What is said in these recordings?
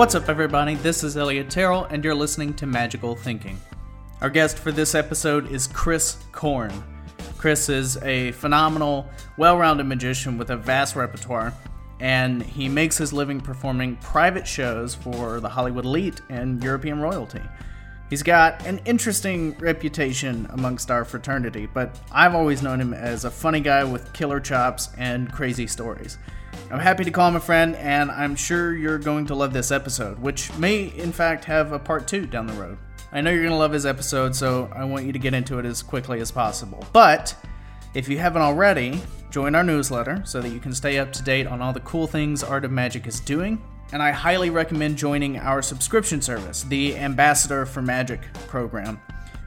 What's up, everybody? This is Elliot Terrell, and you're listening to Magical Thinking. Our guest for this episode is Chris Korn. Chris is a phenomenal, well rounded magician with a vast repertoire, and he makes his living performing private shows for the Hollywood elite and European royalty. He's got an interesting reputation amongst our fraternity, but I've always known him as a funny guy with killer chops and crazy stories. I'm happy to call him a friend, and I'm sure you're going to love this episode, which may, in fact, have a part two down the road. I know you're going to love his episode, so I want you to get into it as quickly as possible. But if you haven't already, join our newsletter so that you can stay up to date on all the cool things Art of Magic is doing. And I highly recommend joining our subscription service, the Ambassador for Magic program.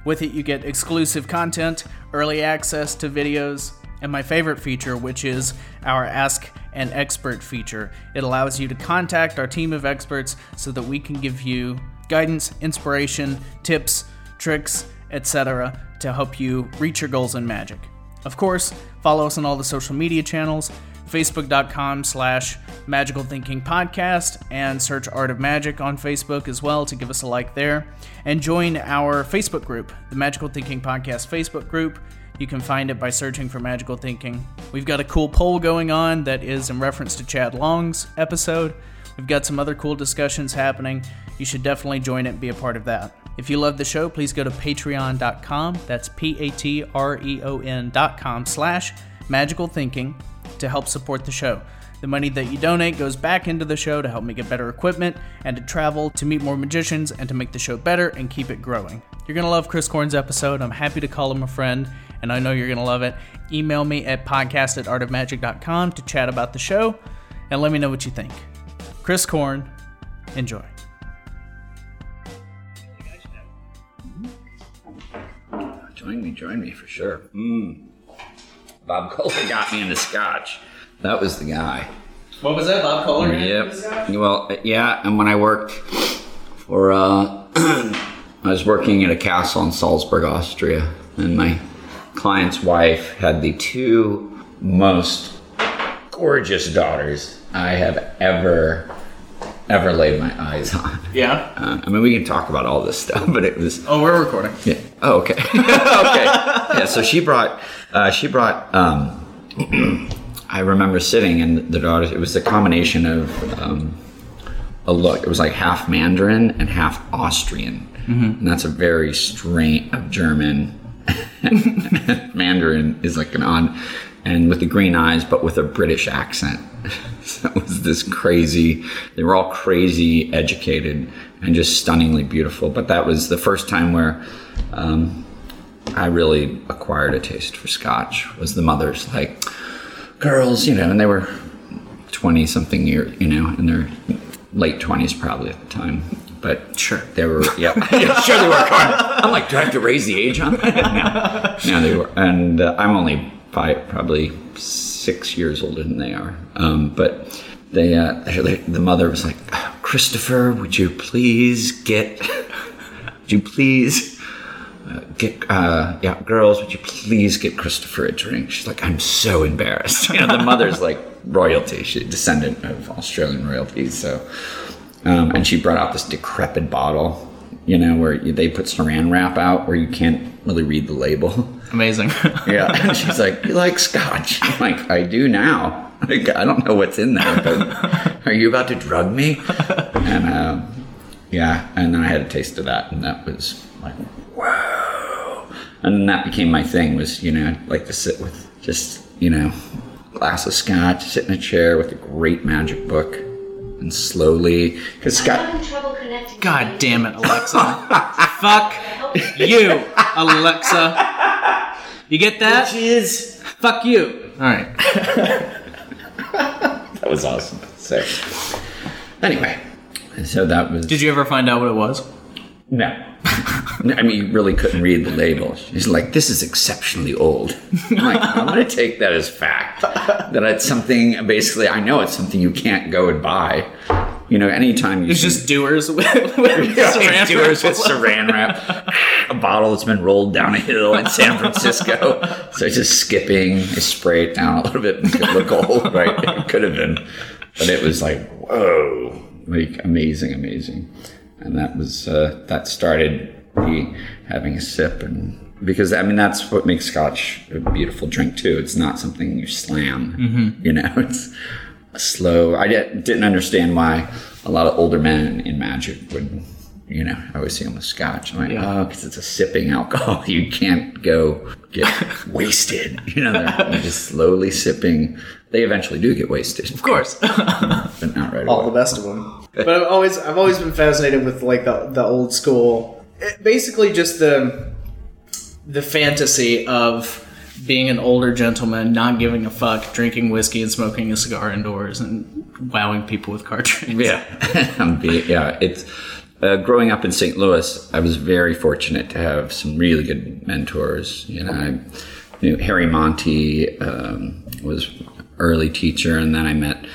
With it, you get exclusive content, early access to videos, and my favorite feature, which is our Ask an Expert feature. It allows you to contact our team of experts so that we can give you guidance, inspiration, tips, tricks, etc. to help you reach your goals in magic. Of course, follow us on all the social media channels, facebook.com slash magical thinking podcast and search art of magic on facebook as well to give us a like there and join our facebook group the magical thinking podcast facebook group you can find it by searching for magical thinking we've got a cool poll going on that is in reference to chad long's episode we've got some other cool discussions happening you should definitely join it and be a part of that if you love the show, please go to patreon.com. That's P-A-T-R-E-O-N dot com slash magical thinking to help support the show. The money that you donate goes back into the show to help me get better equipment and to travel to meet more magicians and to make the show better and keep it growing. You're going to love Chris Korn's episode. I'm happy to call him a friend, and I know you're going to love it. Email me at podcast at artofmagic.com to chat about the show and let me know what you think. Chris Korn, enjoy. Join me, join me for sure. Mm. Bob Kohler got me into scotch. That was the guy. What was that, Bob Kohler? Yep. Well, yeah, and when I worked for, uh, I was working at a castle in Salzburg, Austria, and my client's wife had the two most gorgeous daughters I have ever ever laid my eyes on. Yeah. Uh, I mean, we can talk about all this stuff, but it was Oh, we're recording. yeah. Oh, okay. okay. Yeah. So she brought. Uh, she brought. Um, I remember sitting and the daughters. It was a combination of um, a look. It was like half Mandarin and half Austrian, and that's a very strain of German. Mandarin is like an odd, and with the green eyes, but with a British accent. so it was this crazy. They were all crazy educated and just stunningly beautiful. But that was the first time where um, I really acquired a taste for Scotch. Was the mothers like girls, you know, and they were twenty something year, you know, in their late twenties probably at the time. But Sure. they were, yeah, yeah sure they were. I'm like, do I have to raise the age on that? No, no, they were, and uh, I'm only five, probably six years older than they are. Um, but they, uh, the mother was like, Christopher, would you please get, would you please uh, get, uh, yeah, girls, would you please get Christopher a drink? She's like, I'm so embarrassed. You know, the mother's like royalty, she's a descendant of Australian royalty, so. Um, and she brought out this decrepit bottle, you know, where they put saran wrap out where you can't really read the label. Amazing. Yeah. And she's like, You like scotch? I'm like, I do now. Like, I don't know what's in there, but are you about to drug me? And um, yeah, and then I had a taste of that, and that was like, whoa. And then that became my thing was, you know, I'd like to sit with just, you know, glass of scotch, sit in a chair with a great magic book, and slowly, because I'm having trouble connecting. God damn it, Alexa. Fuck you, Alexa. You get that? is Fuck you. All right. that was awesome. So, anyway, so that was. Did you ever find out what it was? No. I mean, you really couldn't read the label. She's like, this is exceptionally old. I'm like, I'm going to take that as fact. That it's something, basically, I know it's something you can't go and buy. You know, anytime you It's see- just doers with, with Yeah, saran doers with saran wrap, a bottle that's been rolled down a hill in San Francisco. So it's just skipping. I spray it down a little bit. It look old, right? It could have been, but it was like, whoa, like amazing, amazing. And that was uh, that started me having a sip, and because I mean that's what makes Scotch a beautiful drink too. It's not something you slam, mm-hmm. you know. It's a slow. I didn't understand why a lot of older men in Magic would. You know, I always see them with scotch. I'm like, Yeah. oh, because it's a sipping alcohol. You can't go get wasted. You know, they're, they're just slowly sipping. They eventually do get wasted, Of course. but not right all away. the best of them. But I've always I've always been fascinated with like the the old school, eh, basically just the the fantasy of being an older gentleman, not giving a fuck, drinking whiskey and smoking a cigar indoors, and wowing people with card tricks. Yeah, yeah. It's uh, growing up in St. Louis. I was very fortunate to have some really good mentors. You know, I knew Harry Monty um, was early teacher, and then I met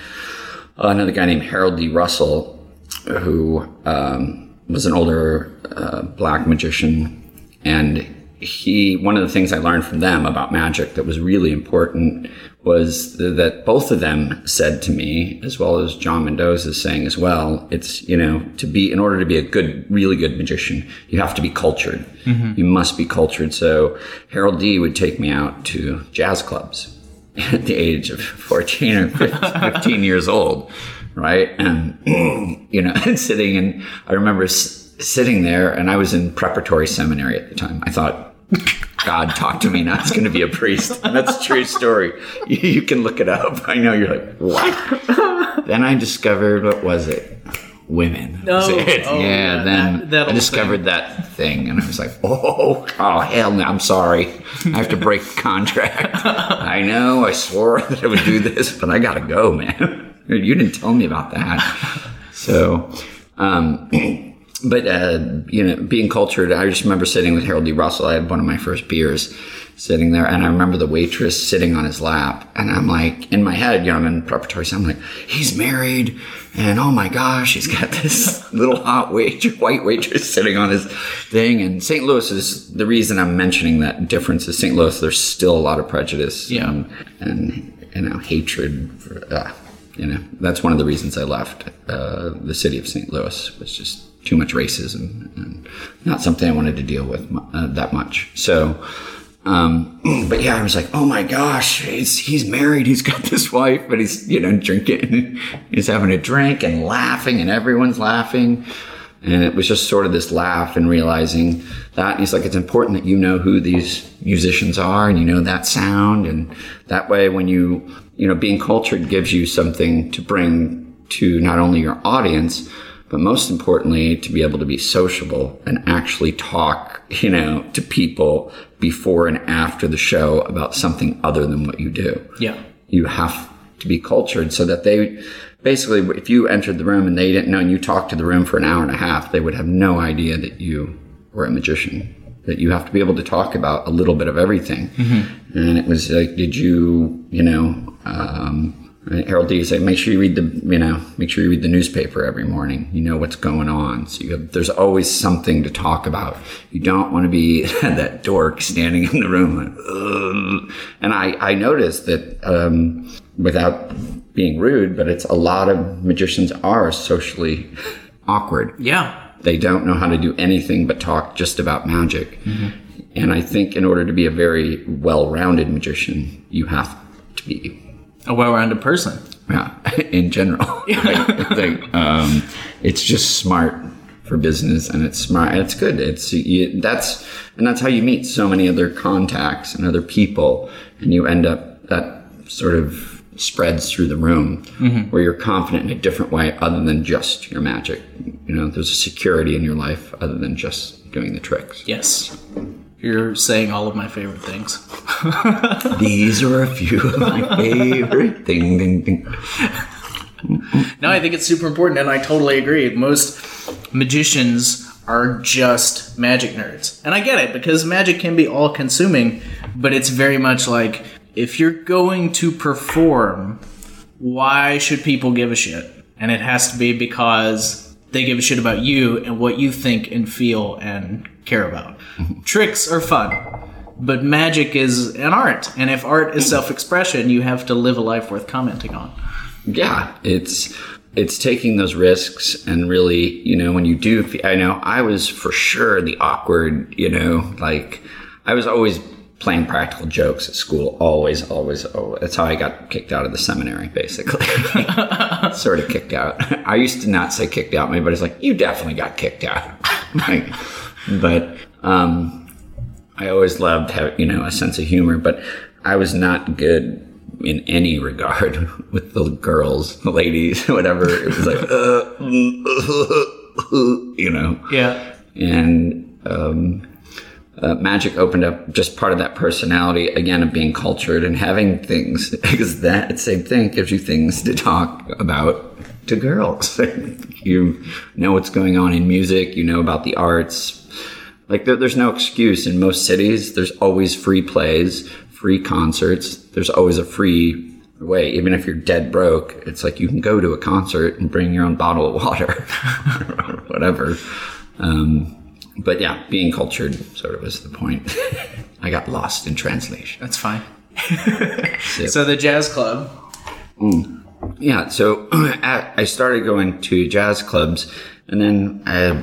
another guy named Harold D. Russell, who um, was an older uh, black magician, and he one of the things I learned from them about magic that was really important was that both of them said to me, as well as John Mendoza is saying as well, it's you know to be in order to be a good, really good magician, you have to be cultured. You must be cultured. So Harold D would take me out to jazz clubs at the age of 14 or 15 years old, right? And, you know, and sitting and I remember s- sitting there and I was in preparatory seminary at the time. I thought, God talked to me, now it's going to be a priest. And that's a true story. You, you can look it up. I know you're like, what? then I discovered, what was it? Women. No. Was it? Oh, yeah, yeah, then that- I discovered that thing and I was like, oh, oh, hell no, I'm sorry. I have to break the contract. I know, I swore that I would do this, but I gotta go, man. You didn't tell me about that. So, um, but, uh, you know, being cultured, I just remember sitting with Harold D. Russell. I had one of my first beers sitting there and I remember the waitress sitting on his lap and I'm like, in my head, you know, I'm in preparatory, so I'm like, he's married and oh my gosh, he's got this little hot waitress, white waitress sitting on his thing. And St. Louis is the reason I'm mentioning that difference is St. Louis, there's still a lot of prejudice Yeah. and, and you know, hatred for, uh, you know, that's one of the reasons I left uh, the city of St. Louis was just too much racism and not something I wanted to deal with uh, that much. So, um, but yeah, I was like, oh my gosh, he's, he's married. He's got this wife, but he's, you know, drinking, he's having a drink and laughing and everyone's laughing. And it was just sort of this laugh and realizing that. And he's like, it's important that you know who these musicians are and you know that sound. And that way, when you, you know, being cultured gives you something to bring to not only your audience, but most importantly, to be able to be sociable and actually talk, you know, to people before and after the show about something other than what you do Yeah. you have to be cultured so that they basically if you entered the room and they didn't know and you talked to the room for an hour and a half they would have no idea that you were a magician that you have to be able to talk about a little bit of everything and it was like did you you know um, Harold D said, make sure you read the, you know, make sure you read the newspaper every morning. You know what's going on. So you have, there's always something to talk about. You don't want to be that dork standing in the room. Like, and I, I noticed that, um, without being rude, but it's a lot of magicians are socially awkward Yeah. They don't know how to do anything but talk just about magic. And I think in order to be a very well-rounded magician, you have to be, A well-rounded person. yeah, in general. I think um, it's just smart for business, and it's smart. It's good. It's you, that's and that's how you meet so many other contacts and other people, and you end up that sort of spreads through the room mm-hmm. where you're confident in a different way other than just your magic. You know, there's a security in your life other than just doing the tricks. Yes. You're saying all of my favorite things. These are a few of my favorite ding ding. No, I think it's super important, and I totally agree. Most magicians are just magic nerds. And I get it, because magic can be all consuming, but it's very much like if you're going to perform, why should people give a shit? And it has to be because they give a shit about you and what you think and feel and care about. Tricks are fun. But magic is an art, and if art is self expression, you have to live a life worth commenting on. Yeah, it's it's taking those risks and really, you know, when you do, I know I was for sure the awkward, you know, like I was always playing practical jokes at school. Always, always, always. That's how I got kicked out of the seminary, basically. sort of kicked out. I used to not say kicked out. My buddy's like, you definitely got kicked out. like, but um, I always loved, have, you know, a sense of humor, but I was not good in any regard with the girls, the ladies, whatever. It was like, uh, you know. Yeah. And um, uh, magic opened up just part of that personality again of being cultured and having things because that same thing gives you things to talk about to girls. you know what's going on in music. You know about the arts. Like there, there's no excuse in most cities. There's always free plays, free concerts. There's always a free way. Even if you're dead broke, it's like you can go to a concert and bring your own bottle of water or whatever. Um, but yeah, being cultured sort of was the point. I got lost in translation. That's fine. so the jazz club. Yeah, so I started going to jazz clubs, and then I,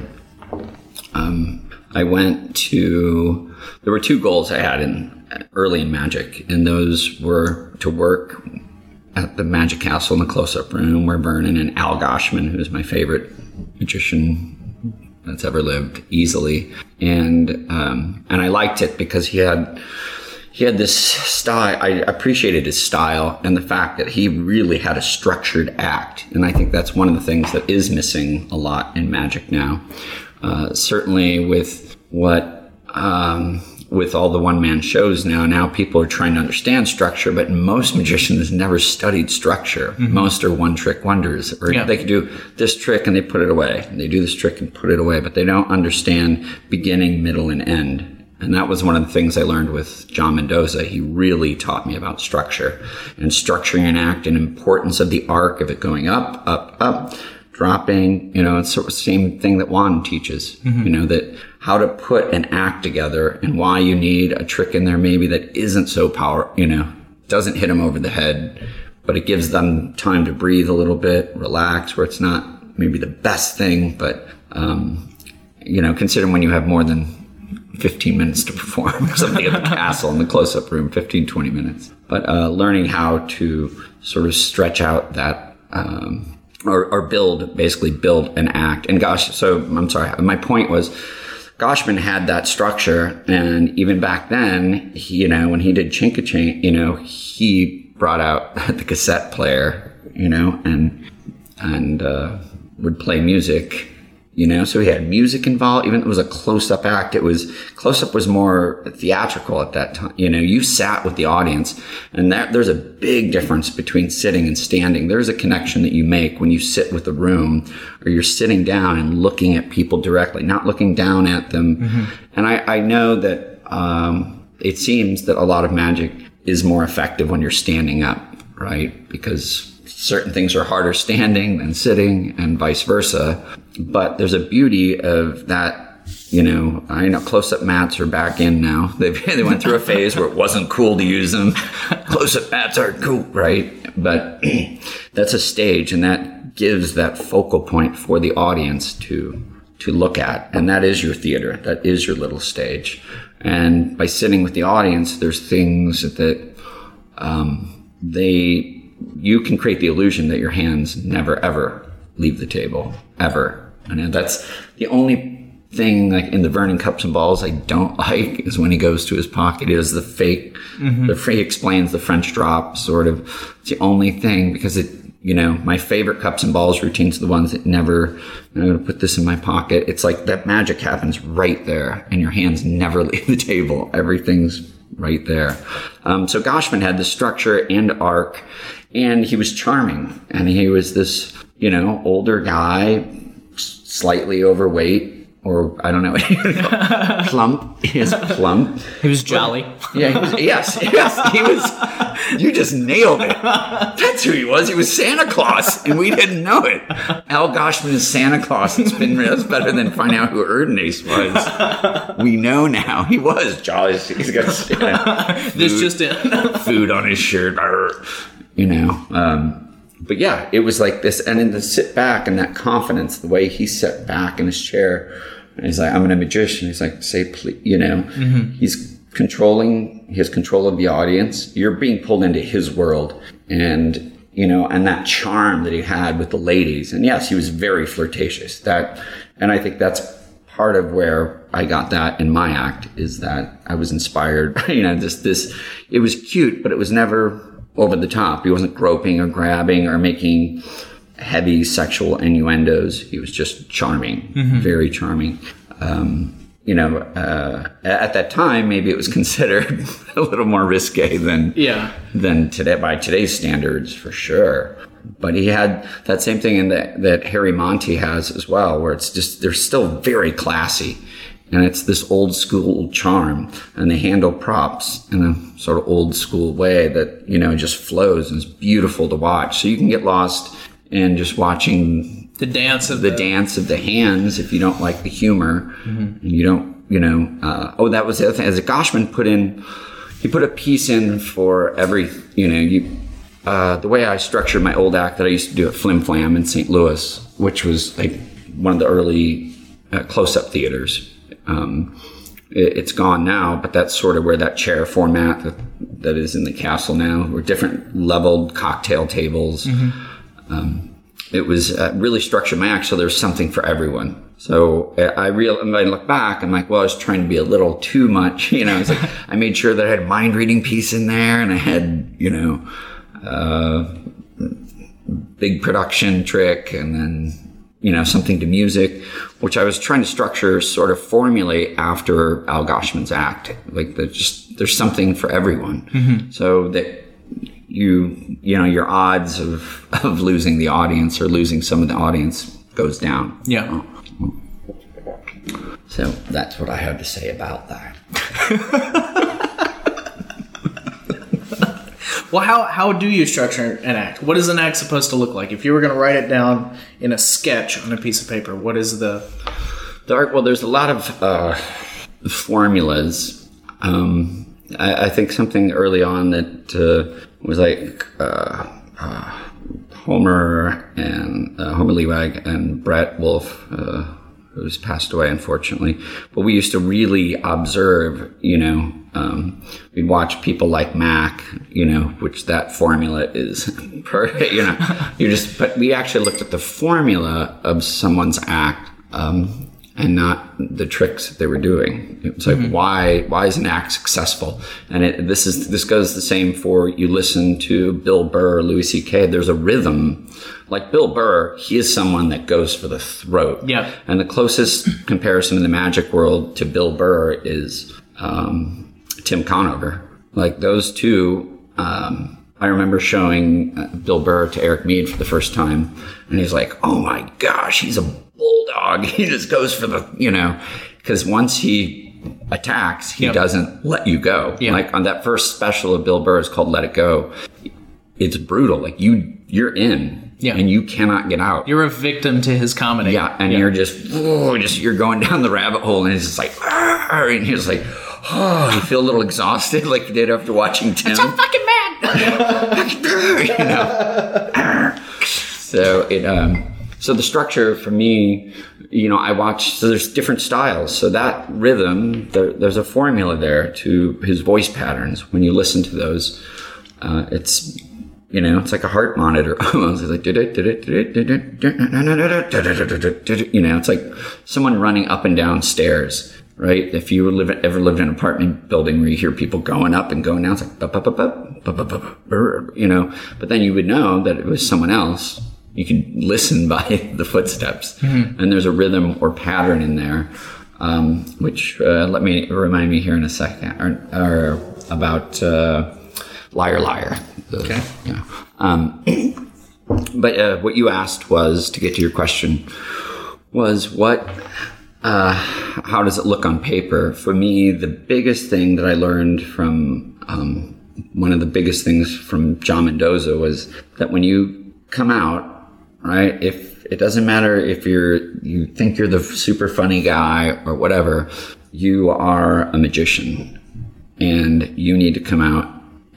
um, I went to. There were two goals I had in early in magic, and those were to work at the Magic Castle in the close-up room where Vernon and Al Goshman, who's my favorite magician that's ever lived, easily, and um, and I liked it because he had he had this style. I appreciated his style and the fact that he really had a structured act, and I think that's one of the things that is missing a lot in magic now. Uh, certainly with what. Um, with all the one man shows now, now people are trying to understand structure, but most magicians never studied structure. Mm-hmm. Most are one trick wonders, or yeah. they can do this trick and they put it away. They do this trick and put it away, but they don't understand beginning, middle, and end. And that was one of the things I learned with John Mendoza. He really taught me about structure and structuring an act and importance of the arc of it going up, up, up, dropping. You know, it's sort of the same thing that Juan teaches. Mm-hmm. You know that how to put an act together and why you need a trick in there maybe that isn't so power. You know, doesn't hit them over the head, but it gives them time to breathe a little bit, relax, where it's not maybe the best thing, but um, you know, considering when you have more than 15 minutes to perform something at the castle in the close-up room 15 20 minutes but uh, learning how to sort of stretch out that um, or, or build, basically build an act. And gosh, so I'm sorry. My point was, Goshman had that structure, and even back then, he, you know, when he did Chinka you know, he brought out the cassette player, you know, and and uh, would play music you know? So he had music involved. Even it was a close-up act. It was close-up was more theatrical at that time. You know you sat with the audience and that there's a big difference between sitting and standing. There's a connection that you make when you sit with the room or you're sitting down and looking at people directly not looking down at them. Mm-hmm. and I, I, know that um, it seems that a lot of magic is more effective when you're standing up right? Because certain things are harder standing than sitting and vice versa. But there's a beauty of that you know, I know close-up mats are back in now. They they went through a phase where it wasn't cool to use them. close-up mats are cool, right? But that's a stage, and that gives that focal point for the audience to to look at, and that is your theater. That is your little stage. And by sitting with the audience, there's things that um, they you can create the illusion that your hands never ever leave the table ever. And that's the only thing like in the Vernon cups and balls I don't like is when he goes to his pocket. Is the fake mm-hmm. the he explains the French drop sort of. It's the only thing because it you know my favorite cups and balls routines are the ones that never I'm going to put this in my pocket. It's like that magic happens right there and your hands never leave the table. Everything's right there. Um, so Goshman had the structure and arc and he was charming. And he was this you know older guy slightly overweight or I don't know, plump. He is plump. He was jolly. Yeah, he was, yes, yes, he was. You just nailed it. That's who he was. He was Santa Claus, and we didn't know it. Al Goshman is Santa Claus. It's been that's better than finding out who Erdnase was. We know now. He was jolly. He's got food, this just in. food on his shirt you know. Um, but yeah, it was like this, and then to sit back and that confidence, the way he sat back in his chair, and he's like, "I'm a magician." He's like, "Say please," you know. Mm-hmm. He's controlling. his control of the audience. You're being pulled into his world, and you know, and that charm that he had with the ladies. And yes, he was very flirtatious. That, and I think that's part of where I got that in my act is that I was inspired. you know, this this it was cute, but it was never over the top. He wasn't groping or grabbing or making heavy sexual innuendos. He was just charming, very charming. Um, you know, uh, at that time, maybe it was considered a little more risque than Yeah. than today by today's standards for sure. But he had that same thing in that that Harry Monty has as well, where it's just they're still very classy, and it's this old school charm, and they handle props in a sort of old school way that you know just flows and is beautiful to watch. So you can get lost in just watching The dance of the dance of the hands if you don't like the humor and you don't you know uh, oh that was the other thing as Goshman put in he put a piece in for every you know you uh, the way I structured my old act that I used to do at Flim Flam in St. Louis which was like one of the early uh, close-up theaters um, it, it's gone now but that's sort of where that chair format that, that is in the castle now or different leveled cocktail tables it was uh, really structured my act so there's something for everyone. So uh, I real when I look back, I'm like, well, I was trying to be a little too much, you know. It's like I made sure that I had a mind reading piece in there, and I had, you know, uh, big production trick, and then you know something to music, which I was trying to structure, sort of formulate after Al Goshman's act. Like there's just there's something for everyone, mm-hmm. so that you you know your odds of of losing the audience or losing some of the audience goes down. Yeah. Oh. So that's what I have to say about that. Well, how, how do you structure an act? What is an act supposed to look like? If you were going to write it down in a sketch on a piece of paper, what is the. The art, well, there's a lot of uh, formulas. Um, I, I think something early on that uh, was like uh, uh, Homer and uh, Homer Liwag and Brett Wolf, uh, who's passed away unfortunately. But we used to really observe, you know, um, we'd watch people like Mac, you know, which that formula is, you know, you just. But we actually looked at the formula of someone's act. Um, and not the tricks that they were doing. It was like, why, why is an act successful? And it, this is, this goes the same for you listen to Bill Burr, Louis C.K. There's a rhythm. Like Bill Burr, he is someone that goes for the throat. Yeah. And the closest comparison in the magic world to Bill Burr is, um, Tim Conover. Like those two, um, I remember showing uh, Bill Burr to Eric Mead for the first time, and he's like, "Oh my gosh, he's a bulldog. He just goes for the, you know, because once he attacks, he Yep. doesn't let you go. Yeah. Like on that first special of Bill Burr, it's called "Let It Go." It's brutal. Like you, you're in, Yeah. and you cannot get out. You're a victim to his comedy. Yeah, and you're just, oh, just you're going down the rabbit hole, and it's just like, "Arr," and you're like, oh, you feel a little exhausted, like you did after watching Tim. fucking mad. you know. Arr. so it, um, so the structure for me, you know, I watch. So there's different styles. So that rhythm, there, there's a formula there to his voice patterns. When you listen to those, uh, it's you know, it's like a heart monitor almost. It's like, you know, it's like someone running up and down stairs, right? If you live, ever lived in an apartment building where you hear people going up and going down, it's like, you know, but then you would know that it was someone else. You can listen by the footsteps and there's a rhythm or pattern in there. Um, which, uh, let me remind me here in a second or, or about, uh, liar, liar. Okay. Yeah. Um, but uh, what you asked was to get to your question was what uh, how does it look on paper for me the biggest thing that i learned from um, one of the biggest things from john mendoza was that when you come out right if it doesn't matter if you're you think you're the super funny guy or whatever you are a magician and you need to come out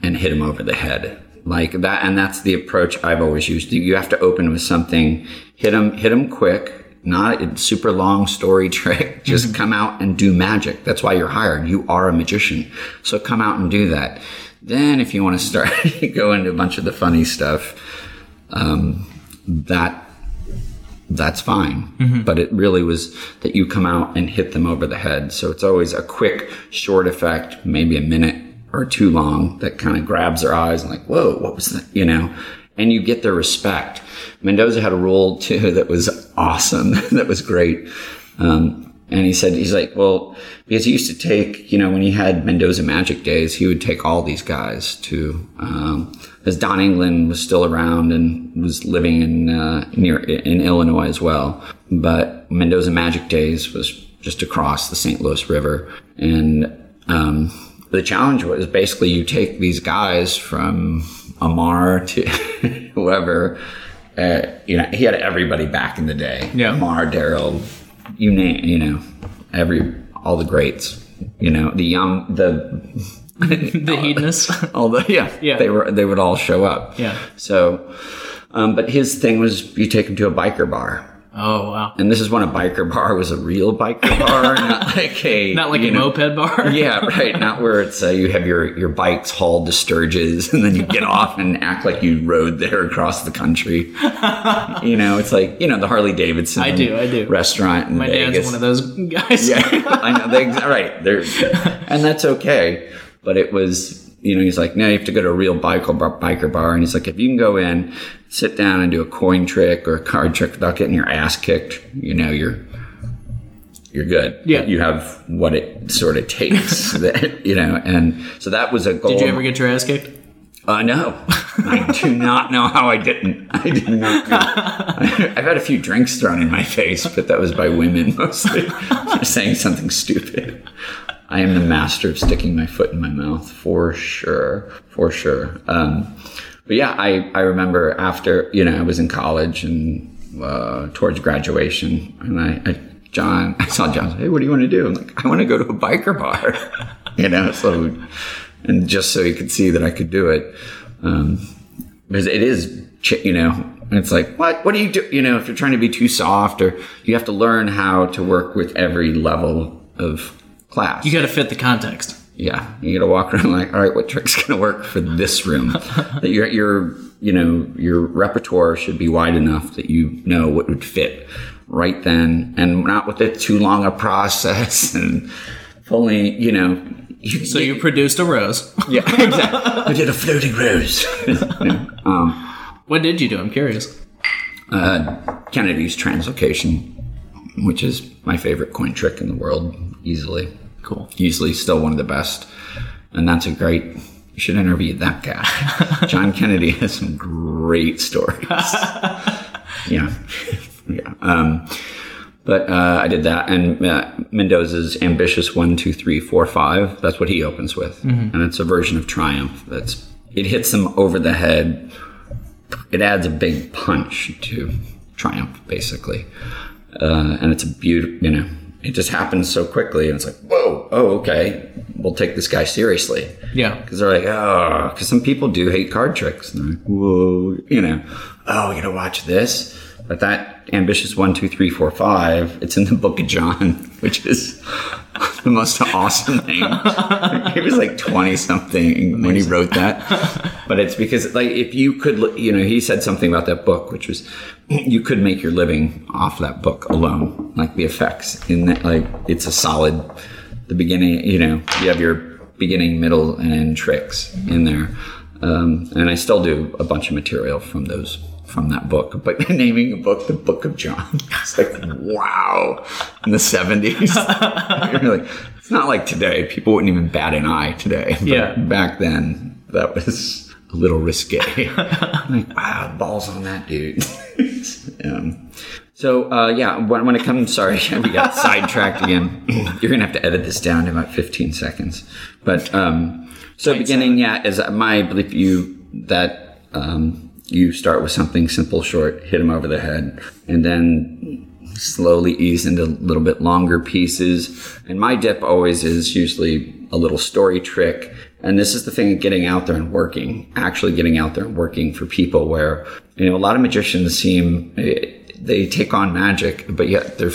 and hit him over the head like that, and that's the approach I've always used. You have to open with something, hit him, hit him quick, not a super long story trick. Just Mm-hmm. come out and do magic. That's why you're hired. You are a magician. So come out and do that. Then if you want to start, go into a bunch of the funny stuff, um, that that's fine. But it really was that you come out and hit them over the head. So it's always a quick, short effect, maybe a minute or two long that kind of grabs their eyes and like, whoa, what was that? You know, and you get their respect. Mendoza had a rule too that was awesome. that was great. Um, and he said, he's like, well, because he used to take, you know, when he had Mendoza Magic Days, he would take all these guys to, um, as Don England was still around and was living in, uh, near, in Illinois as well. But Mendoza Magic Days was just across the St. Louis River. And, um, the challenge was basically you take these guys from Ammar to whoever, uh, you know, he had everybody back in the day. Yeah. Ammar, Daryl, you name, you know, every, all the greats, you know, the young, the, the hedonists. the, yeah, Yeah. they were, they would all show up. Yeah. So, um, but his thing was you take him to a biker bar. Oh wow. And this is when a biker bar was a real biker bar, not like a, Not like a know, moped bar. yeah, right. Not where it's uh, you have your your bikes hauled to Sturgis, and then you get off and act like you rode there across the country. you know, it's like you know the Harley Davidson. I do, I do. Restaurant in My Vegas. dad's one of those guys. Yeah, I know. They, right. They're, and that's okay. But it was, you know, he's like, no, you have to go to a real biker bar, biker bar. And he's like, if you can go in, sit down and do a coin trick or a card trick without getting your ass kicked, you know, you're, you're good. Yeah. You have what it sort of takes, that, you know, and so that was a goal. Did you ever get your ass kicked? Uh, no, I do not know how I didn't. I did not. I've had a few drinks thrown in my face, but that was by women mostly, for saying something stupid. I am the master of sticking my foot in my mouth for sure, for sure. Um, but yeah, I, I remember after you know I was in college and uh, towards graduation, and I, I John I saw John. Hey, what do you want to do? I'm like, I want to go to a biker bar. you know, so and just so he could see that I could do it. Um, because it is, you know, it's like, what, what do you do? You know, if you're trying to be too soft or you have to learn how to work with every level of class. You got to fit the context. yeah. You got to walk around like, all right, what trick's going to work for this room? that your, your, you know, your repertoire should be wide enough that you know what would fit right then and not with it too long a process and fully, you know, you, So you produced a rose. yeah, exactly. I did a floating rose. um, What did you do? I'm curious. uh, Kennedy's translocation, which is my favorite coin trick in the world, easily. Cool. Easily still one of the best. And that's a great, you should interview that guy. John Kennedy has some great stories. yeah. Yeah. Um, but uh, I did that, and uh, Mendoza's ambitious one, two, three, four, five. That's what he opens with, and it's a version of Triumph. That's it hits them over the head. It adds a big punch to Triumph, basically, uh, and it's a beautiful. You know, it just happens so quickly, and it's like, whoa, oh, okay, we'll take this guy seriously. Yeah. Because they're like, ah, oh, because some people do hate card tricks. And they're like, whoa, you know, oh, you gotta watch this. But that ambitious one, two, three, four, five, it's in the Book of John, which is the most awesome name. he was like twenty something when he wrote that. But it's because like if you could, you know, he said something about that book, which was you could make your living off that book alone, like the effects in that, like it's a solid. The beginning, you know, you have your beginning, middle, and end tricks in there. Um, and I still do a bunch of material from those from that book. But naming a book the Book of John, it's like wow. In the seventies, you're like, it's not like today. People wouldn't even bat an eye today. But Yeah. Back then, that was a little risque. like wow, balls on that dude. um, so uh, yeah, when, when it comes, sorry, we got sidetracked again. You're gonna have to edit this down to about 15 seconds. But um, so beginning, yeah, is my belief you that um, you start with something simple, short, hit them over the head, and then slowly ease into a little bit longer pieces. And my dip always is usually a little story trick and this is the thing of getting out there and working, actually getting out there and working for people where, you know, a lot of magicians seem, they take on magic, but yet they're,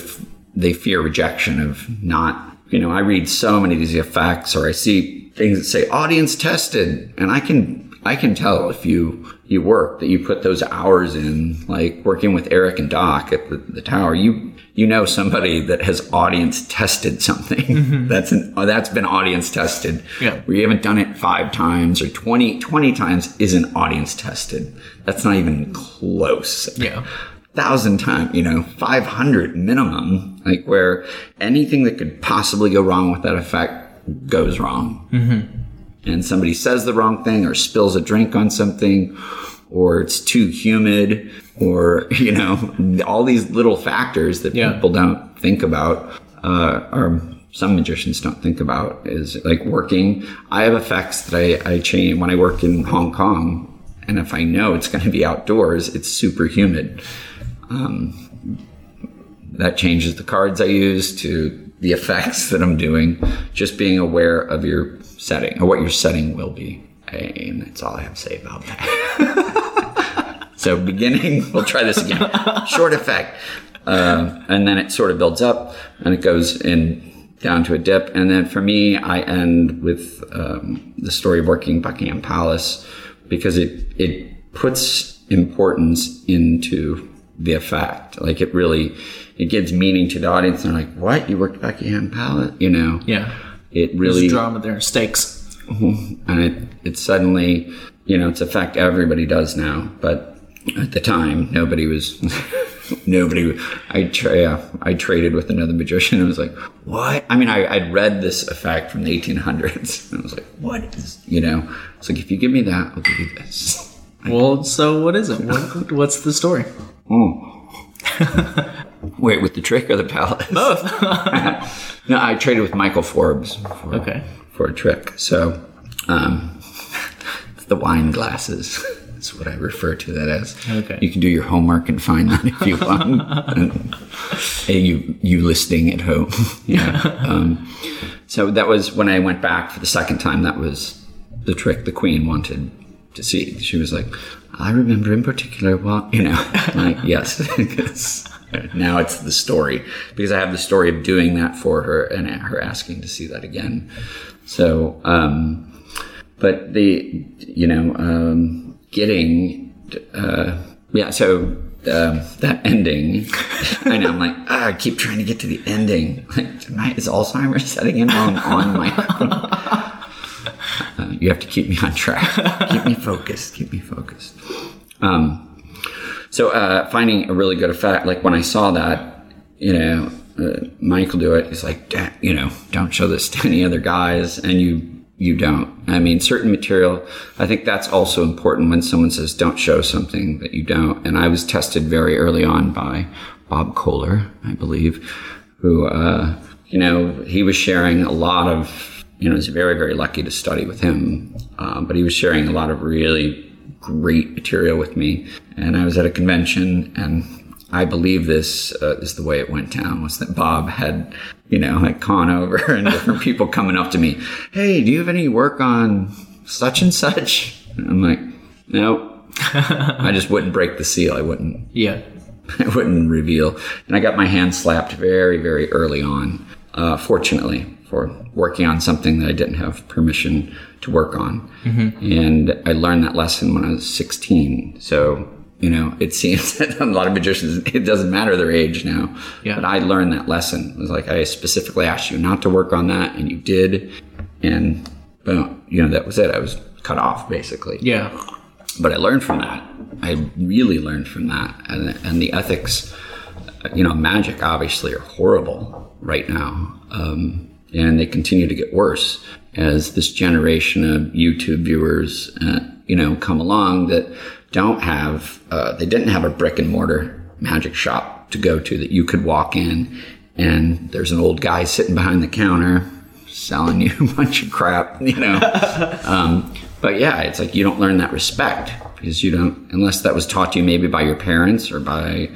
they fear rejection of not, you know, I read so many of these effects or I see things that say audience tested and I can, I can tell if you, you work that you put those hours in, like working with Eric and Doc at the, the tower, you, you know somebody that has audience tested something. Mm-hmm. That's an, oh, that's been audience tested. Yeah. where you haven't done it five times or 20 20 times isn't audience tested. That's not even close. Yeah. thousand times you know 500 minimum like where anything that could possibly go wrong with that effect goes wrong mm-hmm. And somebody says the wrong thing or spills a drink on something or it's too humid or you know all these little factors that Yeah. people don't think about uh, or some magicians don't think about is like working. I have effects that i, I change. When i work in hong kong and if i know it's going to be outdoors it's super humid. Um, that changes the cards i use to the effects that i'm doing just being aware of your setting or what your setting will be. And that's all i have to say about that. So beginning, we'll try this again. Short effect, uh, and then it sort of builds up, and it goes in down to a dip, and then for me, I end with um, the story of working Buckingham Palace because it it puts importance into the effect. Like it really, it gives meaning to the audience. And they're like, "What? You worked Buckingham Palace?" You know? Yeah. It There's really drama there, stakes. and it, it suddenly, you know, it's a fact everybody does now, but at the time, nobody was, nobody, I, tra- yeah, I traded with another magician and was like, what? I mean, I, I'd read this effect from the 1800s and I was like, what is, you know, it's like, if you give me that, I'll give you this. Well, so what is it? What, what's the story? Wait, with the trick or the palette? Both. no, I traded with Michael Forbes for, Okay. for a trick. So, um, the wine glasses. That's what I refer to that as. Okay. You can do your homework and find that if you want. and, hey, you you listening at home. yeah. Um, so that was when I went back for the second time. That was the trick the queen wanted to see. She was like, I remember in particular what you know. like yes, because now it's the story because I have the story of doing that for her and her asking to see that again. So, um, but the you know um, getting uh, yeah. So um, that ending, I know I'm like ah, I keep trying to get to the ending. Like, I- is Alzheimer's setting in on on my? Uh, you have to keep me on track. keep me focused. Keep me focused. Um, so uh, finding a really good effect, like when I saw that, you know, uh, Michael do it, he's like, you know, don't show this to any other guys, and you you don't. I mean, certain material. I think that's also important when someone says don't show something that you don't. And I was tested very early on by Bob Kohler, I believe, who uh, you know he was sharing a lot of. You know, I was very very lucky to study with him, um, but he was sharing a lot of really great material with me. And I was at a convention, and I believe this uh, is the way it went down was that Bob had, you know, like Conover and different people coming up to me, hey, do you have any work on such and such? And I'm like, nope. I just wouldn't break the seal. I wouldn't yeah. I wouldn't reveal. And I got my hand slapped very, very early on, uh, fortunately, for working on something that I didn't have permission to work on. And I learned that lesson when I was 16. So, you know, it seems that a lot of magicians, it doesn't matter their age now. Yeah. But I learned that lesson. It was like, I specifically asked you not to work on that, and you did. And, boom, you know, that was it. I was cut off, basically Yeah. but I learned from that. I really learned from that, and and the ethics, you know, magic obviously are horrible right now, um, and they continue to get worse as this generation of YouTube viewers, uh, you know, come along that don't have, uh, they didn't have a brick and mortar magic shop to go to that you could walk in, and there's an old guy sitting behind the counter selling you a bunch of crap, you know. um, but yeah, it's like you don't learn that respect because you don't, unless that was taught to you maybe by your parents or by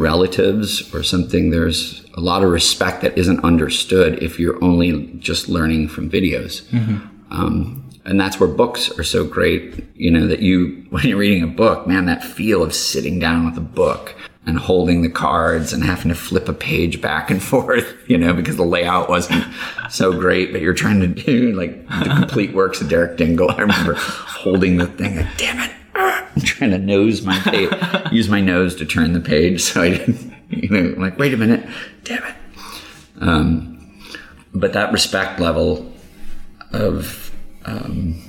relatives or something. There's a lot of respect that isn't understood if you're only just learning from videos. Um, and that's where books are so great. You know that you when you're reading a book, man, that feel of sitting down with a book and holding the cards and having to flip a page back and forth, you know, because the layout wasn't so great, but you're trying to do like the complete works of Derek Dingle. I remember holding the thing, like, damn it. I'm trying to nose my page, use my nose to turn the page so I didn't, you know, like, wait a minute, damn it. Um, but that respect level of, um,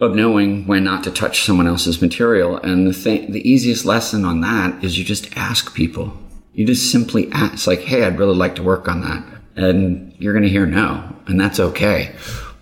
of knowing when not to touch someone else's material. And the thing, the easiest lesson on that is you just ask people. You just simply ask, like, hey, I'd really like to work on that. And you're going to hear no, and that's okay.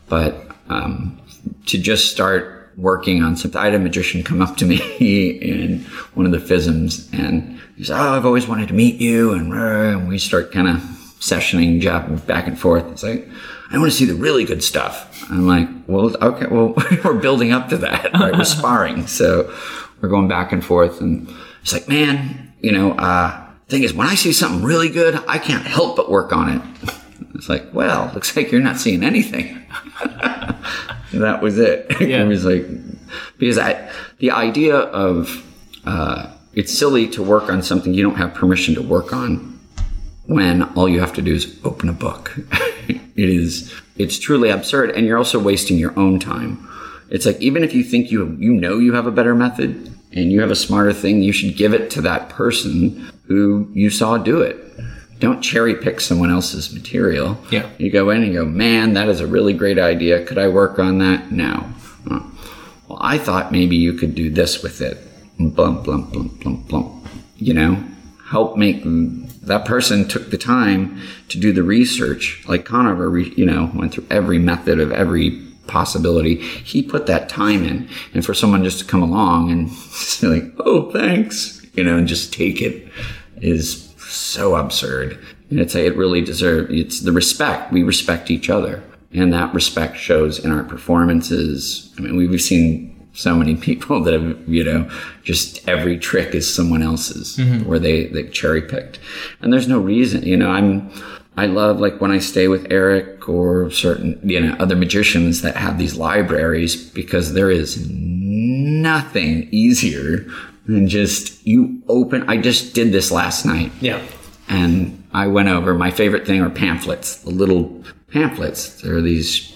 But um, to just start working on something, I had a magician come up to me in one of the FISMs, and he said, Oh, I've always wanted to meet you. And, and we start kind of sessioning, jabbing back and forth. It's like, I want to see the really good stuff. I'm like, well, okay, well, we're building up to that, right? We're sparring. So we're going back and forth. And it's like, man, you know, uh, thing is, when I see something really good, I can't help but work on it. It's like, well, looks like you're not seeing anything. That was it. Yeah. it was like, because I, the idea of, uh, it's silly to work on something you don't have permission to work on when all you have to do is open a book. it is it's truly absurd and you're also wasting your own time. It's like even if you think you you know you have a better method and you have a smarter thing, you should give it to that person who you saw do it. Don't cherry pick someone else's material. Yeah. You go in and go, man, that is a really great idea. Could I work on that? No. Oh. Well, I thought maybe you could do this with it. Blump, blump, blump, blump, blump. You know, help make that person took the time to do the research. Like Conover, you know, went through every method of every possibility. He put that time in. And for someone just to come along and say like, oh, thanks, you know, and just take it is so absurd. And it's a it really deserves, it's the respect. We respect each other. And that respect shows in our performances. I mean, we've seen so many people that have, you know, just every trick is someone else's mm-hmm. where they, they cherry picked. And there's no reason, you know, I'm, I love like when I stay with Eric or certain, you know, other magicians that have these libraries because there is nothing easier than just you open. I just did this last night Yeah. and I went over my favorite thing are pamphlets, the little pamphlets. There are these.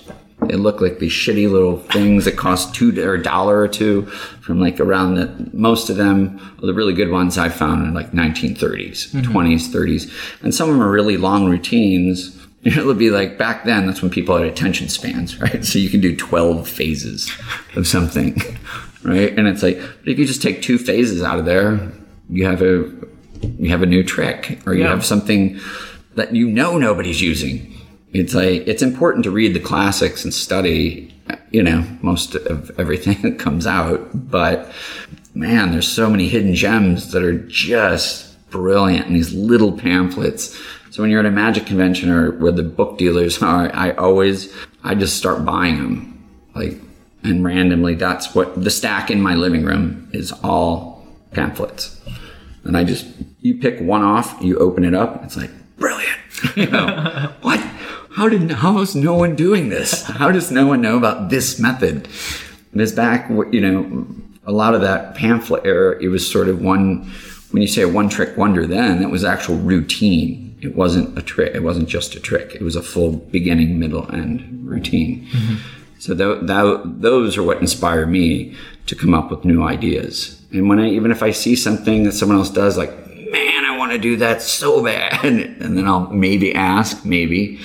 They look like these shitty little things that cost two or a dollar or two from like around the most of them. The really good ones I found in like 1930s, 20s, 30s, and some of them are really long routines. It'll be like back then. That's when people had attention spans, right? So you can do 12 phases of something, right? And it's like, but if you just take two phases out of there, you have a you have a new trick or you Yeah. have something that you know nobody's using. It's like it's important to read the classics and study, you know, most of everything that comes out, but man, there's so many hidden gems that are just brilliant in these little pamphlets. So when you're at a magic convention or where the book dealers are, I always I just start buying them. Like and randomly that's what the stack in my living room is all pamphlets. And I just, you pick one off, you open it up, it's like, brilliant. You know, what? How did, how is no one doing this? How does no one know about this method? It's back, you know, a lot of that pamphlet era, it was sort of one, when you say a one trick wonder then, it was actual routine. It wasn't a trick. It wasn't just a trick. It was a full beginning, middle, end routine. Mm-hmm. So tho- tho- those are what inspire me to come up with new ideas. And when I, even if I see something that someone else does, like, man, I want to do that so bad, and then I'll maybe ask, maybe,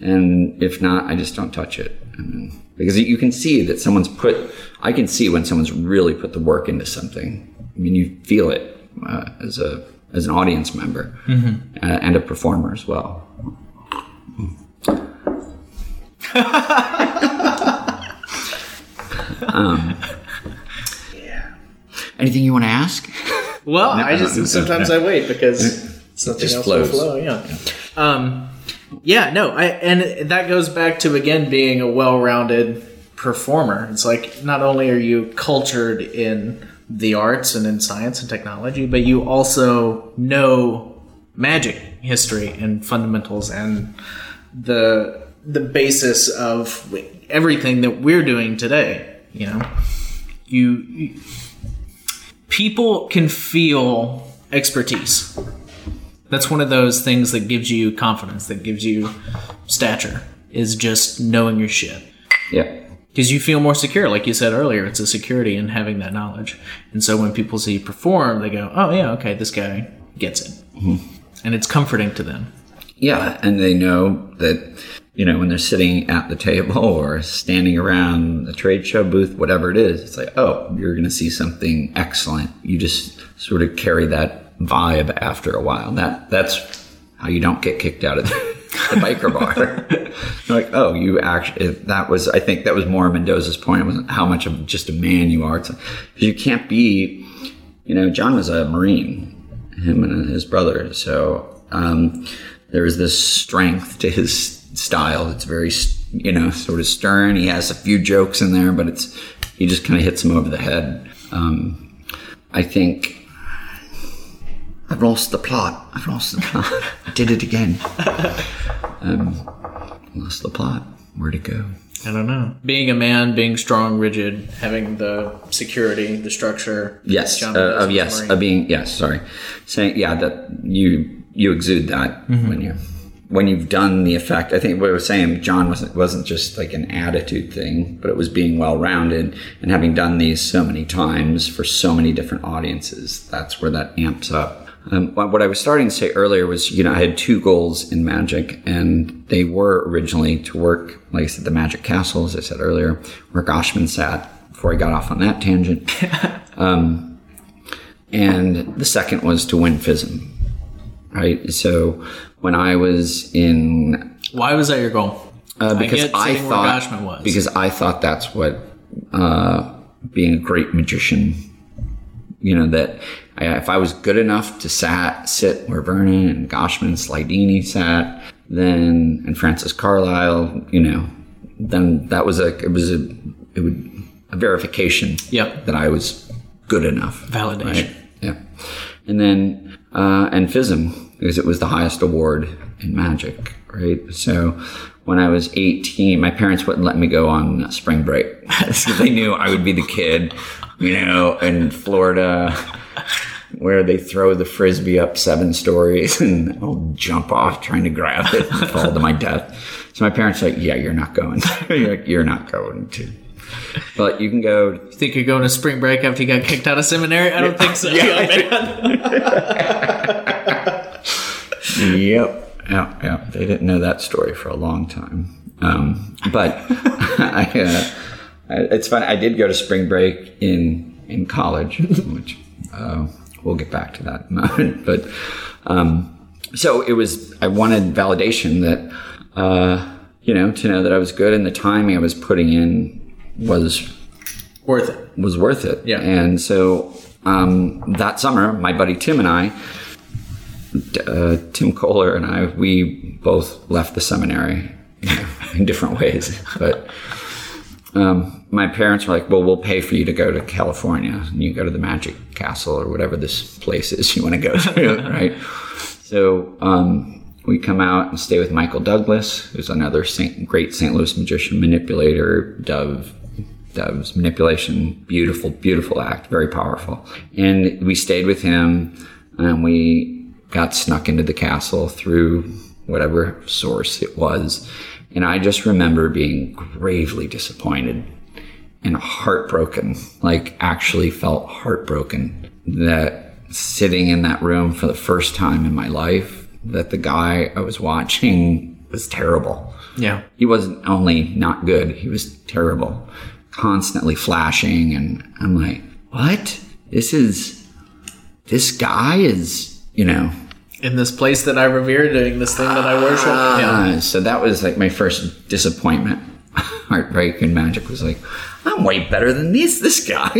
and if not, I just don't touch it. And then, because you can see that someone's put, I can see when someone's really put the work into something. I mean, you feel it uh, as a as an audience member uh, and a performer as well. Anything you want to ask? Well, I just no, sometimes I wait because something just else flows. will flow. Yeah. Um, yeah. No. I and that goes back to again being a well-rounded performer. It's like not only are you cultured in the arts and in science and technology, but you also know magic history and fundamentals and the the basis of everything that we're doing today. You know, you, you people can feel expertise. That's one of those things that gives you confidence, that gives you stature, is just knowing your shit. Yeah. Because you feel more secure, like you said earlier. It's a security in having that knowledge. And so when people see you perform, they go, oh, yeah, okay, this guy gets it. Mm-hmm. And it's comforting to them. Yeah, and they know that you know when they're sitting at the table or standing around the trade show booth, whatever it is, it's like, oh, you're going to see something excellent. You just sort of carry that vibe after a while. That that's how you don't get kicked out of the, the biker bar. Like, oh, you actually that was. I think that was more Mendoza's point. It wasn't how much of just a man you are. It's you can't be. You know, John was a Marine, him and his brother. So um, was this strength to his style. It's very, you know, sort of stern. He has a few jokes in there, but it's he just kind of hits him over the head. Um, I think I've lost the plot. I've lost the plot. I did it again. Um, lost the plot. Where'd it go? I don't know. Being a man, being strong, rigid, having the security, the structure. Yes. John Uh, of yes. Marine. Of being yes. Sorry. Saying yeah that you you exude that Mm-hmm. when you when you've done the effect. I think what I was saying, John wasn't wasn't just like an attitude thing, but it was being well rounded and having done these so many times for so many different audiences. That's where that amps up. Um, what I was starting to say earlier was, you know, I had two goals in Magic, and they were originally to work, like I said, the Magic Castle, as I said earlier, where Goshman sat. Before I got off on that tangent, and the second was to win FISM. Right. So when I was in, Why was that your goal? uh, because get I, thought was. because I thought that's what uh, being a great magician. You know that I, if I was good enough to sat sit where Vernon and Goshman, Slidini sat, then and Francis Carlyle, you know, then that was a it was a it would a verification Yep. that I was good enough. Validation. Right? Yeah. And then, uh, and FISM, because it was the highest award in magic, right? So when I was 18, my parents wouldn't let me go on spring break because they knew I would be the kid, you know, in Florida where they throw the frisbee up seven stories and I'll jump off trying to grab it and fall to my death. So my parents are like, yeah, you're not going. you're, like, you're not going to. But you can go You think you're going to spring break after you got kicked out of seminary? I don't think so. Yeah, oh, man. Yep. Yeah, yeah. They didn't know that story for a long time. Um, but I, uh, it's funny. I did go to spring break in in college, which uh, we'll get back to that in a moment. But um, so it was. I wanted validation that uh, you know to know that I was good and the timing I was putting in was Worth it. was worth it. Yeah. And so um, that summer, my buddy Tim and I, uh, Tim Kohler and I, we both left the seminary you know, in different ways. But um, my parents were like, well, we'll pay for you to go to California and you go to the Magic Castle or whatever this place is you want to go to, right? So um, we come out and stay with Michael Douglas, who's another Saint, great St. Louis magician, manipulator, dove, doves, manipulation, beautiful, beautiful act, very powerful. And we stayed with him and we got snuck into the castle through whatever source it was. And I just remember being gravely disappointed and heartbroken, like actually felt heartbroken that sitting in that room for the first time in my life, that the guy I was watching was terrible. Yeah. He wasn't only not good, he was terrible, constantly flashing. And I'm like, what? This is, this guy is, you know, In this place that I revere, doing this thing that I worship. yeah. uh, so that was like my first disappointment. Heartbreak and magic was like, I'm way better than this this guy,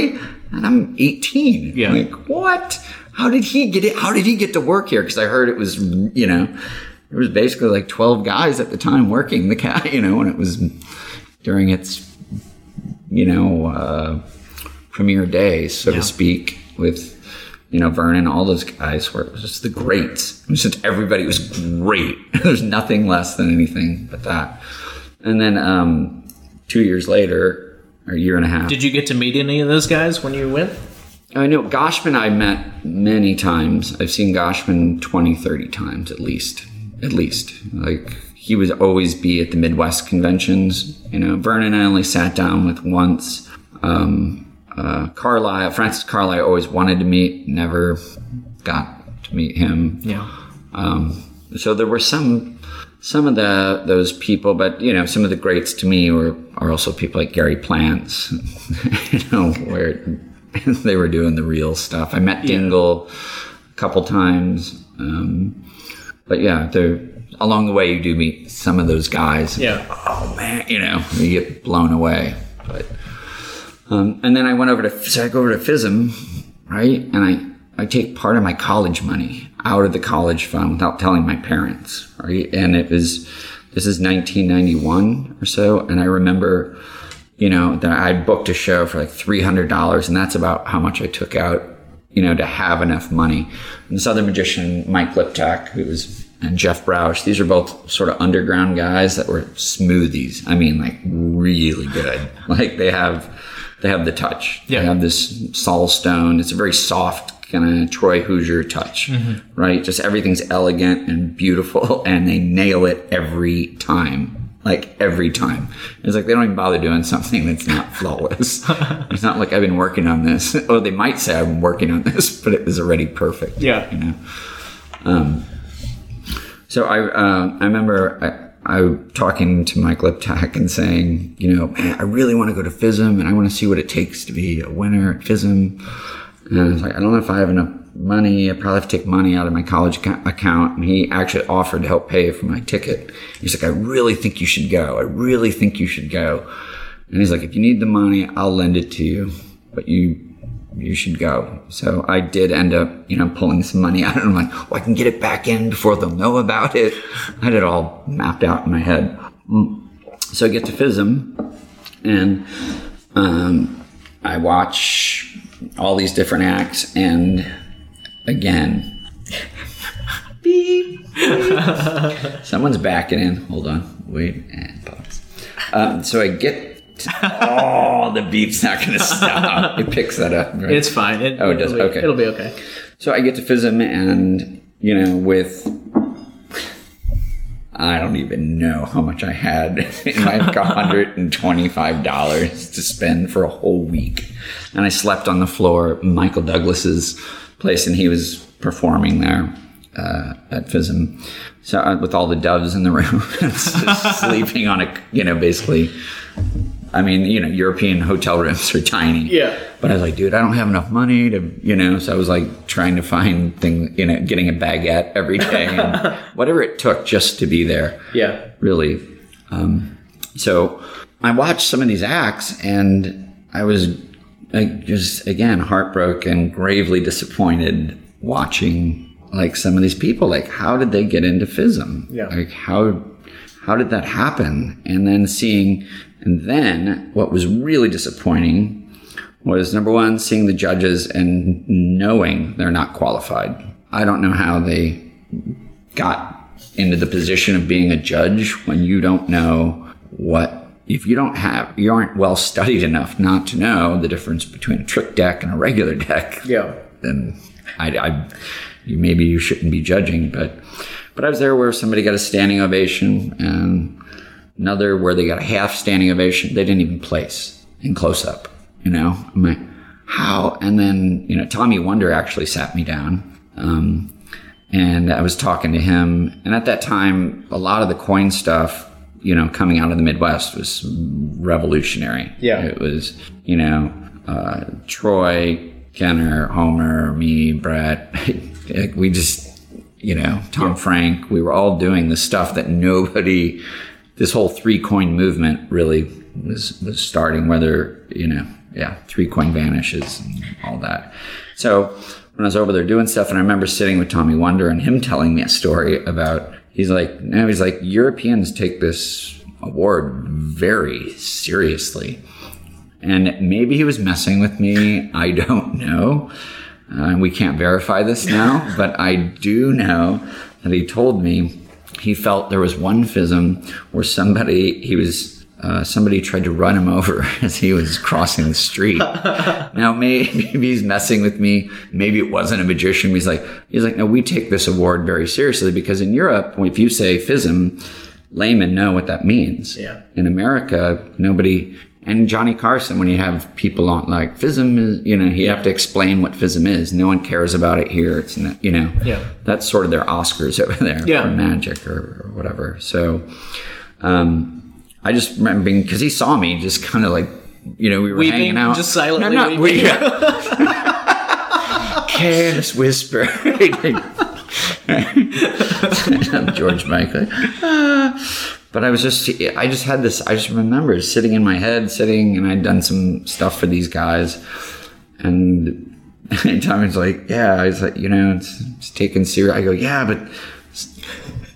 and I'm 18. Yeah. Like what? How did he get it? How did he get to work here? Because I heard it was, you know, there was basically like 12 guys at the time working the cat, you know, when it was during its, you know, uh, premiere day, so Yeah. to speak, with you know Vernon, all those guys were just the greats. It was just everybody was great. There's nothing less than anything but that. and then um, two years later, or a year and a half. Did you get to meet any of those guys when you went? I know Goshman I met many times. I've seen Goshman 20, 30 times at least. At least. Like he would always be at the Midwest conventions. You know, Vernon I only sat down with once. Um, uh, Carlyle, Francis Carlyle always wanted to meet, never got to meet him. Yeah. Um, so there were some some of the those people, but you know, some of the greats to me were are also people like Gary Plants, you know, where they were doing the real stuff. I met Dingle a couple times, um, but yeah, along the way you do meet some of those guys. Yeah. Oh man, you know, you get blown away. But um, and then I went over to so I go over to FISM, right, and I I take part of my college money out of the college fund without telling my parents, right? And it was, this is 1991 or so. And I remember, you know, that I booked a show for like $300 and that's about how much I took out, you know, to have enough money. And this other magician, Mike Liptak, who was, and Jeff Broush, these are both sort of underground guys that were smoothies. I mean, like really good. like they have, they have the touch. Yeah. They have this Saul Stone. It's a very soft kind of Troy Hooser touch, right? Just everything's elegant and beautiful, and they nail it every time. Like every time. It's like they don't even bother doing something that's not flawless. it's not like I've been working on this. Or they might say I've been working on this, but it was already perfect. Yeah. You know? Um, so I, uh, I remember I, I was talking to Mike Liptak and saying, you know, I really want to go to FISM and I want to see what it takes to be a winner at FISM. And I was like, I don't know if I have enough money. I probably have to take money out of my college account. And he actually offered to help pay for my ticket. He's like, I really think you should go. I really think you should go. And he's like, if you need the money, I'll lend it to you, but you, you should go. So I did end up, you know, pulling some money out and I'm like, oh, I can get it back in before they'll know about it. I had it all mapped out in my head. So I get to FISM and, um, I watch all these different acts and again beep, beep. someone's backing in hold on wait and pause um, so i get oh the beep's not gonna stop it picks that up right? It's fine. It, Oh, it does? It'll be, Okay. It'll be okay. so i get to FISM and you know with I don't even know how much I had in my $125 to spend for a whole week. And I slept on the floor at Michael Douglas's place, and he was performing there uh, at FISM. So uh, with all the doves in the room, sleeping on a, you know, basically, I mean, you know, European hotel rooms are tiny. Yeah. But I was like, dude, I don't have enough money to, you know, so I was like trying to find thing, you know, getting a baguette every day and whatever it took just to be there Yeah. really. Um, so I watched some of these acts and I was like, just again heartbroken, gravely disappointed watching like some of these people. Like, how did they get into FISM? Yeah. Like, how how did that happen? And then seeing, and then what was really disappointing was number one, seeing the judges and knowing they're not qualified. I don't know how they got into the position of being a judge when you don't know what if you don't have you aren't well studied enough not to know the difference between a trick deck and a regular deck Yeah. then I, I maybe you shouldn't be judging but but I was there where somebody got a standing ovation and another where they got a half standing ovation they didn't even place in close up you know I'm like how and then you know Tommy Wonder actually sat me down um, and I was talking to him. And at that time, a lot of the coin stuff, you know, coming out of the Midwest was revolutionary. Yeah. It was, you know, uh, Troy, Kenner, Homer, me, Brett. we just, you know, Tom Frank, we were all doing the stuff that nobody, this whole three coin movement really was, was starting, whether, you know, yeah, three coin vanishes and all that. So when I was over there doing stuff, and I remember sitting with Tommy Wonder and him telling me a story about, he's like, no, he's like, Europeans take this award very seriously. And maybe he was messing with me. I don't know. Uh, we can't verify this now, but I do know that he told me he felt there was one FISM where somebody he was uh, somebody tried to run him over as he was crossing the street. now maybe, maybe he's messing with me. Maybe it wasn't a magician. He's like he's like no, we take this award very seriously because in Europe, if you say FISM, laymen know what that means. Yeah. In America, nobody. And Johnny Carson, when you have people on like FISM is, you know, you have to explain what FISM is. No one cares about it here. It's not, you know, Yeah. that's sort of their Oscars over there Yeah. for magic or, or whatever. So, um, I just remember being because he saw me just kind of like, you know, we were Weeping, hanging out, just silently No, not weeping. we- Careless whisper. George Michael. Ah. But I was just, I just had this, I just remember sitting in my head, sitting, and I'd done some stuff for these guys. And Tommy's like, yeah, I was like, you know, it's, it's taken serious. I go, yeah, but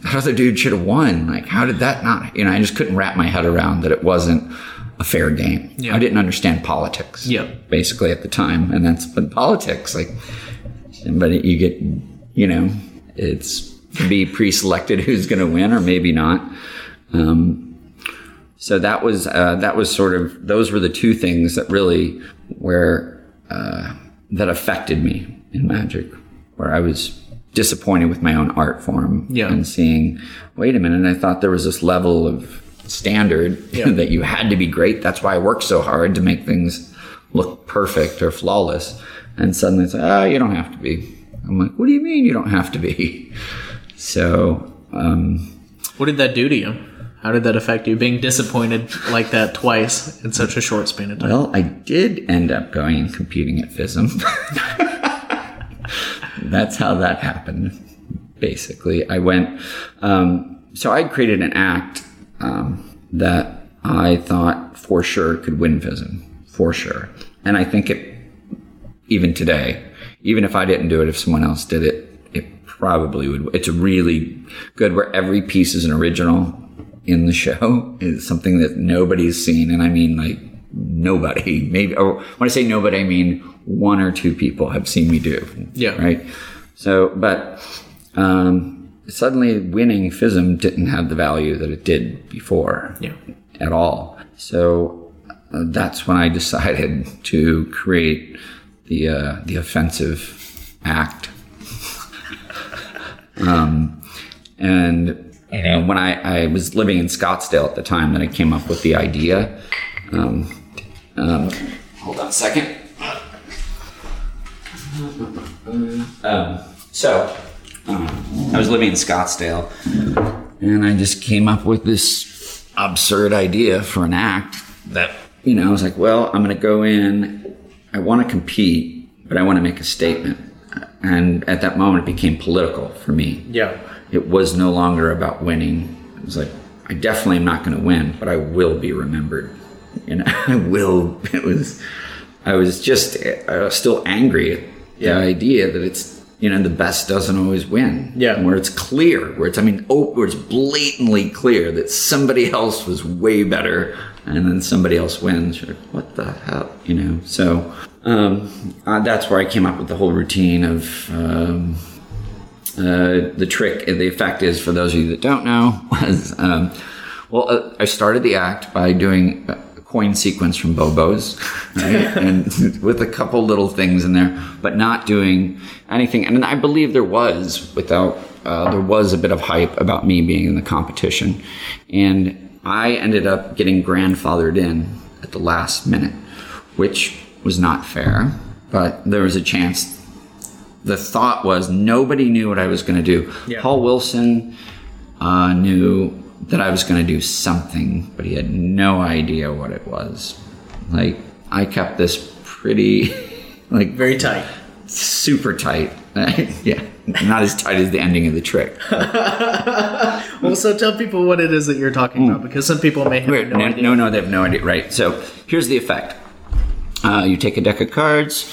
that other dude should have won. Like, how did that not, you know, I just couldn't wrap my head around that it wasn't a fair game. Yeah. I didn't understand politics. Yeah. Basically at the time. And that's, but politics, like, but you get, you know, it's be pre-selected who's going to win or maybe not. Um, so that was uh, that was sort of those were the two things that really were uh, that affected me in magic, where I was disappointed with my own art form Yeah. and seeing, wait a minute, I thought there was this level of standard Yeah. that you had to be great. That's why I worked so hard to make things look perfect or flawless. And suddenly it's like, oh, you don't have to be. I'm like, what do you mean you don't have to be? So, um, What did that do to you? How did that affect you? Being disappointed like that twice in such a short span of time. Well, I did end up going and competing at FISM. That's how that happened, basically. I went, um, so I created an act um, that I thought for sure could win FISM, for sure. And I think it, even today, even if I didn't do it, if someone else did it, it probably would. It's really good where every piece is an original in the show is something that nobody's seen. And I mean, like, nobody, maybe, or when I say nobody, I mean one or two people have seen me do. Yeah. Right. So, but, um, suddenly winning FISM didn't have the value that it did before Yeah. at all. So uh, that's when I decided to create the uh, the offensive act. um, and you know, when I, I was living in Scottsdale at the time, that I came up with the idea. Um, um, hold on a second. Um, so um, I was living in Scottsdale, and I just came up with this absurd idea for an act that you know I was like, well, I'm going to go in. I want to compete, but I want to make a statement. And at that moment, it became political for me. Yeah. It was no longer about winning. It was like, I definitely am not going to win, but I will be remembered. And I will. It was. I was just. I was still angry at Yeah. the idea that it's. You know, the best doesn't always win. Yeah. Where it's clear, where it's. I mean, oh, where it's blatantly clear that somebody else was way better, and then somebody else wins. You're like, what the hell? You know. So. Um, uh, that's where I came up with the whole routine of um, uh, the trick, the effect is for those of you that don't know, was um, well, uh, I started the act by doing a coin sequence from Bobo's, right? and with a couple little things in there, but not doing anything. And I believe there was without uh, there was a bit of hype about me being in the competition, and I ended up getting grandfathered in at the last minute, which was not fair. But there was a chance the thought was nobody knew what I was going to do. Yeah. Paul Wilson uh, knew that I was going to do something, but he had no idea what it was. Like I kept this pretty, like Very tight. super tight. yeah, not as tight as the ending of the trick. Well, so tell people what it is that you're talking about because some people may have Wait, no, no, idea. no, no, they have no idea. Right. So here's the effect. Uh, you take a deck of cards,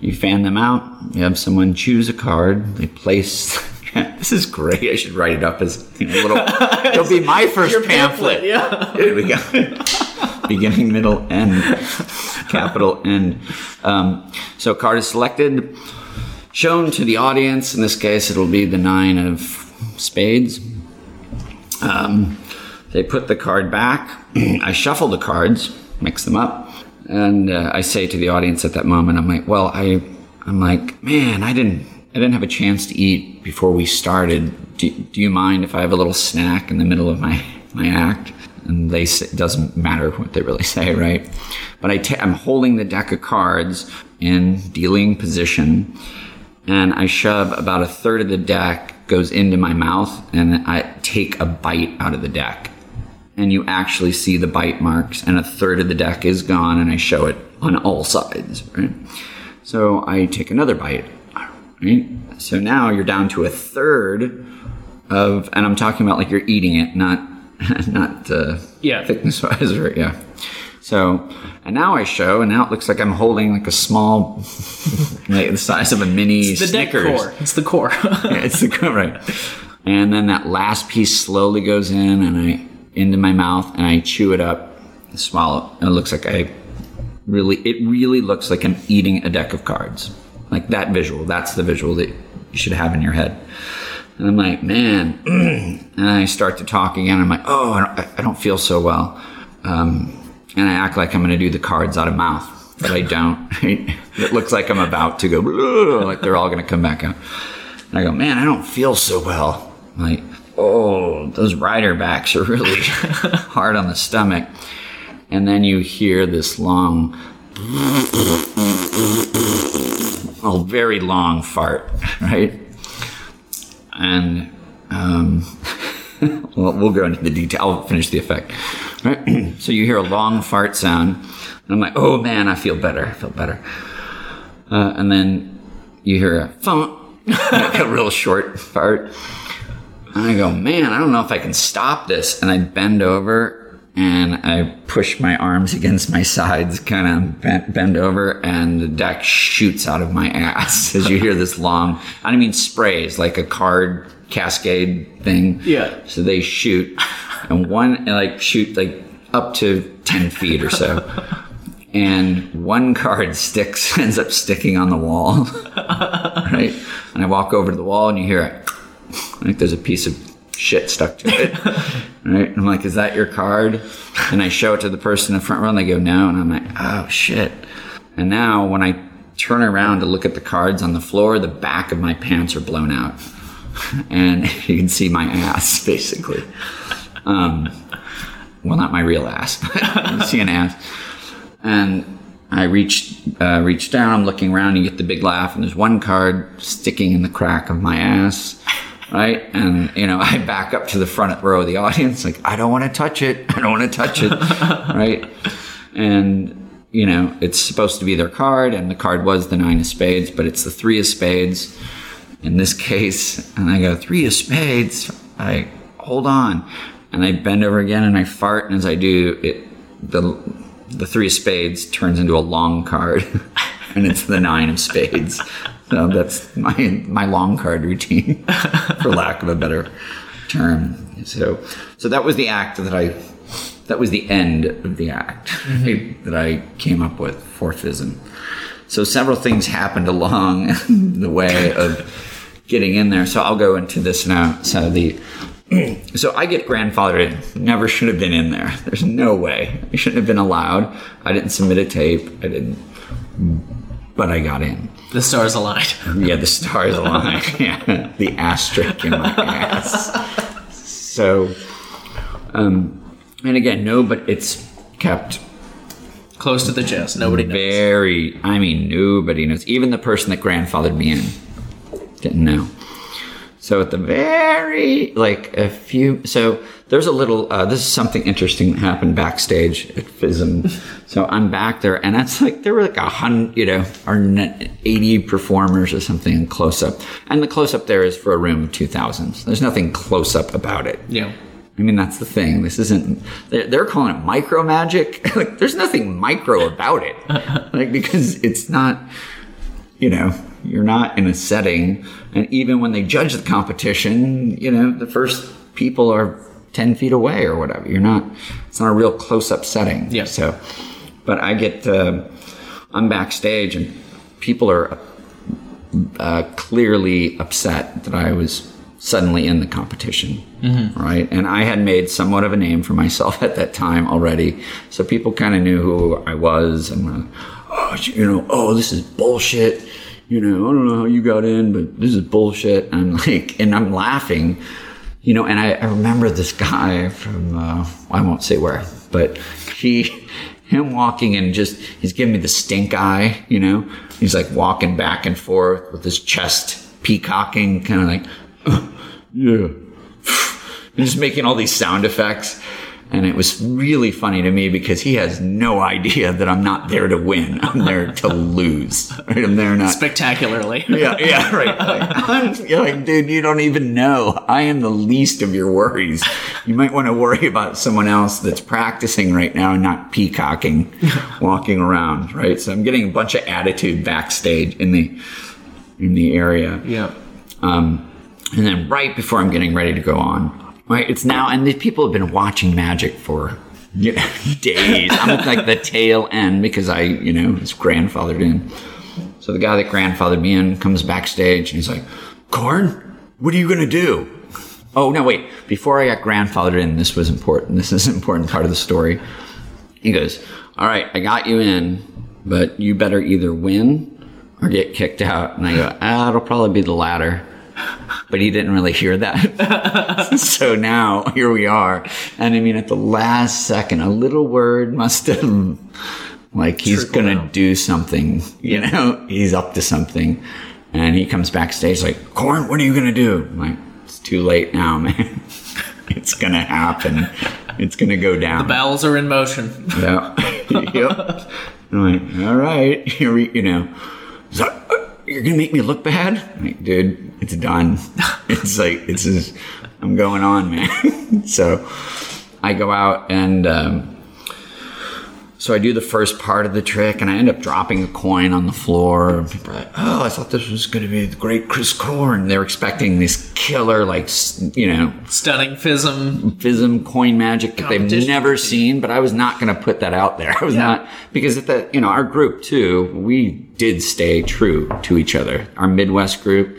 you fan them out. You have someone choose a card. They place. this is great. I should write it up as a little. It'll be my first Your pamphlet. pamphlet, yeah. Here we go. Beginning, middle, end. Capital end. Um, so, card is selected, shown to the audience. In this case, it'll be the nine of spades. Um, they put the card back. I shuffle the cards, mix them up, and uh, I say to the audience at that moment, I'm like, "Well, I, I'm like, man, I didn't, I didn't have a chance to eat before we started. Do, do you mind if I have a little snack in the middle of my my act?" And they say, it doesn't matter what they really say, right? But I t- I'm holding the deck of cards in dealing position, and I shove about a third of the deck goes into my mouth, and I take a bite out of the deck and you actually see the bite marks, and a third of the deck is gone, and I show it on all sides, right? So I take another bite, right? So now you're down to a third of, and I'm talking about like you're eating it, not not uh, Yeah. thickness wise, right? Yeah. So, and now I show, and now it looks like I'm holding like a small, like the size of a mini The deck Snickers. core. It's the core. Yeah, it's the core, right. And then that last piece slowly goes in and I into my mouth and I chew it up, swallow. And it looks like I really it really looks like I'm eating a deck of cards. Like that visual. That's the visual that you should have in your head. And I'm like, man. and I start to talk again. I'm like, oh, I don't, I don't feel so well. Um, and I act like I'm going to do the cards out of mouth, but I don't. it looks like I'm about to go, like they're all going to come back out. And I go, man, I don't feel so well. I'm like, oh, those rider backs are really hard on the stomach. And then you hear this long, a very long fart, right? And um, well, we'll go into the detail. I'll finish the effect. Right? so you hear a long fart sound, and I'm like, oh man, I feel better. I feel better. Uh, and then you hear a thump, like a real short fart. And I go, man, I don't know if I can stop this. And I bend over and I push my arms against my sides, kind of bend, bend over, and the deck shoots out of my ass as you hear this long, I don't mean sprays, like a card cascade thing. Yeah. So they shoot, and one, like, shoot like up to 10 feet or so. And one card sticks, ends up sticking on the wall. right? And I walk over to the wall and you hear it. I think there's a piece of shit stuck to it. right? I'm like, is that your card? And I show it to the person in the front row and they go, no. And I'm like, oh shit. And now when I turn around to look at the cards on the floor, the back of my pants are blown out. And you can see my ass basically. Um, well, not my real ass, but you see an ass. And I reach uh, reach down. I'm looking around. And you get the big laugh, and there's one card sticking in the crack of my ass, right? And you know, I back up to the front row of the audience, like I don't want to touch it. I don't want to touch it, right? And you know, it's supposed to be their card, and the card was the nine of spades, but it's the three of spades in this case. And I go three of spades. I hold on, and I bend over again, and I fart, and as I do, it the the three of spades turns into a long card and it's the nine of spades that's my my long card routine for lack of a better term so so that was the act that i that was the end of the act mm-hmm. that i came up with for FISM. so several things happened along the way of getting in there so i'll go into this now so the so I get grandfathered in. Never should have been in there. There's no way. I shouldn't have been allowed. I didn't submit a tape. I didn't. But I got in. the stars aligned. Yeah, the stars aligned. yeah, the asterisk in my ass. So, um, and again, no, but it's kept Close to the chest. Nobody knows. very. I mean, nobody knows. Even the person that grandfathered me in didn't know. So at the very like a few. So there's a little. Uh, this is something interesting that happened backstage at FISM. so I'm back there, and that's like there were like a hundred, you know, or eighty performers or something in close up, and the close up there is for a room of two thousand. So there's nothing close up about it. Yeah. I mean, that's the thing. This isn't, they're, they're calling it micro magic. like, there's nothing micro about it. like, because it's not, you know, you're not in a setting. And even when they judge the competition, you know, the first people are 10 feet away or whatever. You're not, it's not a real close up setting. Yeah. So, but I get, uh, I'm backstage and people are uh, clearly upset that I was suddenly in the competition, right? And I had made somewhat of a name for myself at that time already, so people kind of knew who I was, and uh, oh, you know, oh, this is bullshit. You know, I don't know how you got in, but this is bullshit. I'm like, and I'm laughing, you know. And I, I remember this guy from uh, I won't say where, but he, him walking and just he's giving me the stink eye, you know. He's like walking back and forth with his chest peacocking, kind of like, yeah. And just making all these sound effects. And it was really funny to me because he has no idea that I'm not there to win. I'm there to lose. Right? I'm there not. Spectacularly. yeah, yeah, right. Like, I'm, you're like, dude, you don't even know. I am the least of your worries. You might want to worry about someone else that's practicing right now and not peacocking, walking around, right? So I'm getting a bunch of attitude backstage in the in the area. Yeah. Um, and then right before I'm getting ready to go on, right? It's now, and the people have been watching Magic for you know, days. I'm at like the tail end because I, you know, was grandfathered in. So the guy that grandfathered me in comes backstage and he's like, Korn, what are you going to do? Oh, no, wait. Before I got grandfathered in, this was important. This is an important part of the story. He goes, All right, I got you in, but you better either win or get kicked out. And I go, ah, it'll probably be the latter. But he didn't really hear that. so now here we are. And I mean, at the last second, a little word must have, like, he's going to do something, you know, he's up to something. And he comes backstage like, Korn, what are you going to do? I'm like, it's too late now, man. it's going to happen. It's going to go down. The bowels are in motion. Yeah. yep. I'm like, all right, here we, you know, so, you're gonna make me look bad? I'm like, dude, it's done. It's like, it's just, I'm going on, man. so I go out and, um, so I do the first part of the trick and I end up dropping a coin on the floor. And People are like, oh, I thought this was going to be the great Chris Korn. They're expecting this killer, like, you know, Stunning fism. Fism coin magic that they've never seen, but I was not going to put that out there. I was Yeah. not because at the you know our group too, we did stay true to each other. Our Midwest group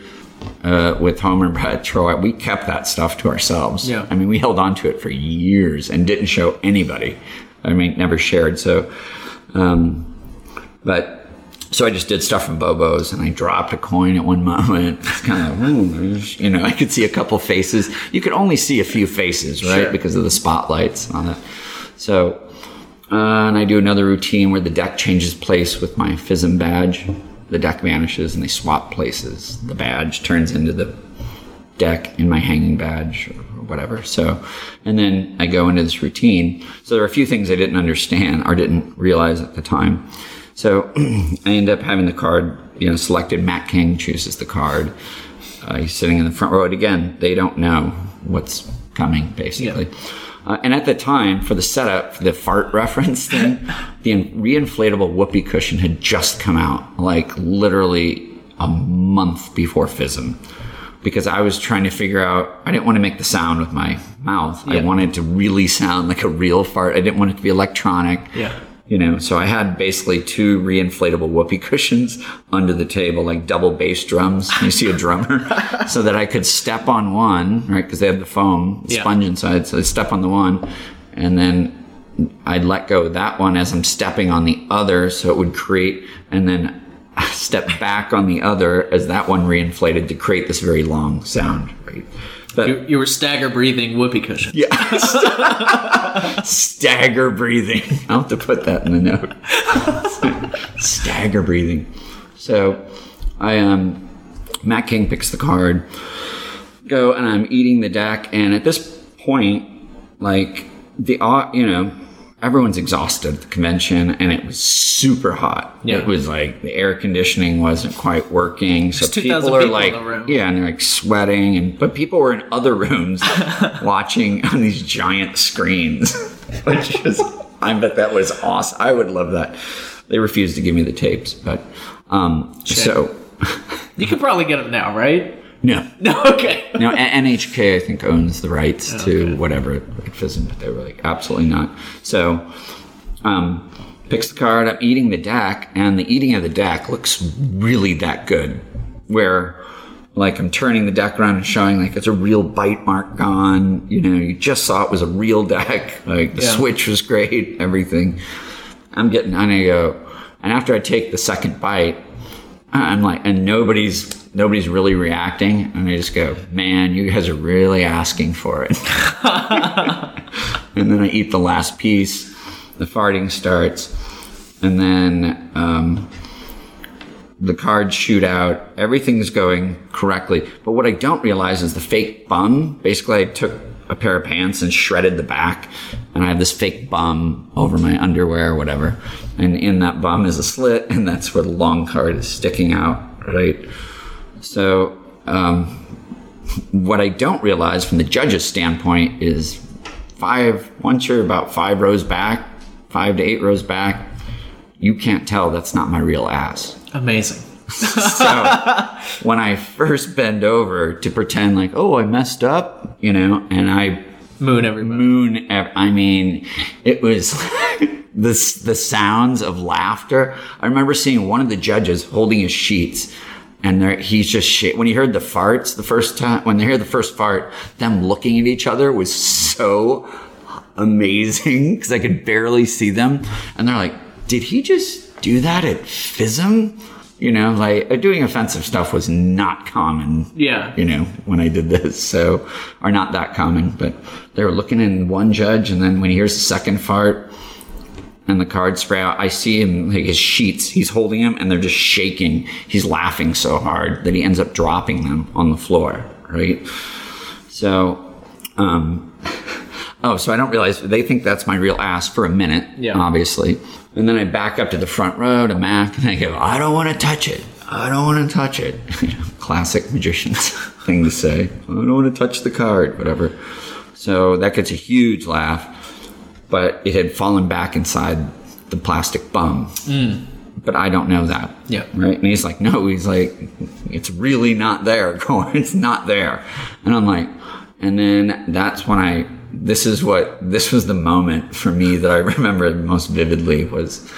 uh, with Homer, Brett, Troy, we kept that stuff to ourselves. Yeah. I mean, we held on to it for years and didn't show anybody. I mean, never shared. So, um, but so I just did stuff from Bobo's and I dropped a coin at one moment. It's kind of, you know, I could see a couple faces. You could only see a few faces, right? Sure. Because of the spotlights and all that. So, uh, and I do another routine where the deck changes place with my FISM badge. The deck vanishes and they swap places. The badge turns into the deck in my hanging badge or whatever. So, and then I go into this routine. So there are a few things I didn't understand or didn't realize at the time. So I end up having the card, you know, selected. Matt King chooses the card. Uh, he's sitting in the front row. And again, they don't know what's coming, basically. Uh, and at the time, for the setup, for the fart reference thing, the reinflatable whoopee cushion had just come out, like literally a month before FISM because I was trying to figure out. I didn't want to make the sound with my mouth. I Yeah. wanted to really sound like a real fart. I didn't want it to be electronic. Yeah. You know, so I had basically two reinflatable whoopee cushions under the table, like double bass drums. You see a drummer, so that I could step on one, right? Because they have the foam Yeah. sponge inside. So I step on the one, and then I'd let go of that one as I'm stepping on the other, so it would create, and then step back on the other as that one reinflated to create this very long sound. Right? But You, you were stagger breathing whoopee cushion. yeah, stagger breathing. I'll have to put that in the note. stagger breathing. So, I um, Matt King picks the card. Go and I'm eating the deck, and at this point, like the you know everyone's exhausted at the convention and it was super hot Yeah. it was like the air conditioning wasn't quite working so There's 2,000 people are people like in the room. yeah and they're like sweating and but people were in other rooms watching on these giant screens which is i bet that was awesome i would love that they refused to give me the tapes but um so You could probably get them now, right? No No, okay. no, NHK I think owns the rights Okay. to whatever at FISM, but they were like absolutely not. So, um, picks the card. I'm eating the deck, and the eating of the deck looks really that good. Where like I'm turning the deck around and showing like it's a real bite mark gone. You know, you just saw it was a real deck. Like the Yeah. switch was great, everything. I'm getting, and I go, and after I take the second bite, I'm like, and nobody's nobody's really reacting, and I just go, man, you guys are really asking for it. and then I eat the last piece. The farting starts, and then um, the cards shoot out. Everything's going correctly, but what I don't realize is the fake bum. Basically, I took a pair of pants and shredded the back, and I have this fake bum over my underwear or whatever. And in that bum is a slit, and that's where the long card is sticking out, right? So, um, what I don't realize from the judge's standpoint is five, once you're about five rows back, five to eight rows back, you can't tell that's not my real ass. Amazing. So when I first bend over to pretend like, oh, I messed up, you know, and I Moon everybody. moon, ev- I mean, it was the, the sounds of laughter. I remember seeing one of the judges holding his sheets and there, he's just shit. When he heard the farts the first time, when they heard the first fart, them looking at each other was so amazing because I could barely see them. And they're like, did he just do that at FISM? You know, like uh, doing offensive stuff was not common Yeah. you know, when I did this. So, are not that common, but they were looking in one judge, and then when he hears the second fart and the card spray out, I see him, like his sheets, he's holding them and they're just shaking. He's laughing so hard that he ends up dropping them on the floor, right? So, um, oh, so I don't realize they think that's my real ass for a minute, Yeah. obviously. And then I back up to the front row to Mac and I go, I don't want to touch it. I don't want to touch it. Classic magician's thing to say. I don't want to touch the card, whatever. So that gets a huge laugh, but it had fallen back inside the plastic bum. Mm. But I don't know that. Yeah. Right. And he's like, no, he's like, it's really not there. Going, it's not there. And I'm like, and then that's when I, this is what, this was the moment for me that I remember most vividly was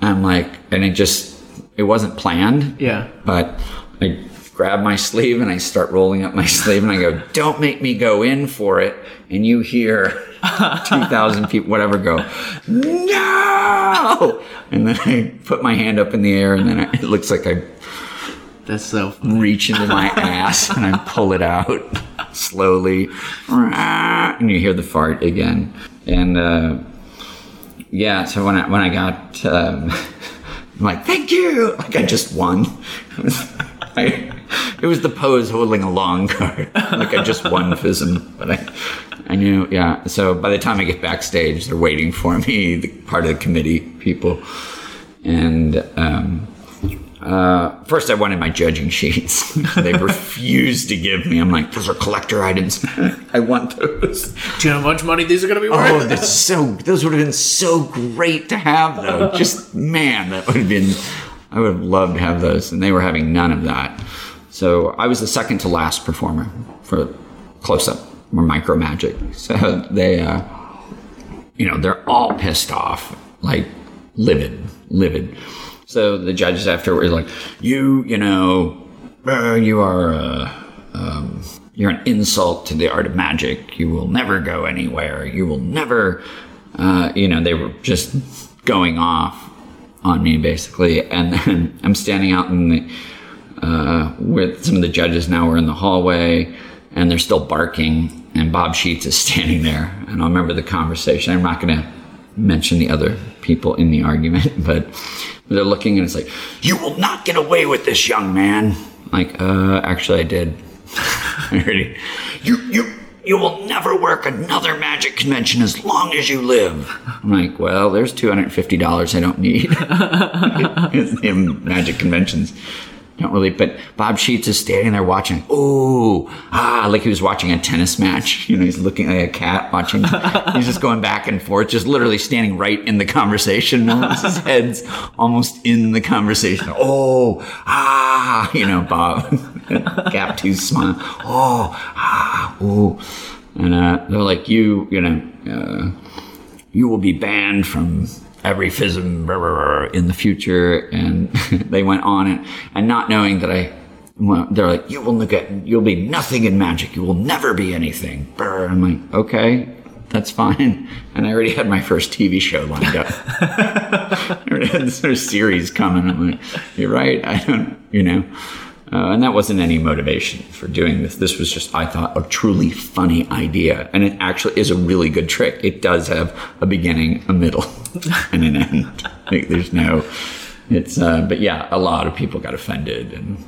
I'm like, and it just, it wasn't planned. Yeah. But I grab my sleeve and I start rolling up my sleeve and I go, don't make me go in for it. And you hear 2,000 people, whatever, go, no! And then I put my hand up in the air and then I, it looks like I That's so funny. reach into my ass and I pull it out slowly. And you hear the fart again. And, uh, yeah, so when I, when I got, um, I'm like, thank you! Like I just won. I, it was the pose holding a long card. Like I just won FISM. But I, I knew, yeah. So by the time I get backstage, they're waiting for me, the part of the committee people. And, um, uh, first, I wanted my judging sheets. they refused to give me. I'm like, those are collector items. I want those. Do you know how much money these are going to be worth? Oh, that's so. Those would have been so great to have, though. Just man, that would have been. I would have loved to have those, and they were having none of that. So I was the second to last performer for close up or micro magic. So they, uh, you know, they're all pissed off, like livid, livid. So the judges afterwards like, you, you know, uh, you are, uh, um, you're an insult to the art of magic. You will never go anywhere. You will never, uh, you know, they were just going off on me basically. And then I'm standing out in the, uh, with some of the judges now we're in the hallway and they're still barking and Bob Sheets is standing there. And I remember the conversation. I'm not going to mention the other people in the argument, but they're looking and it's like, you will not get away with this, young man. Like, uh, actually I did. I it. You, you, you will never work another magic convention as long as you live. I'm like, well, there's $250 I don't need. in magic conventions. Don't really, but Bob Sheets is standing there watching. Ooh, ah, like he was watching a tennis match. You know, he's looking like a cat watching. he's just going back and forth, just literally standing right in the conversation. Almost his head's almost in the conversation. Oh, ah, you know, Bob, gap tooth smile. Oh, ah, ooh, and uh, they're like, you, you know, uh, you will be banned from every FISM in the future. And they went on and, and not knowing that I well, they're like, you will get, you'll be nothing in magic. You will never be anything. Brr. I'm like, okay, that's fine. And I already had my first TV show lined up. I already had this series coming. I'm like, you're right. I don't, you know. Uh, and that wasn't any motivation for doing this. This was just, I thought, a truly funny idea. And it actually is a really good trick. It does have a beginning, a middle, and an end. Like, there's no, it's, uh, but yeah, a lot of people got offended and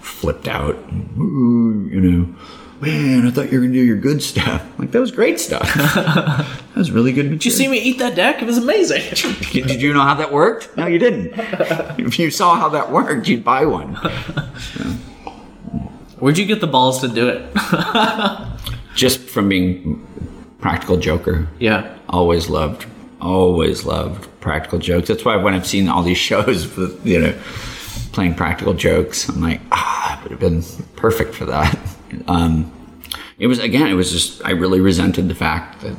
flipped out. Ooh, you know, man, I thought you were to do your good stuff. Like, that was great stuff. that was really good. Did you see me eat that deck? It was amazing. Did you know how that worked? No, you didn't. if you saw how that worked, you'd buy one. Where'd you get the balls to do it? Just from being practical joker. yeah. Always loved, always loved practical jokes. That's why when I've seen all these shows with, you know, playing practical jokes, I'm like, ah, it would have been perfect for that. Um, it was, again, it was just, I really resented the fact that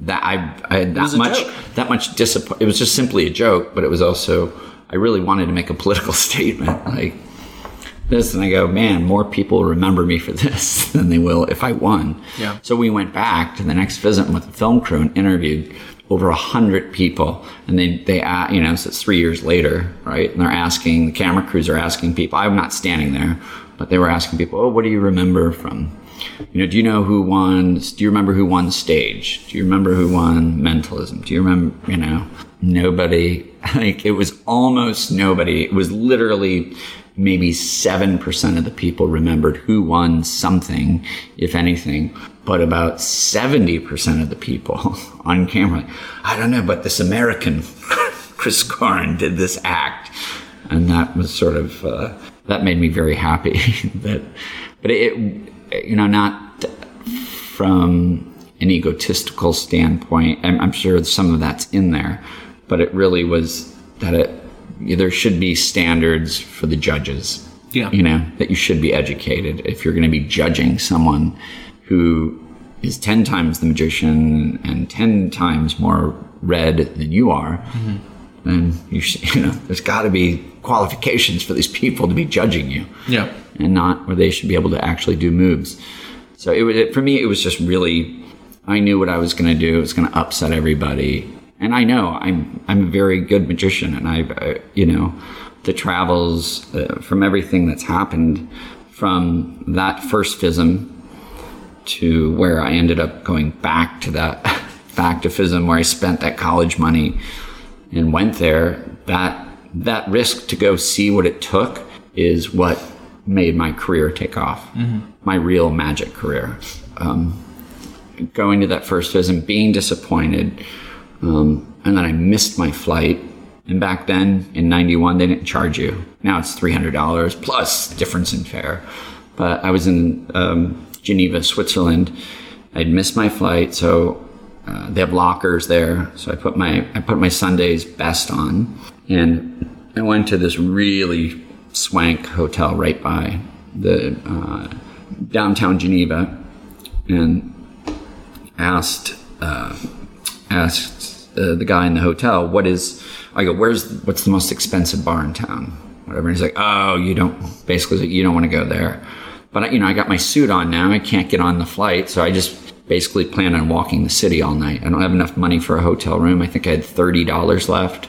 that I, I had that much joke. that much disappoint. It was just simply a joke, but it was also I really wanted to make a political statement like this, and I go, man, more people remember me for this than they will if I won. Yeah. So we went back to the next FISM with the film crew and interviewed over a hundred people, and they they a- you know so it's three years later, right? And they're asking the camera crews are asking people. I'm not standing there, but they were asking people, oh, what do you remember from? You know, do you know who won? Do you remember who won stage? Do you remember who won mentalism? Do you remember? You know, nobody. Like it was almost nobody. It was literally maybe seven percent of the people remembered who won something, if anything. But about seventy percent of the people on camera, I don't know, but this American Chris Korn did this act, and that was sort of uh, that made me very happy. that, but it, you know, not from an egotistical standpoint. I'm, I'm sure some of that's in there, but it really was that it there should be standards for the judges. Yeah. You know, that you should be educated if you're going to be judging someone who is 10 times the magician and 10 times more read than you are. Mm-hmm. Then you, should, you know, there's got to be qualifications for these people to be judging you Yeah. and not where they should be able to actually do moves. So it was it, for me. It was just really. I knew what I was going to do. It was going to upset everybody, and I know I'm I'm a very good magician, and I, uh, you know, the travels uh, from everything that's happened from that first FISM to where I ended up going back to that back to FISM where I spent that college money and went there. That that risk to go see what it took is what made my career take off. My real magic career. Um, going to that first FISM, being disappointed, um, and then I missed my flight. And back then in '91, they didn't charge you. Now it's three hundred dollars plus difference in fare. But I was in um, Geneva, Switzerland. I'd missed my flight, so uh, they have lockers there. So I put my I put my Sunday's best on, and I went to this really swank hotel right by the uh, downtown Geneva, and asked uh, asked uh, the guy in the hotel, "What is?" I go, "Where's what's the most expensive bar in town?" Whatever. And he's like, "Oh, you don't." Basically, you don't want to go there. But I- you know, I got my suit on now. I can't get on the flight, so I just basically plan on walking the city all night. I don't have enough money for a hotel room. I think I had thirty dollars left.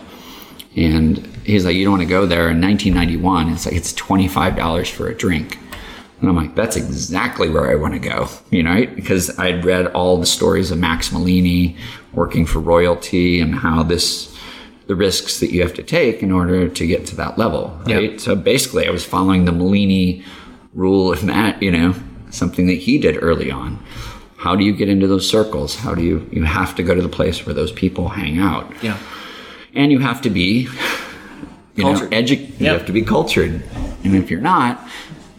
And he's like, "You don't want to go there." In 1991, it's like it's twenty five dollars for a drink. And I'm like, that's exactly where I want to go, you know? Because I'd read all the stories of Max Malini working for royalty and how this, the risks that you have to take in order to get to that level, right? Yeah. So basically, I was following the Malini rule of that, you know, something that he did early on. How do you get into those circles? How do you, you have to go to the place where those people hang out Yeah. And you have to be you Cultured. know edu- you have to be cultured. And if you're not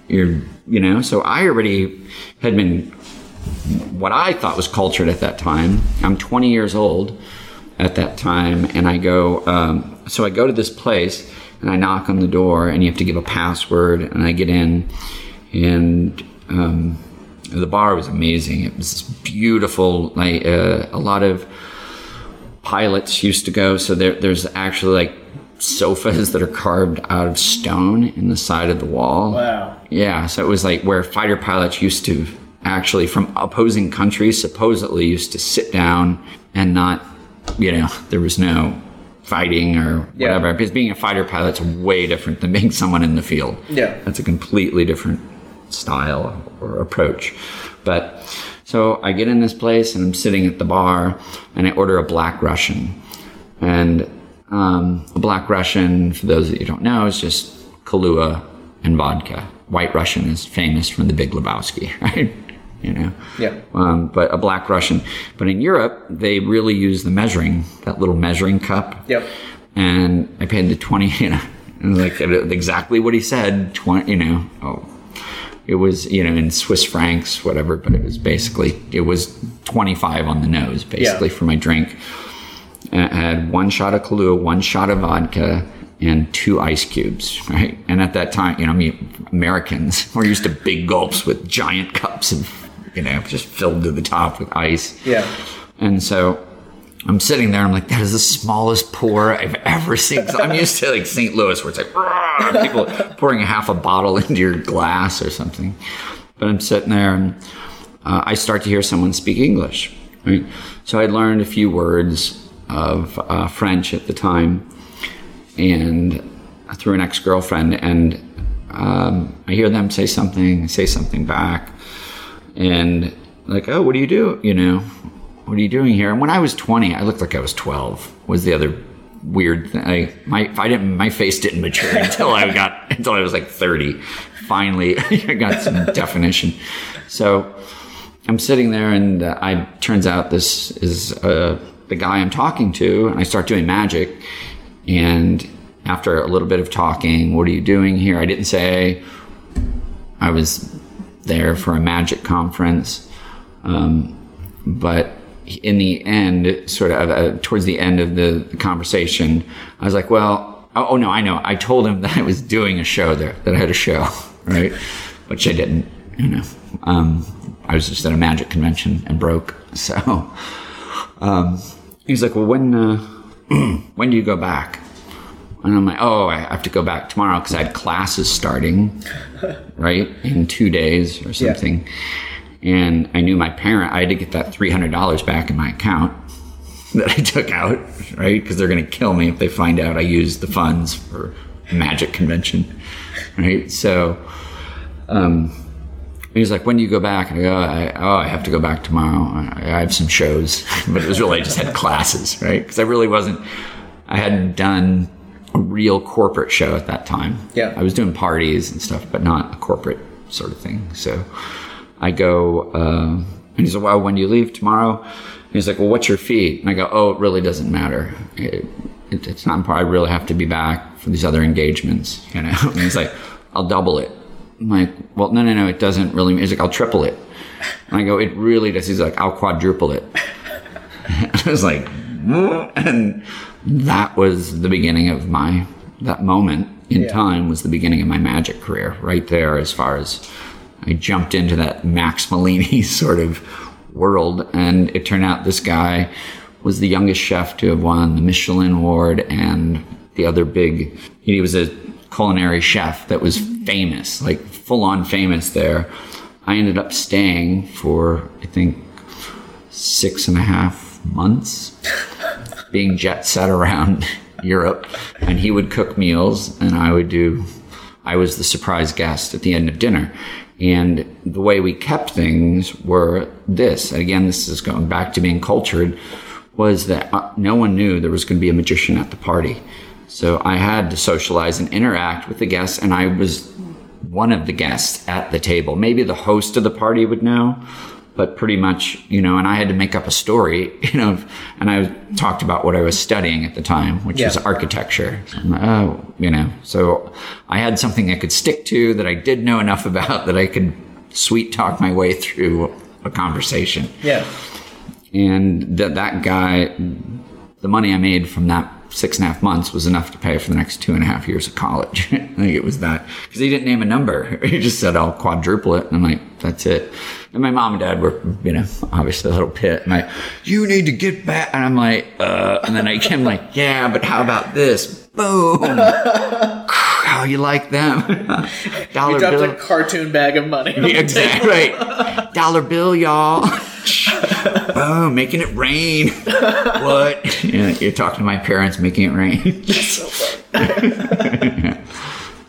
you're you know so i already had been what i thought was cultured at that time. I'm 20 years old at that time and i go um, so i go to this place and i knock on the door and you have to give a password and i get in and um, the bar was amazing. It was beautiful like uh, a lot of pilots used to go. So there, there's actually like sofas that are carved out of stone in the side of the wall. Wow. Yeah, so it was like where fighter pilots used to actually from opposing countries supposedly used to sit down and not, you know, there was no fighting or Yeah. whatever. Because being a fighter pilot's way different than being someone in the field. Yeah. That's a completely different style or approach. But so I get in this place and I'm sitting at the bar and I order a black Russian. And um, a black Russian, for those that you don't know, is just Kahlua and vodka. White Russian is famous from the Big Lebowski, right? You know? Yeah. Um, but a black Russian. But in Europe, they really use the measuring, that little measuring cup Yep. and I paid the twenty. You know, and like exactly what he said. Twenty. You know, oh, it was you know in Swiss francs, whatever. But it was basically it was twenty five on the nose, basically Yeah. for my drink. And I had one shot of Kahlua, one shot of vodka, and two ice cubes. Right, and at that time, you know, I mean, Americans were used to big gulps with giant cups of you know just filled to the top with ice. Yeah. And so I'm sitting there. I'm like, that is the smallest pour I've ever seen. 'Cause I'm used to like St. Louis, where it's like people pouring half a bottle into your glass or something. But I'm sitting there, and uh, I start to hear someone speak English. Right? So I learned a few words of uh, French at the time, and through an ex-girlfriend, and um, I hear them say something, say something back, and like, oh, what do you do? You know, what are you doing here? And when I was 20, I looked like I was 12. Was the other weird thing? I, my I didn't my face didn't mature until I got until I was like 30. Finally, I got some definition. So I'm sitting there, and uh, I turns out this is uh, the guy I'm talking to, and I start doing magic, and after a little bit of talking, what are you doing here? I didn't say I was there for a magic conference. Um, but in the end, sort of uh, towards the end of the, the conversation, I was like, well, oh, oh, no, I know. I told him that I was doing a show there, that I had a show, right? Which I didn't, you know. Um, I was just at a magic convention and broke. So um, he's like, well, when, uh, when do you go back? And I'm like, oh, I have to go back tomorrow because I had classes starting, right, in two days or something. And I knew my parent, I had to get that $300 back in my account that I took out, right? Because they're going to kill me if they find out I used the funds for a magic convention, right? So, um, he was like, when do you go back? And I go, I, oh, I have to go back tomorrow. I, I have some shows. But it was really, I just had classes, right? Because I really wasn't, I hadn't done a real corporate show at that time. Yeah. I was doing parties and stuff, but not a corporate sort of thing. So I go, uh, and he said, well, when do you leave tomorrow? And he's like, well, what's your fee? And I go, oh, it really doesn't matter. It, it, it's not important. I really have to be back for these other engagements, you know? And he's like, I'll double it. I'm like, well, no, no, no, it doesn't really. He's like, I'll triple it. And I go, it really does. He's like, I'll quadruple it. I was like, "Mm." and that was the beginning of my, that moment in Yeah. time was the beginning of my magic career right there as far as I jumped into that Max Malini sort of world. And it turned out this guy was the youngest chef to have won the Michelin Award and the other big, he was a culinary chef that was famous, like full on famous there. I ended up staying for, I think, six and a half months, being jet set around Europe. And he would cook meals, and I would do, I was the surprise guest at the end of dinner. And the way we kept things were this. Again, this is going back to being cultured, was that uh, no one knew there was going to be a magician at the party. So I had to socialize and interact with the guests, and I was one of the guests at the table. Maybe the host of the party would know, but pretty much, you know, and I had to make up a story, you know, and I talked about what I was studying at the time, which was architecture. So like, oh, you know, so I had something I could stick to that I did know enough about that I could sweet talk my way through a conversation. Yeah. and that that guy the money i made from that six and a half months was enough to pay for the next two and a half years of college. I think it was that because he didn't name a number. He just said i'll quadruple it. And i'm like that's it and my mom and dad were you know obviously a little pit and like you need to get back and i'm like uh and then i came like yeah but how about this Boom. How you like them? Dollar You dropped bill. a cartoon bag of money. on exactly right. Dollar bill, y'all. Boom, making it rain. what? Yeah, you're talking to my parents, making it rain. So funny.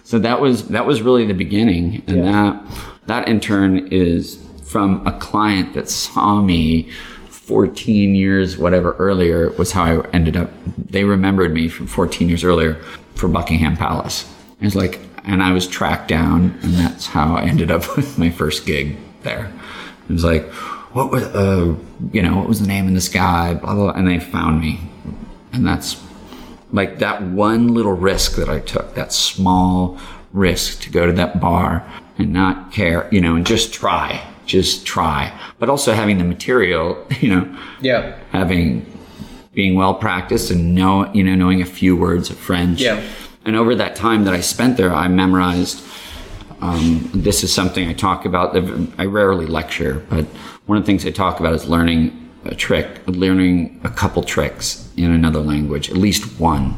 So that was that was really the beginning, and that that in turn is from a client that saw me 14 years whatever earlier was how I ended up. They remembered me from 14 years earlier for Buckingham Palace. It was like, and I was tracked down, and that's how I ended up with my first gig there. It was like, what was uh, you know, what was the name in the sky? Blah blah, and they found me, and that's like that one little risk that I took, that small risk to go to that bar and not care, you know, and just try, just try. But also having the material, you know, Yeah. having being well practiced and know, you know, knowing a few words of French. Yeah. And over that time that I spent there, I memorized. Um, this is something I talk about. I rarely lecture, but one of the things I talk about is learning a trick, learning a couple tricks in another language, at least one.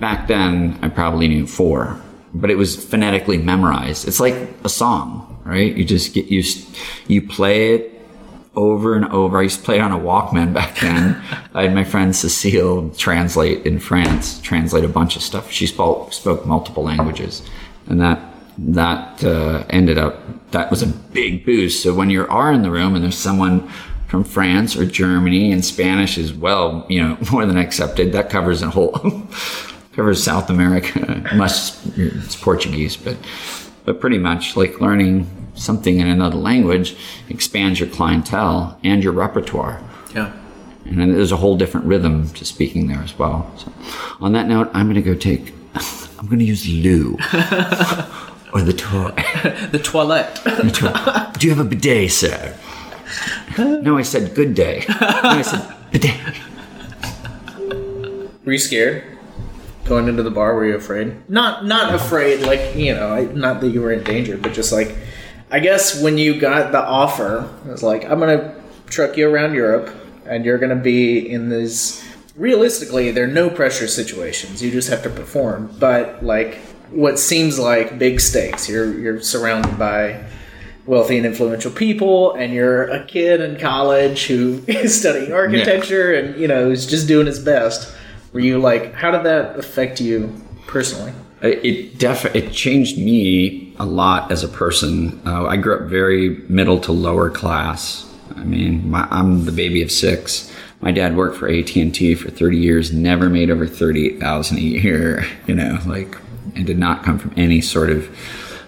Back then, I probably knew four, but it was phonetically memorized. It's like a song, right? You just get used, you play it over and over. I used to play it on a Walkman back then. I had my friend Cecile translate in France, translate a bunch of stuff. She spoke, spoke multiple languages, and that that uh, ended up that was a big boost. So when you are in the room and there's someone from France or Germany and Spanish is well, you know, more than accepted. That covers a whole covers South America. Much it's Portuguese, but but pretty much like learning something in another language expands your clientele and your repertoire. Yeah. And then there's a whole different rhythm to speaking there as well. So, on that note, I'm going to go take. I'm going to use loo or the toy. The toilette. Do you have a bidet, sir? No, I said good day. No, I said bidet. Were you scared going into the bar? Were you afraid? Not not afraid, like you know, I- not that you were in danger, but just like, I guess when you got the offer, it was like, I'm gonna truck you around Europe, and you're gonna be in these. Realistically, they're no pressure situations. You just have to perform. But like, what seems like big stakes. You're you're surrounded by wealthy and influential people, and you're a kid in college who is studying architecture and you know is just doing his best. Were you like, how did that affect you personally? It def- it changed me a lot as a person. Uh, I grew up very middle to lower class. I mean, my, I'm the baby of six. My dad worked for AT and T for 30 years, never made over 38,000 a year. You know, like, and did not come from any sort of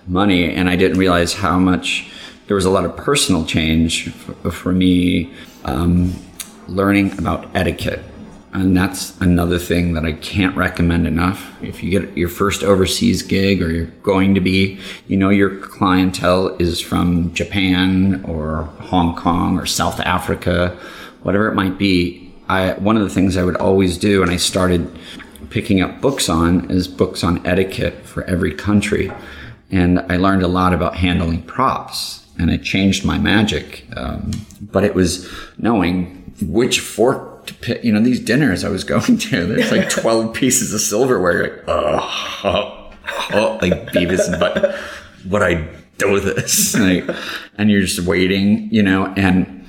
money. And I didn't realize how much there was a lot of personal change f- for me um, learning about etiquette. And that's another thing that I can't recommend enough. If you get your first overseas gig or you're going to be, you know, your clientele is from Japan or Hong Kong or South Africa, whatever it might be. I, one of the things I would always do, and I started picking up books on, is books on etiquette for every country. And I learned a lot about handling props and it changed my magic. Um, but it was knowing which fork to pick. You know, these dinners I was going to, there's like 12 pieces of silverware. Like, oh, oh, oh, like Beavis and Butt. What I do with this? Like, and you're just waiting, you know, and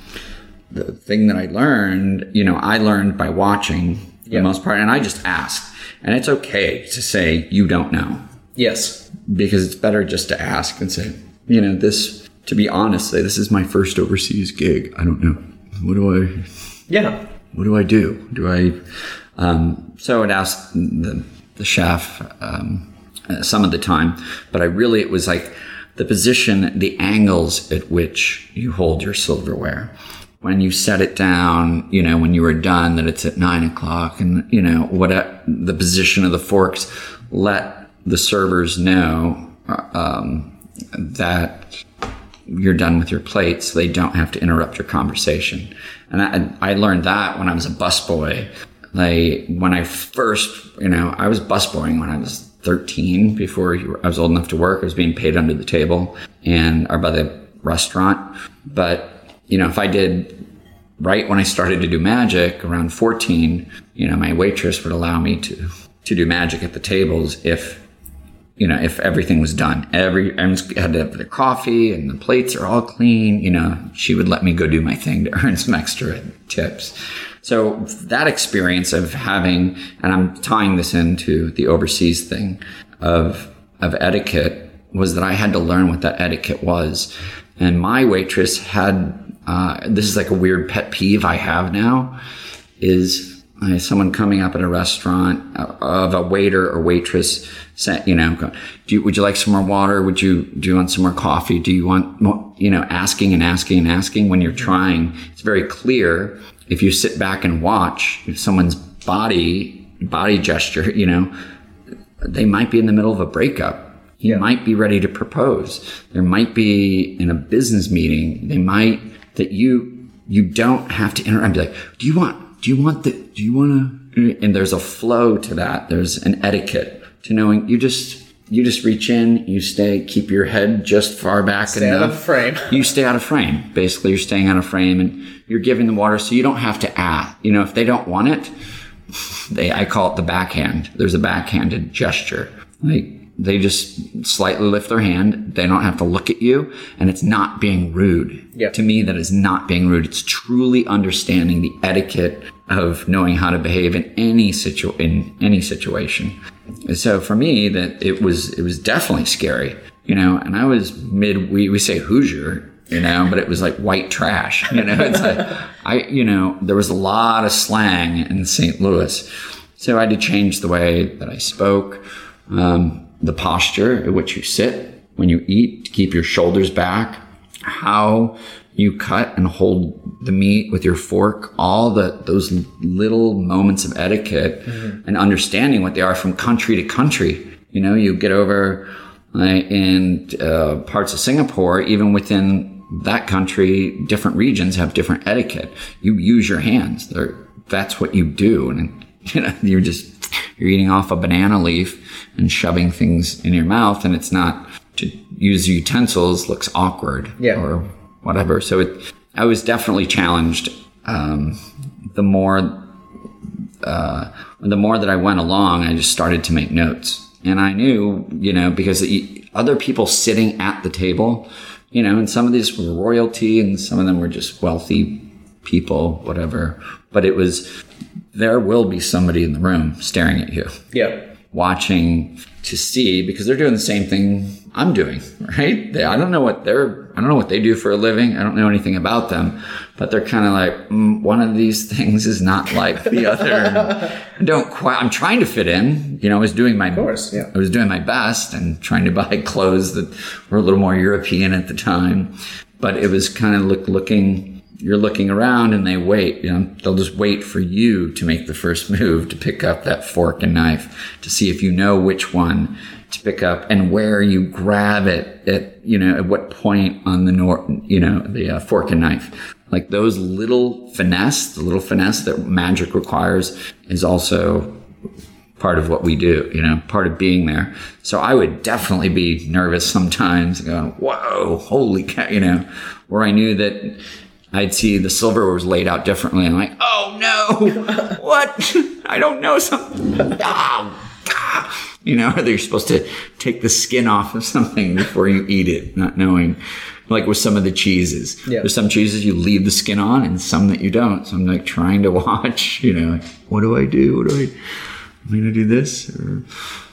the thing that I learned, you know, I learned by watching for Yeah. the most part, and I just asked. And it's okay to say you don't know Yes. because it's better just to ask and say, you know, this, to be honest, say, this is my first overseas gig. I don't know. What do I, Yeah. What do I do? Do I, um, so I'd ask the, the chef, um, uh, some of the time, but I really, it was like the position, the angles at which you hold your silverware. When you set it down, you know, when you were done, that it's at nine o'clock and, you know, what the position of the forks, let the servers know, uh, um, that you're done with your plate so they don't have to interrupt your conversation. And I, I learned that when I was a busboy. Like when I first, you know, I was busboying when I was 13 before I was old enough to work. I was being paid under the table and or by the restaurant. But, you know, if I did right when I started to do magic around 14, you know, my waitress would allow me to to do magic at the tables if you know if everything was done. Every everyone's had to have their coffee and the plates are all clean you know. She would let me go do my thing to earn some extra tips. So that experience of having and i'm tying this into the overseas thing of of etiquette was that i had to learn what that etiquette was. And my waitress had uh, this is like a weird pet peeve i have now is someone coming up at a restaurant uh, of a waiter or waitress saying, you know, do you, would you like some more water? Would you, do you want some more coffee? Do you want more, you know, asking and asking and asking when you're trying? It's very clear if you sit back and watch if someone's body, body gesture, you know, they might be in the middle of a breakup. He yeah. might be ready to propose. There might be in a business meeting. They might that you, you don't have to interrupt. Be like, do you want, do you want the, do you want to, and there's a flow to that. There's an etiquette to knowing you just, you just reach in, you stay, keep your head just far back stay enough. out of frame. you stay out of frame. Basically, you're staying out of frame and you're giving the water so you don't have to ask. You know, if they don't want it, they, I call it the backhand. There's a backhanded gesture. Like, they just slightly lift their hand. They don't have to look at you and it's not being rude. Yeah. To me, that is not being rude. It's truly understanding the etiquette of knowing how to behave in any situ, in any situation. So for me, that it was, it was definitely scary, you know, and I was mid, we, we say Hoosier, you know, but it was like white trash, you know, it's like, I, you know, there was a lot of slang in St. Louis. So I had to change the way that I spoke. Um, the posture at which you sit when you eat to keep your shoulders back, how you cut and hold the meat with your fork, all the those little moments of etiquette mm-hmm. and understanding what they are from country to country. You know, you get over in uh, parts of Singapore, even within that country, different regions have different etiquette. You use your hands. They're, that's what you do, and you know, you're just you're eating off a banana leaf and shoving things in your mouth and it's not to use utensils looks awkward yeah. or whatever. So it, I was definitely challenged. Um, the more, uh, the more that I went along, I just started to make notes and I knew, you know, because other people sitting at the table, you know, and some of these were royalty and some of them were just wealthy people, whatever. But it was, there will be somebody in the room staring at you. Yeah watching to see because they're doing the same thing I'm doing, right? They, I don't know what they're, I don't know what they do for a living. I don't know anything about them, but they're kind of like, mm, one of these things is not like the other. I don't quite, I'm trying to fit in. You know, I was doing my, of course, yeah. I was doing my best and trying to buy clothes that were a little more European at the time, but it was kind of look, looking, you're looking around and they wait. You know, they'll just wait for you to make the first move to pick up that fork and knife to see if you know which one to pick up and where you grab it at, you know, at what point on the nor, you know, the uh, fork and knife. Like those little finesse, the little finesse that magic requires is also part of what we do, you know, part of being there. So I would definitely be nervous sometimes going, whoa, holy cow, you know, where I knew that I'd see the silver was laid out differently. I'm like, oh no, what? I don't know something. You know, you're supposed to take the skin off of something before you eat it, not knowing. Like with some of the cheeses, yeah. there's some cheeses you leave the skin on, and some that you don't. So I'm like trying to watch. You know, like, what do I do? What do I? I'm to do this? Or,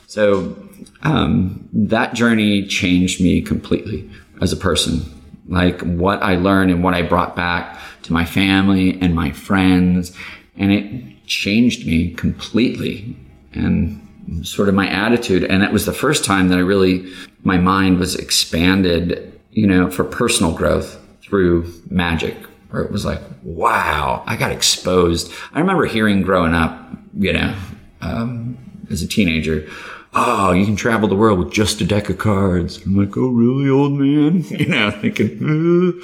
so um, that journey changed me completely as a person like what I learned and what I brought back to my family and my friends. And it changed me completely and sort of my attitude. And that was the first time that I really, my mind was expanded, you know, for personal growth through magic, where it was like, wow, I got exposed. I remember hearing growing up, you know, um, as a teenager, oh, you can travel the world with just a deck of cards. I'm like, oh, really, old man? You know, thinking,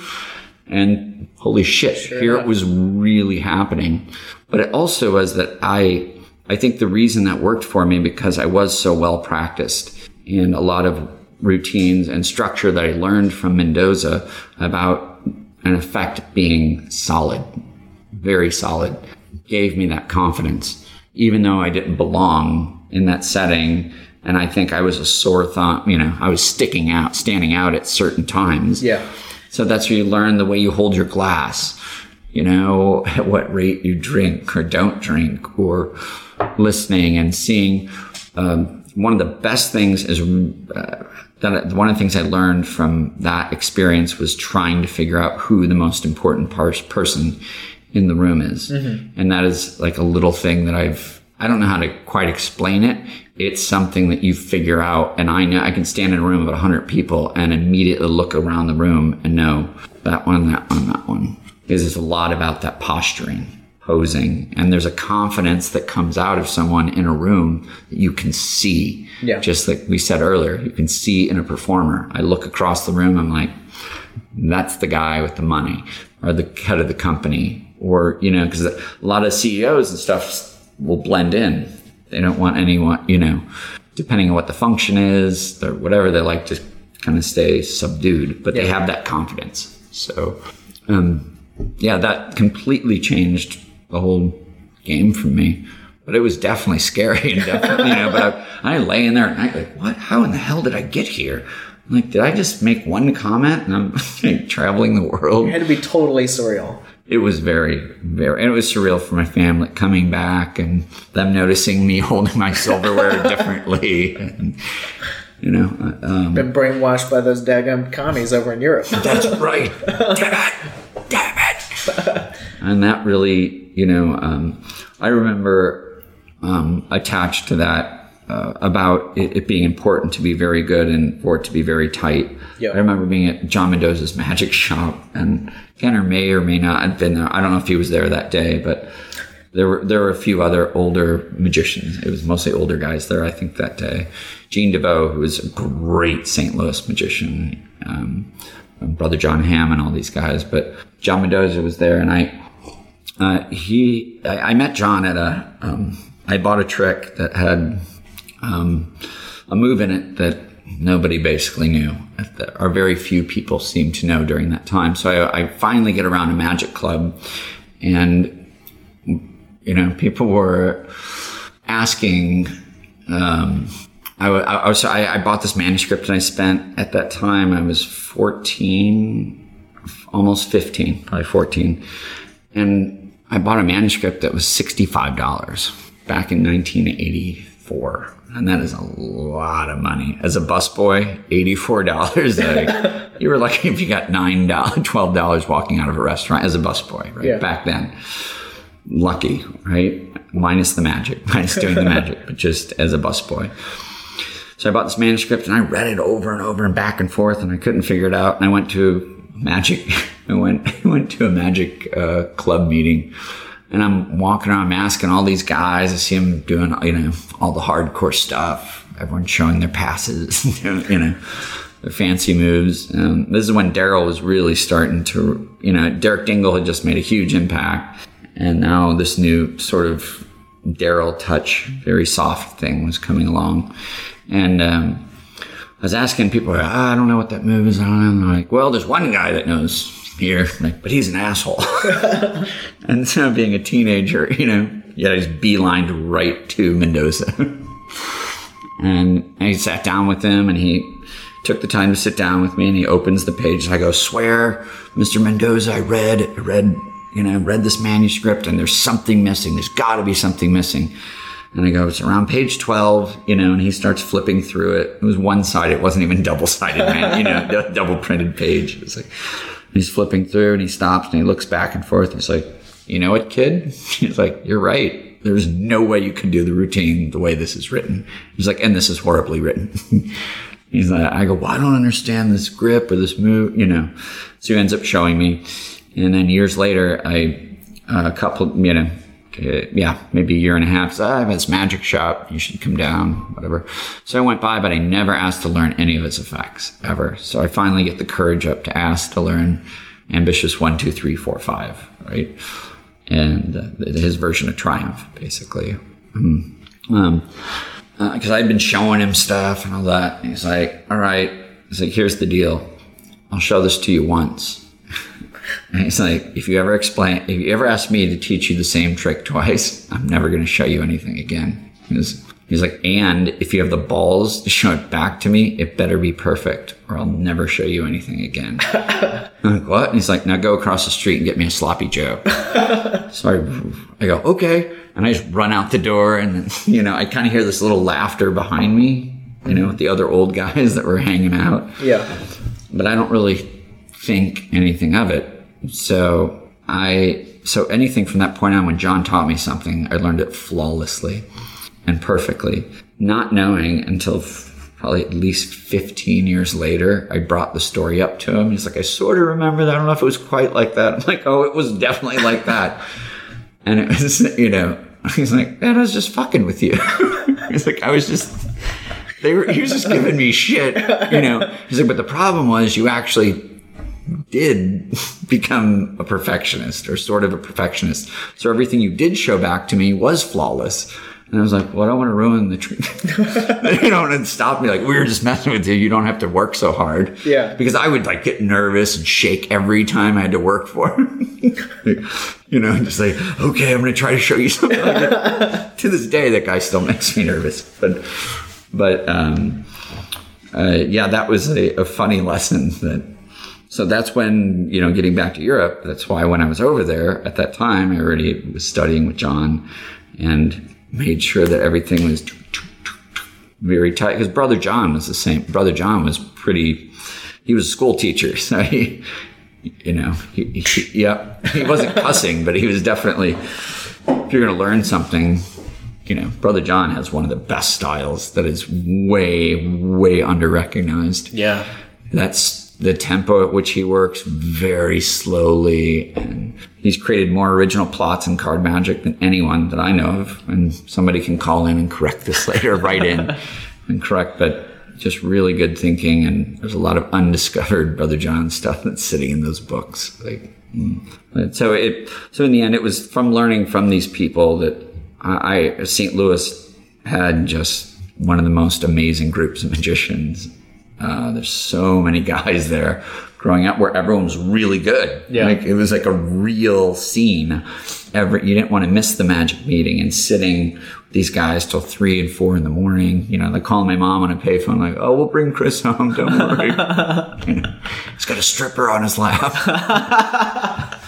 and holy shit, sure here it was really happening. But it also was that I, I think the reason that worked for me because I was so well practiced in a lot of routines and structure that I learned from Mendoza about an effect being solid, very solid, gave me that confidence. Even though I didn't belong in that setting. And I think I was a sore thumb, you know, I was sticking out, standing out at certain times. Yeah. So that's where you learn the way you hold your glass, you know, at what rate you drink or don't drink, or listening and seeing. Um, one of the best things is uh, that one of the things I learned from that experience was trying to figure out who the most important par- person in the room is. And that is like a little thing that I've, I don't know how to quite explain it. It's something that you figure out. And I know I can stand in a room of 100 people and immediately look around the room and know that one, that one, that one. Because it's a lot about that posturing, posing. And there's a confidence that comes out of someone in a room that you can see. Yeah. Just like we said earlier, you can see in a performer. I look across the room, I'm like, that's the guy with the money or the head of the company or you know because a lot of ceos and stuff will blend in they don't want anyone you know depending on what the function is or whatever they like to kind of stay subdued but they have that confidence so um yeah that completely changed the whole game for me but it was definitely scary and definitely, you know but I, I lay in there at night like what how in the hell did i get here I'm like did i just make one comment and i'm like, traveling the world It had to be totally surreal. it was very, very, and it was surreal for my family coming back and them noticing me holding my silverware differently. And, you know, um, Been brainwashed by those daggum commies over in Europe. that's right. Damn it. And that really, you know, um, I remember um, attached to that uh, about it, it being important to be very good and for it to be very tight. Yeah. I remember being at John Mendoza's magic shop, and Kenner may or may not have been there. I don't know if he was there that day, but there were there were a few other older magicians. It was mostly older guys there, I think, that day. Gene DeVoe, who was a great St. Louis magician, um, Brother John Hamman, and all these guys. But John Mendoza was there, and I uh, he I, I met John at a um, I bought a trick that had um, a move in it that nobody basically knew or very few people seemed to know during that time. So I, I finally get around a magic club and you know people were asking um, I, I, was I, I bought this manuscript and I spent at that time. I was 14 almost 15 probably 14 and I bought a manuscript that was $65 back in 1984 and that is a lot of money as a busboy $84 like, you were lucky if you got $9 $12 walking out of a restaurant as a busboy right Yeah. back then lucky, right? Minus the magic, minus doing the magic, but just as a busboy. So I bought this manuscript and I read it over and over and back and forth, and I couldn't figure it out. And I went to magic. I went I went to a magic uh, club meeting, and I'm walking around, I'm asking all these guys. I see them doing you know all the hardcore stuff. Everyone's showing their passes, you know. Their fancy moves. Um, this is when Daryl was really starting to, you know, Derek Dingle had just made a huge impact, and now this new sort of Daryl touch, very soft thing was coming along. And um, I was asking people, "Ah, I don't know what that move is. I they're like, well, there's one guy that knows here, like, but he's an asshole. and so being a teenager, you know, yeah, he's beelined right to Mendoza. and I sat down with him and he took the time to sit down with me and he opens the page and I go, swear, Mr. Mendoza, I read, I read, you know, read this manuscript and there's something missing. There's got to be something missing. And I go, it's around page 12, you know, and he starts flipping through it. It was one side. It wasn't even double sided, man, you know, double printed page. Like, he's flipping through and he stops and he looks back and forth. And He's like, you know what, kid? He's like, you're right. There's no way you can do the routine the way this is written. He's like, and this is horribly written. He's like, I go, well, I don't understand this grip or this move, you know. So he ends up showing me. And then years later, I, uh, a couple, you know, uh, yeah, maybe a year and a half. So I have this magic shop. You should come down, whatever. So I went by, but I never asked to learn any of its effects ever. So I finally get the courage up to ask to learn ambitious one, two, three, four, five, right? And uh, his version of triumph, basically. Um, because I'd been showing him stuff and all that. And he's like, all right. He's like, here's the deal. I'll show this to you once. And he's like, if you ever explain, if you ever ask me to teach you the same trick twice, I'm never going to show you anything again. Because He's like, and if you have the balls to show it back to me, it better be perfect or I'll never show you anything again. I'm like, what? And he's like, now go across the street and get me a sloppy Joe. so I, I go, okay. And I just run out the door and, you know, I kind of hear this little laughter behind me, you know, with the other old guys that were hanging out. Yeah. But I don't really think anything of it. So I, so anything from that point on when John taught me something, I learned it flawlessly and perfectly, not knowing until probably at least 15 years later, I brought the story up to him. He's like, I sort of remember that. I don't know if it was quite like that. I'm like, oh, it was definitely like that. and it was, you know, he's like, man, I was just fucking with you. he's like, I was just, they were, he was just giving me shit, you know. He's like, but the problem was you actually did become a perfectionist or sort of a perfectionist. So everything you did show back to me was flawless. And I was like, well, I don't want to ruin the treat. you know, and stop me like, we were just messing with you. You don't have to work so hard. Yeah. Because I would like get nervous and shake every time I had to work for him. you know, and just like, okay, I'm going to try to show you something. Like that. to this day, that guy still makes me nervous. But, but, um, uh, yeah, that was a, a funny lesson that, so that's when, you know, getting back to Europe, that's why when I was over there at that time, I already was studying with John and made sure that everything was very tight because brother John was the same. Brother John was pretty, he was a school teacher. So he, you know, he, he yeah, he wasn't cussing, but he was definitely, if you're going to learn something, you know, brother John has one of the best styles that is way, way under recognized. Yeah. That's the tempo at which he works very slowly and he's created more original plots in card magic than anyone that I know of. And somebody can call in and correct this later, write in and correct, but just really good thinking. And there's a lot of undiscovered Brother John stuff that's sitting in those books. Like, mm. so it, so in the end, it was from learning from these people that I, I St. Louis had just one of the most amazing groups of magicians uh, there's so many guys there growing up where everyone was really good. Yeah. Like it was like a real scene. Every, you didn't want to miss the magic meeting and sitting with these guys till three and four in the morning. You know, they call my mom on a payphone like, "Oh, we'll bring Chris home. Don't worry." you know, he's got a stripper on his lap.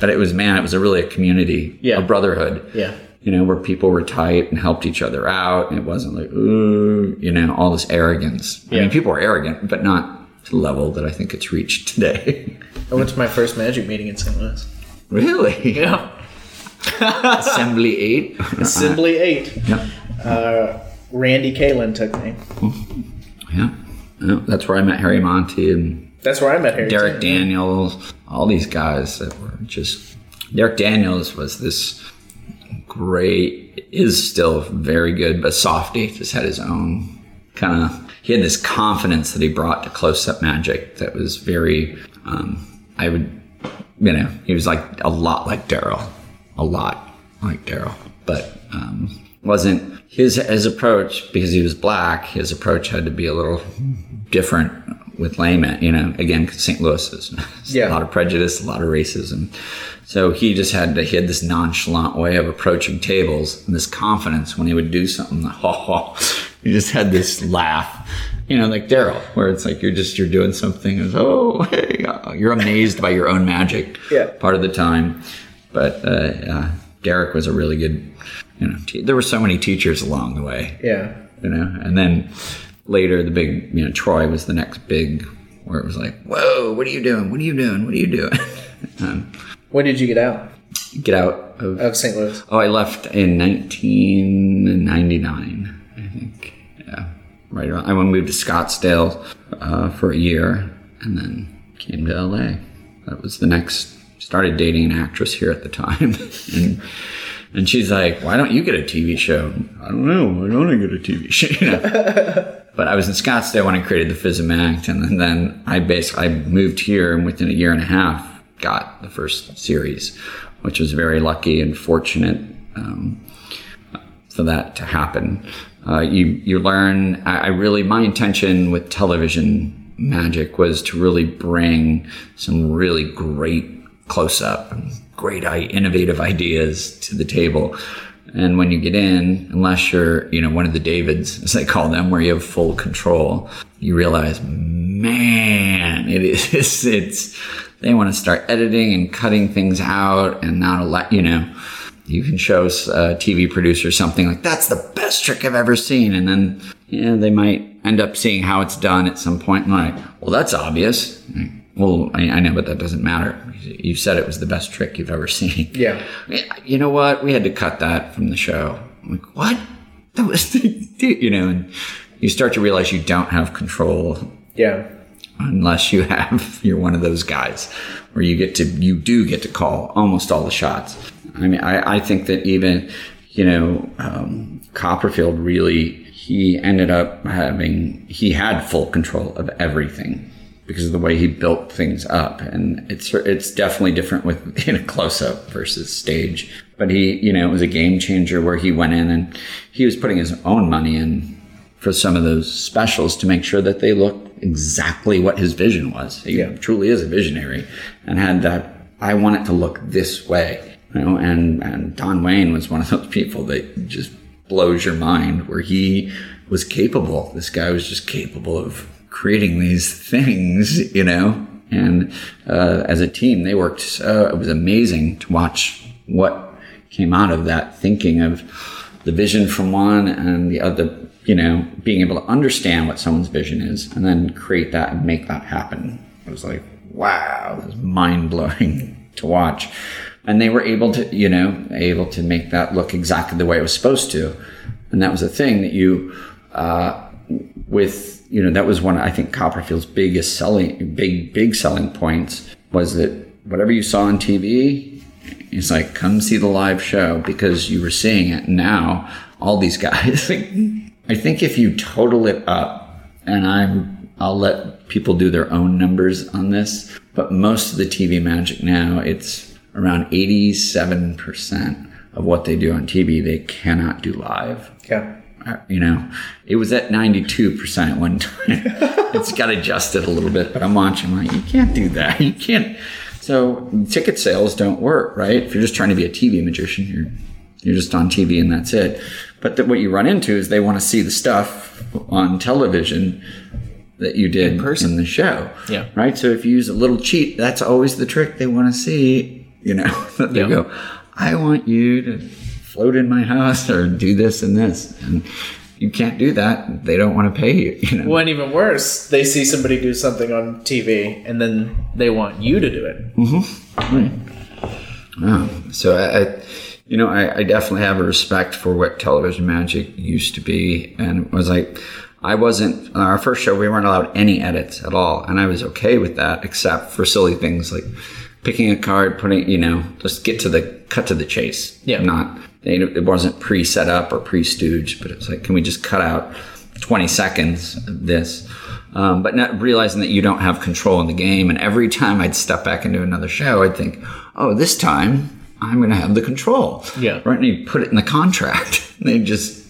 but it was man, it was a really a community, Yeah. a brotherhood Yeah. You know, where people were tight and helped each other out. And it wasn't like, ooh, you know, all this arrogance. I mean, people are arrogant, but not to the level that I think it's reached today. I went to my first magic meeting in St. Louis. really? Yeah. Assembly 8? Assembly 8. yeah. Uh, Randy Kalin took me. yeah. Yeah. That's where I met Harry Monty and That's where I met Harry. Derek too. Daniels, all these guys that were just. Derek Daniels was this great, is still very good, but softy, just had his own kind of. He had this confidence that he brought to close up magic that was very. Um, I would, you know, he was like a lot like Daryl, a lot like Daryl, but um, wasn't his his approach because he was black. His approach had to be a little different with layman. You know, again, St. Louis is Yeah. a lot of prejudice, a lot of racism. So he just had to, he had this nonchalant way of approaching tables and this confidence when he would do something. Ho, ho, he just had this laugh, you know, like Daryl, where it's like you're just, you're doing something. And, oh, hey, uh, you're amazed by your own magic Yeah. part of the time. But, uh, uh, Derek was a really good, you know, te- there were so many teachers along the way Yeah. you know. And then later, the big, you know, Troy was the next big, where it was like, "Whoa, what are you doing? What are you doing? What are you doing?" um, When did you get out get out of. of St. Louis? Oh, I left in 1999, I think. Yeah, right around. I moved to Scottsdale uh, for a year, and then came to LA. That was the next. Started dating an actress here at the time, and and she's like, "Why don't you get a TV show?" I don't know. Why don't I get a TV show? You know? but I was in Scottsdale when I created the FISM Act, and then, then I basically I moved here, and within a year and a half, got the first series, which was very lucky and fortunate um, for that to happen. Uh, you you learn. I, I really my intention with television magic was to really bring some really great close up and great innovative ideas to the table And when you get in, unless you're, you know, one of the Davids, as they call them, where you have full control, you realize, man, it is, it's, they want to start editing and cutting things out and not let, you know, you can show a TV producer something like, that's the best trick I've ever seen. And then, yeah, they might end up seeing how it's done at some point and like, well, that's obvious. Well, I, I know, but that doesn't matter. You said it was the best trick you've ever seen. Yeah. You know what? We had to cut that from the show. I'm like, what? That was the, you know, and you start to realize you don't have control Yeah. Unless you have you're one of those guys where you get to you do get to call almost all the shots. I mean i, I think that even you know um, copperfield really he ended up having he had full control of everything because of the way he built things up. And it's it's definitely different with in a close-up versus stage. But he you know it was a game changer where he went in and he was putting his own money in for some of those specials to make sure that they look exactly what his vision was. He Yeah. truly is a visionary and had that, I want it to look this way, you know, and, and Don Wayne was one of those people that just blows your mind where he was capable. This guy was just capable of creating these things, you know, and, uh, as a team, they worked so, it was amazing to watch what came out of that thinking of the vision from one and the other, you know, being able to understand what someone's vision is and then create that and make that happen. It was like, wow, it was mind blowing to watch. And they were able to, you know, able to make that look exactly the way it was supposed to. And that was a thing that you, uh, with, you know, that was one, I think Copperfield's biggest selling, big, big selling points was that whatever you saw on TV, it's like, come see the live show because you were seeing it. Now, all these guys, like, I think if you total it up, and I'm, I'll let people do their own numbers on this, but most of the TV magic now, it's around 87% of what they do on TV, they cannot do live. Yeah. Uh, You know, it was at 92% one time. it's got adjusted a little bit, but I'm watching like, you can't do that. You can't. So ticket sales don't work, right? If you're just trying to be a TV magician, you're, you're just on TV and that's it. But the, what you run into is they want to see the stuff on television that you did in, person. in the show. Yeah. Right. So if you use a little cheat, that's always the trick they want to see, you know, they Yeah. go, I want you to float in my house or do this and this. And you can't do that. They don't want to pay you, you know. Well, and even worse, they see somebody do something on TV and then they want you to do it. Oh, so I, I you know, I, I definitely have a respect for what television magic used to be, and it was like, I wasn't on our first show. We weren't allowed any edits at all, and I was okay with that, except for silly things like picking a card, putting, you know, just get to the cut to the chase. Yeah. not it wasn't pre set up or pre stooged, but it's like, can we just cut out twenty seconds of this? Um, but not realizing that you don't have control in the game. And every time I'd step back into another show, I'd think, oh, this time I'm going to have the control. Yeah. Right. And you put it in the contract. and they just,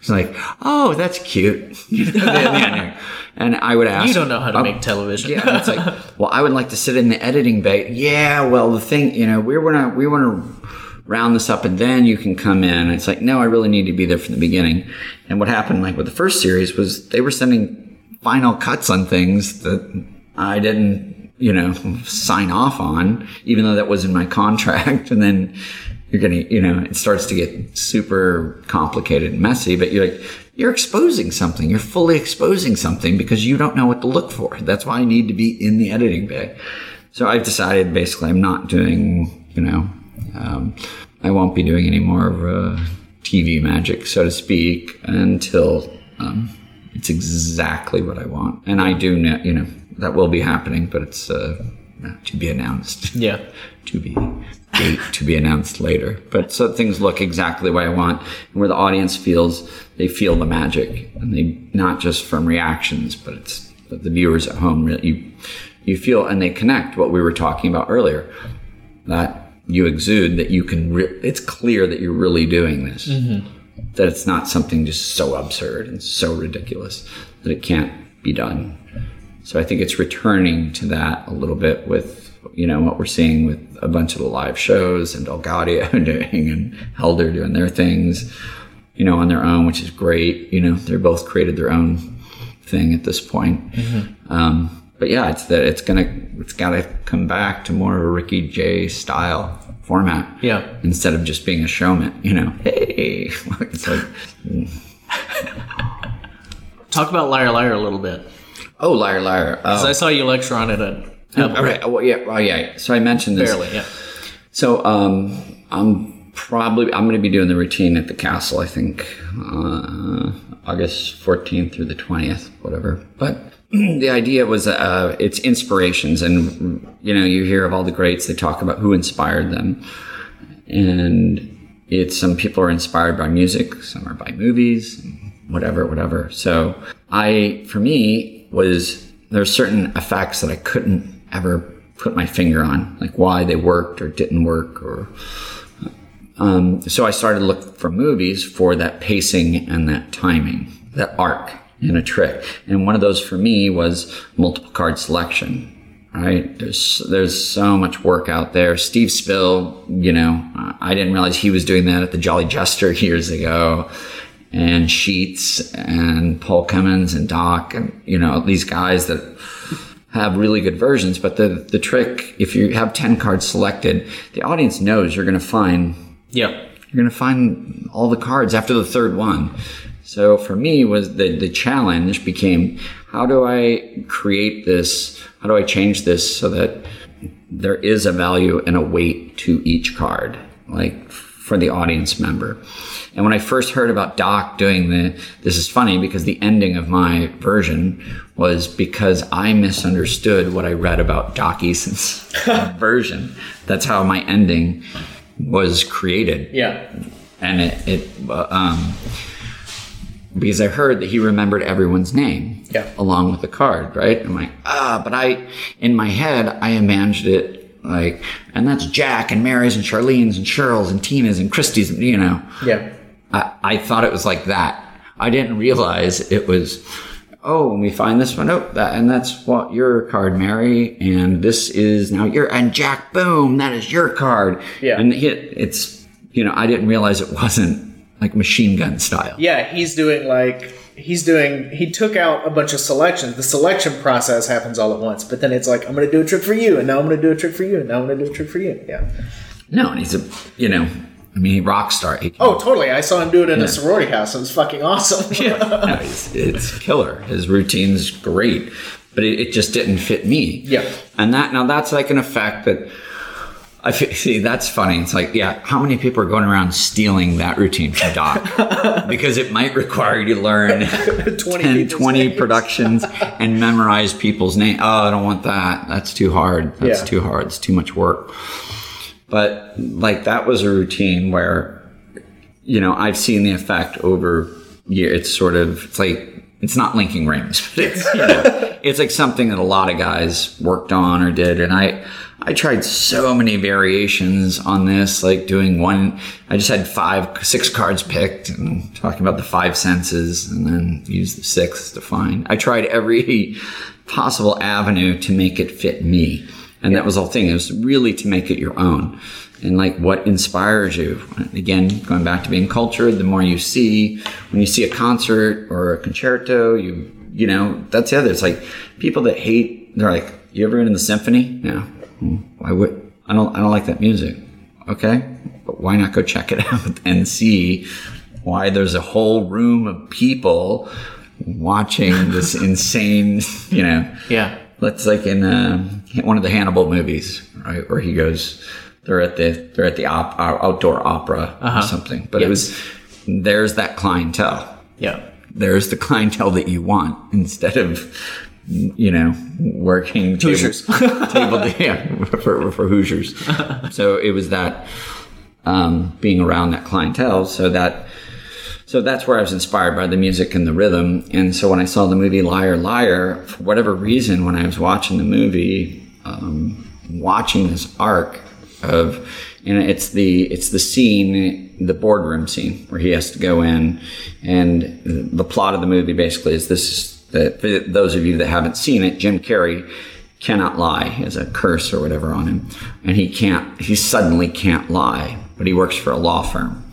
it's like, oh, that's cute. You know, they- they- and I would ask, You don't know how to make television. yeah, it's like, well, I would like to sit in the editing bay. Yeah, well, the thing, you know, we want to we want to round this up, and then you can come in. It's like, no, I really need to be there from the beginning. And what happened, like with the first series, was they were sending final cuts on things that I didn't, you know, sign off on, even though that was in my contract. And then you're gonna, you know, it starts to get super complicated and messy. But you're like, you're exposing something. You're fully exposing something because you don't know what to look for. That's why I need to be in the editing bay. So I've decided basically I'm not doing, you know, um, I won't be doing any more of uh, TV magic, so to speak, until um, it's exactly what I want. And I do know, you know, that will be happening, but it's uh, to be announced Yeah. to be date to be announced later. But so things look exactly what I want, and where the audience feels they feel the magic, and they not just from reactions, but it's but the viewers at home really you you feel and they connect what we were talking about earlier that you exude that you can. Re- it's clear that you're really doing this. That it's not something just so absurd and so ridiculous that it can't be done. So I think it's returning to that a little bit with you know what we're seeing with a bunch of the live shows and DelGaudio doing and Helder doing their things, you know, on their own, which is great. You know, they're both created their own thing at this point. Um, but yeah, it's that it's gonna it's gotta come back to more of a Ricky Jay style format. Yeah. Instead of just being a showman, you know. Hey, it's like Talk about Liar Liar a little bit. oh liar liar. Oh, 'Cause I saw you lecture on it at all right. Oh, well, yeah. Oh, yeah. So I mentioned this. Barely, yeah. So um, I'm probably I'm going to be doing the routine at the castle. I think uh, August 14th through the 20th, whatever. But the idea was uh, it's inspirations, and you know you hear of all the greats. They talk about who inspired them, and it's some people are inspired by music, some are by movies, whatever, whatever. So I, for me, was there's certain effects that I couldn't ever put my finger on, like why they worked or didn't work, or um, so I started to look for movies for that pacing and that timing, that arc in a trick. And one of those for me was multiple card selection. Right? There's there's so much work out there. Steve Spill, you know, I didn't realize he was doing that at the Jolly Jester years ago. And Sheets and Paul Cummins and Doc and you know these guys that have really good versions. But the the trick, if you have ten cards selected, the audience knows you're going to find Yeah. you're going to find all the cards after the third one. So for me was the, the challenge became how do I create this? How do I change this so that there is a value and a weight to each card, like for the audience member. And when I first heard about Doc doing the, this is funny because the ending of my version was because I misunderstood what I read about Doc Eason's version. That's how my ending was created Yeah. and it, it uh, um, because I heard that he remembered everyone's name Yeah. along with the card, right? I'm like, ah, but I, in my head, I imagined it like, and that's Jack and Mary's and Charlene's and Cheryl's and Tina's and Christie's, you know. Yeah. I, I thought it was like that. I didn't realize it was, oh, when we find this one, oh, that, and that's what your card, Mary, and this is now your, and Jack, boom, that is your card. Yeah. And it, it's, you know, I didn't realize it wasn't like machine gun style. Yeah, he's doing like he's doing he took out a bunch of selections. The selection process happens all at once, but then it's like I'm going to do a trick for you, and now I'm going to do a trick for you, and now I'm going to do a trick for you. Yeah. No, and he's a, you know, I mean, rock star. He Oh, totally. I saw him do it in a sorority house. It was fucking awesome. yeah, no, it's, it's killer. His routine's great, but it, it just didn't fit me. Yeah. and that now that's like an effect that I see. That's funny. It's like, yeah, how many people are going around stealing that routine from Doc? because it might require you to learn 20 10, 20 productions and memorize people's name. Oh, I don't want that. That's too hard. That's Yeah. too hard. It's too much work. But like that was a routine where, you know, I've seen the effect over year. It's sort of, it's like, it's not linking rings, but it's, you know, it's like something that a lot of guys worked on or did. And I, I tried so many variations on this, like doing one, I just had five, six cards picked and talking about the five senses and then use the sixth to find. I tried every possible avenue to make it fit me. And that was the whole thing. It was really to make it your own. And like what inspires you. Again, going back to being cultured, the more you see, when you see a concert or a concerto, you, you know, that's the other. It's like people that hate, they're like, you ever been in the symphony? No. Why would, I don't, I don't like that music. Okay. But why not go check it out and see why there's a whole room of people watching this insane, you know, Yeah. Let's like in uh, one of the Hannibal movies, right, where he goes, they're at the they're at the op, uh, outdoor opera or something. But it was there's that clientele. Yeah. There's the clientele that you want instead of you know working table, Hoosiers. table yeah for, for Hoosiers. so it was that um, being around that clientele, so that so that's where I was inspired by the music and the rhythm. And so when I saw the movie Liar Liar, for whatever reason, when I was watching the movie, um, watching this arc of, and it's the it's the scene, the boardroom scene where he has to go in, and the plot of the movie basically is this that for those of you that haven't seen it, Jim Carrey cannot lie. He has a curse or whatever on him, and he can't. He suddenly can't lie, but he works for a law firm.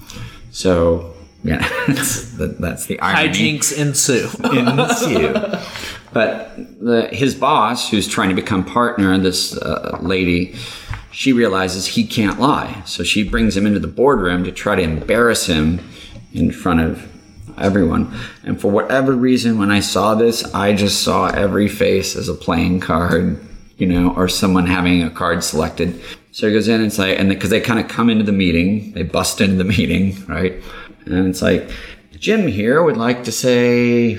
So yeah, that's the, that's the irony. Hijinks ensue. ensue. But the, his boss, who's trying to become partner, this uh, lady, she realizes he can't lie. So she brings him into the boardroom to try to embarrass him in front of everyone. And for whatever reason, when I saw this, I just saw every face as a playing card, you know, or someone having a card selected. So he goes in and it's like, and because they kind of come into the meeting, they bust into the meeting, right? And it's like, Jim here would like to say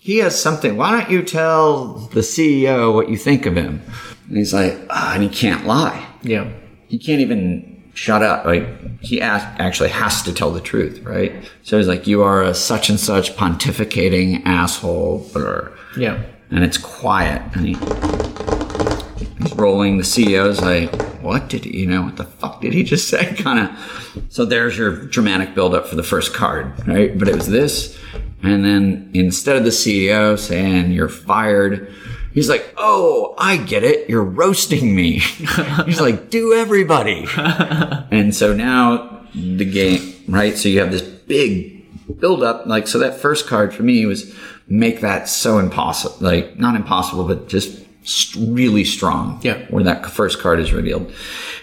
he has something. Why don't you tell the CEO what you think of him? And he's like, ah, and he can't lie. Yeah. He can't even shut up. Like he actually has to tell the truth, right? So he's like, you are a such and such pontificating asshole, or Yeah. and it's quiet, and he, he's rolling. The CEO's like, what did he, you know? What the fuck did he just say? Kind of. So there's your dramatic buildup for the first card, right? But it was this, and then instead of the CEO saying you're fired. He's like, oh, I get it. You're roasting me. He's like, do everybody. And so now the game, right? So you have this big build up. Like, so that first card for me was make that so impossible, like not impossible, but just really strong. Yeah. Where that first card is revealed.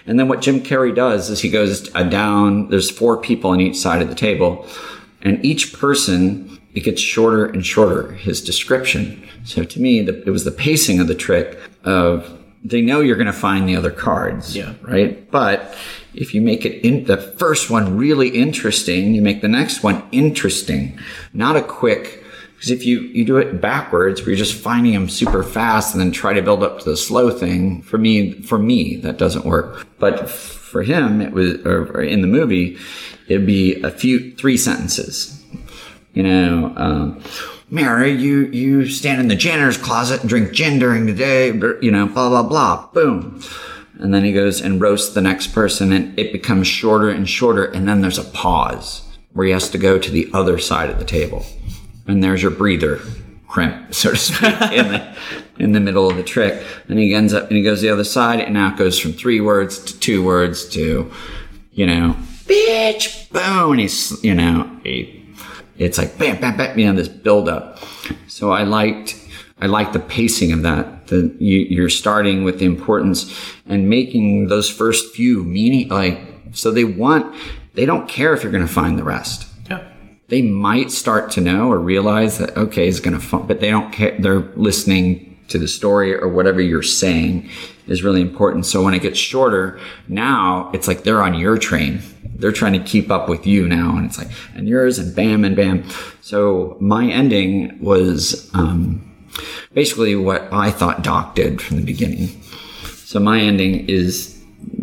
And then what Jim Carrey does is he goes uh, down, there's four people on each side of the table and each person, it gets shorter and shorter, his description. So to me, the, it was the pacing of the trick of they know you're going to find the other cards. Yeah. Right. But if you make it in the first one really interesting, you make the next one interesting, not a quick. Because if you, you do it backwards, where you're just finding them super fast and then try to build up to the slow thing, for me, for me, that doesn't work. But for him, it was, or or in the movie, it'd be a few, three sentences. You know, um, Mary, you, you stand in the janitor's closet and drink gin during the day, you know, blah, blah, blah, boom. And then he goes and roasts the next person and it becomes shorter and shorter. And then there's a pause where he has to go to the other side of the table. And there's your breather crimp, so to speak, in the, in the middle of the trick. And he ends up and he goes the other side and now it goes from three words to two words to, you know, bitch, boom. And he's, you know, he, it's like bam, bam, bam, you know, this build up. So I liked, I liked the pacing of that. The, you, you're starting with the importance and making those first few meaning, like, so they want, they don't care if you're going to find the rest. Yeah. They might start to know or realize that, okay, it's going to, fun, but they don't care. They're listening to the story or whatever you're saying is really important. So when it gets shorter, now it's like they're on your train. They're trying to keep up with you now. And it's like, and yours and bam and bam. So my ending was, um, basically what I thought Doc did from the beginning. So my ending is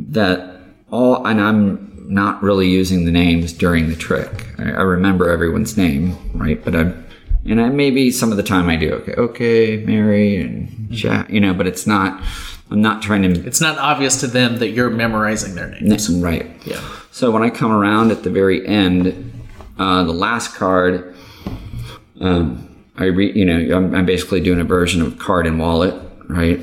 that all, and I'm not really using the names during the trick. I, I remember everyone's name, right? But I'm, and I maybe some of the time I do. Okay, okay, Mary and Jack, you know, but it's not. I'm not trying to. It's not obvious to them that you're memorizing their names. Right. Yeah. So when I come around at the very end, uh, the last card, um, I re, you know, I'm, I'm basically doing a version of card and wallet, right?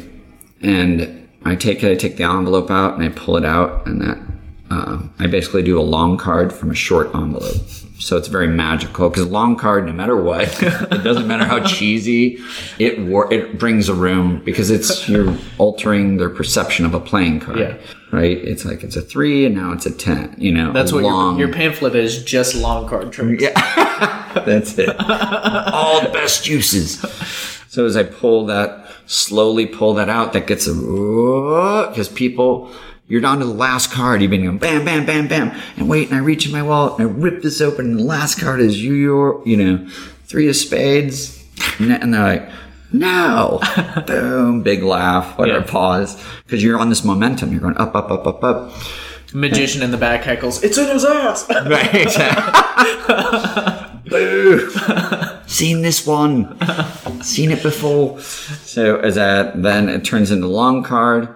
And I take it, I take the envelope out and I pull it out, and that um, I basically do a long card from a short envelope. So it's very magical because long card, no matter what, it doesn't matter how cheesy, it wor- it brings a room because it's you're altering their perception of a playing card. Yeah. Right. It's like it's a three and now it's a ten. You know, That's what long. your, your pamphlet is just long card tricks. yeah That's it. All the best uses. So as I pull that, slowly pull that out, that gets a because people, you're down to the last card. You've been going bam, bam, bam, bam, and wait, and I reach in my wallet and I rip this open, and the last card is you, your, you know, three of spades, and and they're like. No! Boom! Big laugh. Whatever. Yeah. Pause because you're on this momentum. You're going up, up, up, up, up. Magician in the back heckles. It's in his ass. Right. Boo. Seen this one. Seen it before. So as that then it turns into long card.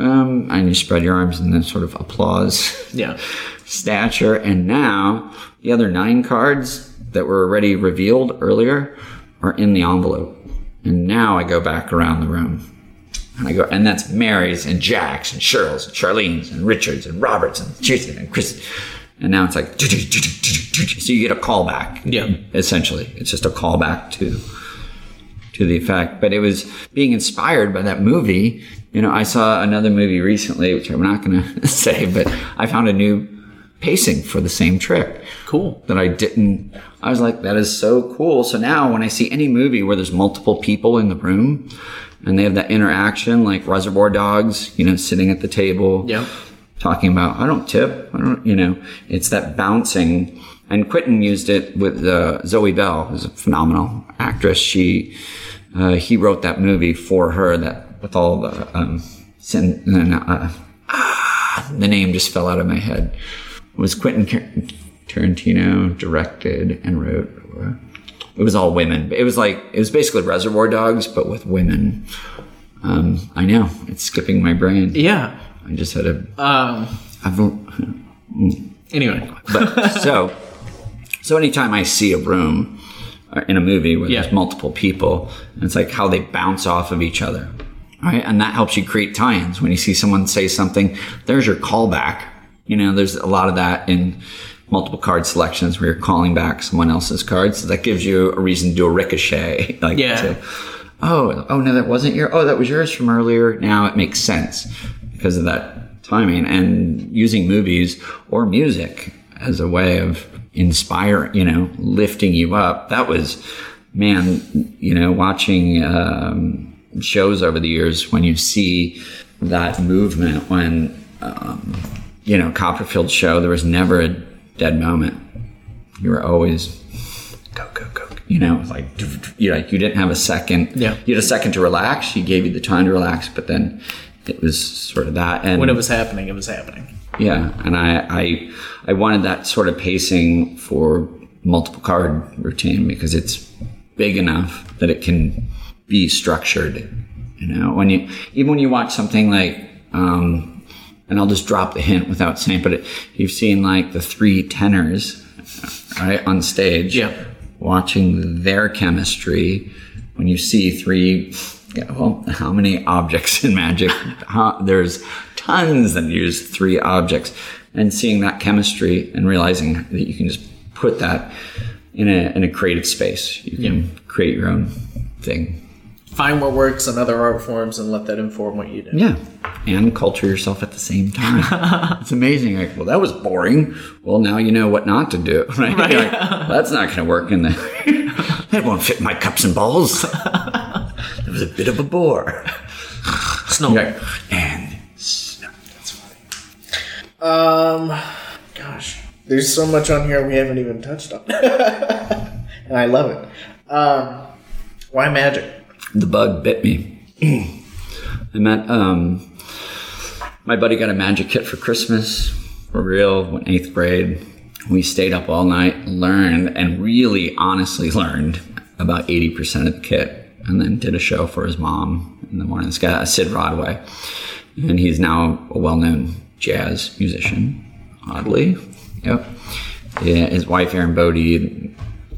Um, and you spread your arms and then sort of applause yeah. stature. And now the other nine cards that were already revealed earlier are in the envelope. And now I go back around the room. And I go, and that's Mary's and Jack's and Cheryl's and Charlene's and Richard's and Robert's and Jason and Chris. And now it's like, so you get a callback. Yeah. Essentially, it's just a callback to to the effect. But it was being inspired by that movie. You know, I saw another movie recently, which I'm not going to say, but I found a new pacing for the same trick Cool. that I didn't. I was like, that is so cool. So now when I see any movie where there's multiple people in the room and they have that interaction, like Reservoir Dogs, you know, sitting at the table, Yep. talking about, I don't tip, I don't, you know, it's that bouncing. And Quentin used it with uh, Zoe Bell, who's a phenomenal actress. She, uh, he wrote that movie for her that with all the, um, sin, uh, ah, the name just fell out of my head. It was Quentin Tar- Tarantino directed and wrote. It was all women. It was like, it was basically Reservoir Dogs, but with women. Um, I know, it's skipping my brain. Yeah. I just had a, Um. I've, Anyway. but so so anytime i see a room uh, in a movie where Yeah. there's multiple people it's like how they bounce off of each other right? And that helps you create tie-ins. When you see someone say something there's your callback. You know there's a lot of that in multiple card selections where you're calling back someone else's cards. So that gives you a reason to do a ricochet like Yeah. to, oh oh no that wasn't your oh that was yours from earlier. Now it makes sense because of that timing. And using movies or music as a way of inspiring you know lifting you up that was man you know watching um, shows over the years when you see that movement when um, you know copperfield show there was never a dead moment you were always go go go you know like you like you didn't have a second Yeah. you had a second to relax she gave you the time to relax but then it was sort of that and When it was happening, it was happening. yeah and I, I i wanted that sort of pacing for multiple card routine because it's big enough that it can be structured you know? When you even when you watch something like um and i'll just drop the hint without saying but it, you've seen like the three tenors right on stage Yeah. watching their chemistry. When you see three yeah, well how many objects in magic? Huh, there's tons that use three objects. And seeing that chemistry and realizing that you can just put that in a in a creative space. You can create your own thing Find what works in other art forms and let that inform what you do. yeah and culture yourself at the same time it's amazing like well that was boring well now you know what not to do right, You're like, well, that's not going to work in the that won't fit my cups and balls it was a bit of a bore Snow. Okay. and snow. That's funny. Um, gosh, there's so much on here we haven't even touched on, and I love it. Um, why magic? The bug bit me. I met um, my buddy got a magic kit for Christmas for real in eighth grade. We stayed up all night, learned, and really honestly learned about 80% of the kit, and then did a show for his mom in the morning. This guy, Sid Rodway, and he's now a well known jazz musician, oddly. Yep. Yeah, his wife, Erin Bode,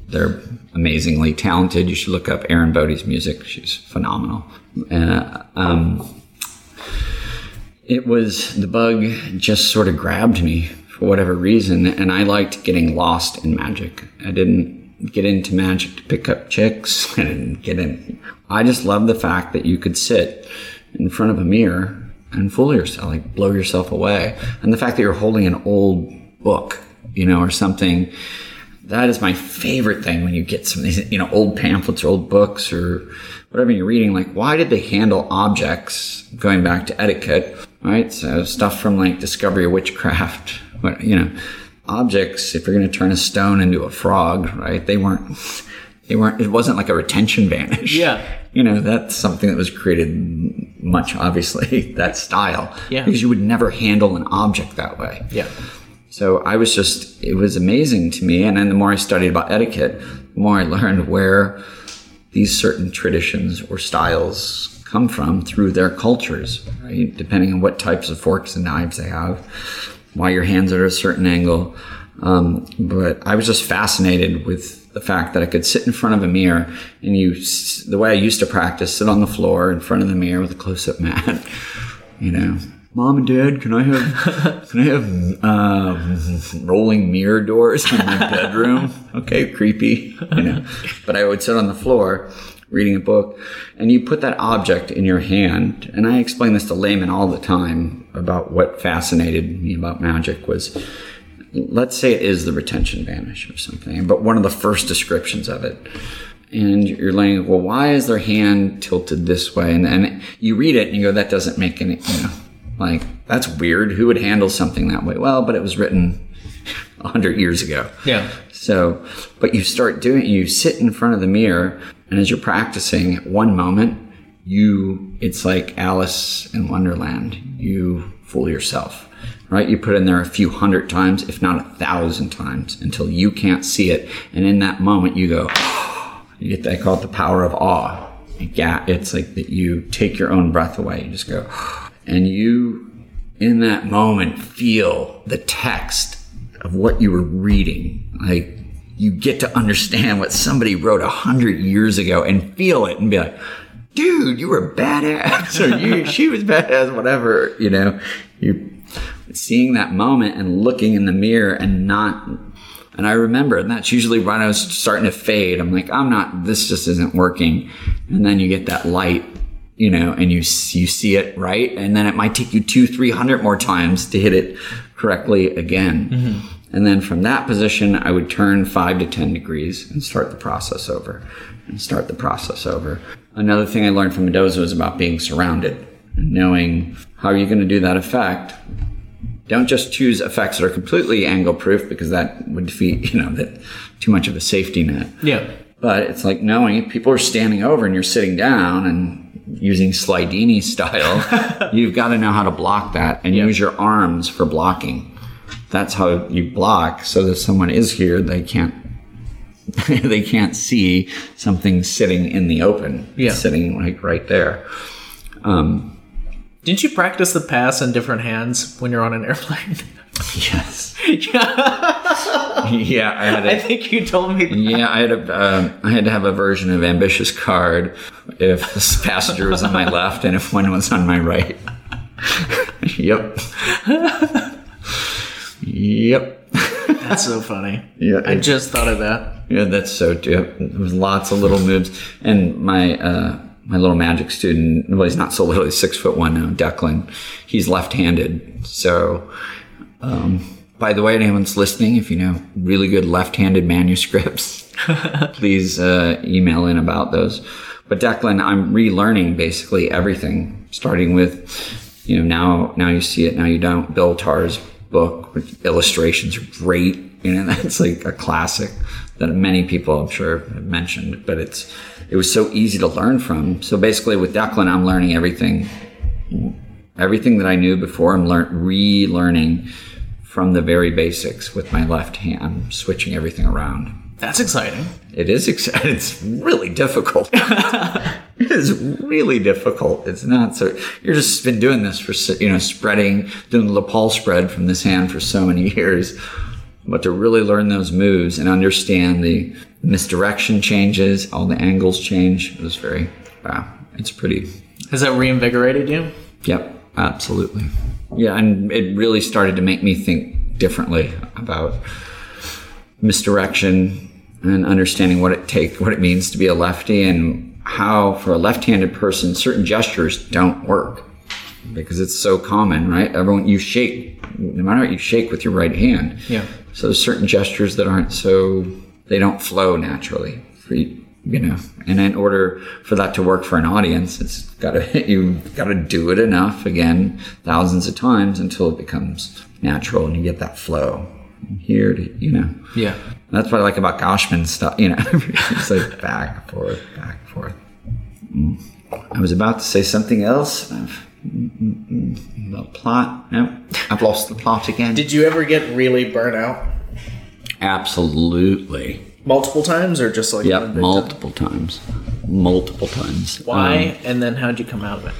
they're amazingly talented. You should look up Erin Bode's music. She's phenomenal. Uh, um, it was the bug just sort of grabbed me for whatever reason, and I liked getting lost in magic. I didn't get into magic to pick up chicks. I didn't get in. I just loved the fact that you could sit in front of a mirror and fool yourself, like blow yourself away, and the fact that you're holding an old book, you know, or something that is my favorite thing when you get some of these, you know, old pamphlets or old books or whatever you're reading. Like, why did they handle objects going back to etiquette, right? So stuff from like Discovery of Witchcraft, what, you know, objects, if you're going to turn a stone into a frog, right? They weren't, they weren't, it wasn't like a retention vanish. Yeah. You know, that's something that was created much, obviously, that style. Yeah. Because you would never handle an object that way. Yeah, So I was just, it was amazing to me. And then the more I studied about etiquette, the more I learned where these certain traditions or styles come from through their cultures, right? Depending on what types of forks and knives they have, why your hands are at a certain angle. Um, but I was just fascinated with the fact that I could sit in front of a mirror and you, the way I used to practice, sit on the floor in front of the mirror with a close-up mat, you know. Mom and Dad, can I have can I have uh, rolling mirror doors in my bedroom? Okay, creepy, you know. But I would sit on the floor reading a book, and you put that object in your hand. And I explain this to laymen all the time about what fascinated me about magic was let's say it is the retention vanish or something, but one of the first descriptions of it. And you're laying, well, why is their hand tilted this way? And then you read it and you go, that doesn't make any, you know, like, that's weird. Who would handle something that way? Well, but it was written a hundred years ago. Yeah. So, but you start doing, you sit in front of the mirror, and as you're practicing, at one moment, you, it's like Alice in Wonderland. You fool yourself, right? You put in there a few hundred times, if not a thousand times, until you can't see it. And in that moment, you go, you get, they call it the power of awe. Yeah, it's like that you take your own breath away. You just go, and you, in that moment, feel the text of what you were reading. Like you get to understand what somebody wrote a hundred years ago and feel it and be like, dude, you were badass or you, she was badass, whatever, you know, you seeing that moment and looking in the mirror and not, and I remember, and that's usually when I was starting to fade. I'm like, I'm not, this just isn't working. And then you get that light you know, and you you see it right, and then it might take you two, three hundred more times to hit it correctly again. Mm-hmm. And then from that position, I would turn five to ten degrees and start the process over, and start the process over. Another thing I learned from Mendoza was about being surrounded, and knowing how are you going to do that effect. Don't just choose effects that are completely angle proof because that would defeat, you know, that too much of a safety net. Yeah. But it's like knowing if people are standing over and you're sitting down and using Slidini style, you've got to know how to block that and use your arms for blocking. That's how you block so that someone is here, they can't they can't see something sitting in the open. Yeah. Sitting like right there. Um, Didn't you practice the pass in different hands when you're on an airplane? yes. yeah. Yeah, I had a, I think you told me that. Yeah, I had a, um, I had to have a version of ambitious card if the passenger was on my left and if one was on my right. yep. yep. That's so funny. Yeah, I just thought of that. Yeah, that's so. Yep. There was lots of little moves, and my uh, my little magic student. Well, he's not so little. He's six foot one now. Declan. He's left-handed. So, um, by the way, anyone's listening, if you know really good left-handed manuscripts, please uh, email in about those. But Declan, I'm relearning basically everything, starting with, you know, now now you see it, now you don't. Bill Tarr's book with illustrations are great. You know, that's like a classic that many people I'm sure have mentioned, but it's it was so easy to learn from. So basically with Declan, I'm learning everything everything that I knew before. I'm learn relearning from the very basics with my left hand, switching everything around. That's exciting. It is exciting. It's really difficult. it is really difficult. It's not so. You're just been doing this for you know spreading doing the lapel spread from this hand for so many years, but to really learn those moves and understand the misdirection changes, all the angles change. It was very wow. It's pretty. Has that reinvigorated you? Yep, absolutely. Yeah, and it really started to make me think differently about misdirection and understanding what it take what it means to be a lefty and how for a left-handed person certain gestures don't work because it's so common right everyone you shake no matter what you shake with your right hand Yeah. so there's certain gestures that aren't so they don't flow naturally for you you know and in order for that to work for an audience it's got to you got to do it enough again thousands of times until it becomes natural and you get that flow here to you know Yeah. that's what I like about Goshman stuff. You know, it's like back and forth, back and forth. Mm. I was about to say something else. I've, mm, mm, about plot. No, I've lost the plot again. Did you ever get really burnt out? Absolutely. Multiple times or just like one big time? multiple times. Multiple times. Why? Um, and then how'd you come out of it?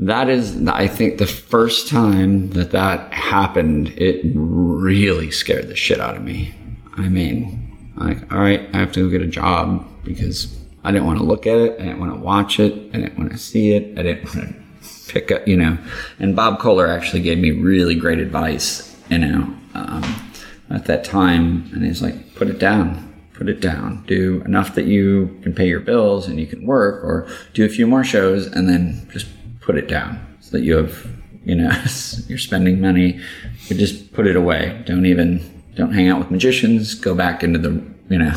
that is, I think, the first time that that happened, it really scared the shit out of me. I mean, like, all right, I have to go get a job because I didn't want to look at it. I didn't want to watch it. I didn't want to see it. I didn't want to pick up, you know. And Bob Kohler actually gave me really great advice, you know, um, at that time. And he's like, put it down. Put it down. Do enough that you can pay your bills and you can work, or do a few more shows and then just put it down so that you have, you know, you're spending money. But just put it away. Don't even, don't hang out with magicians. Go back into the, you know,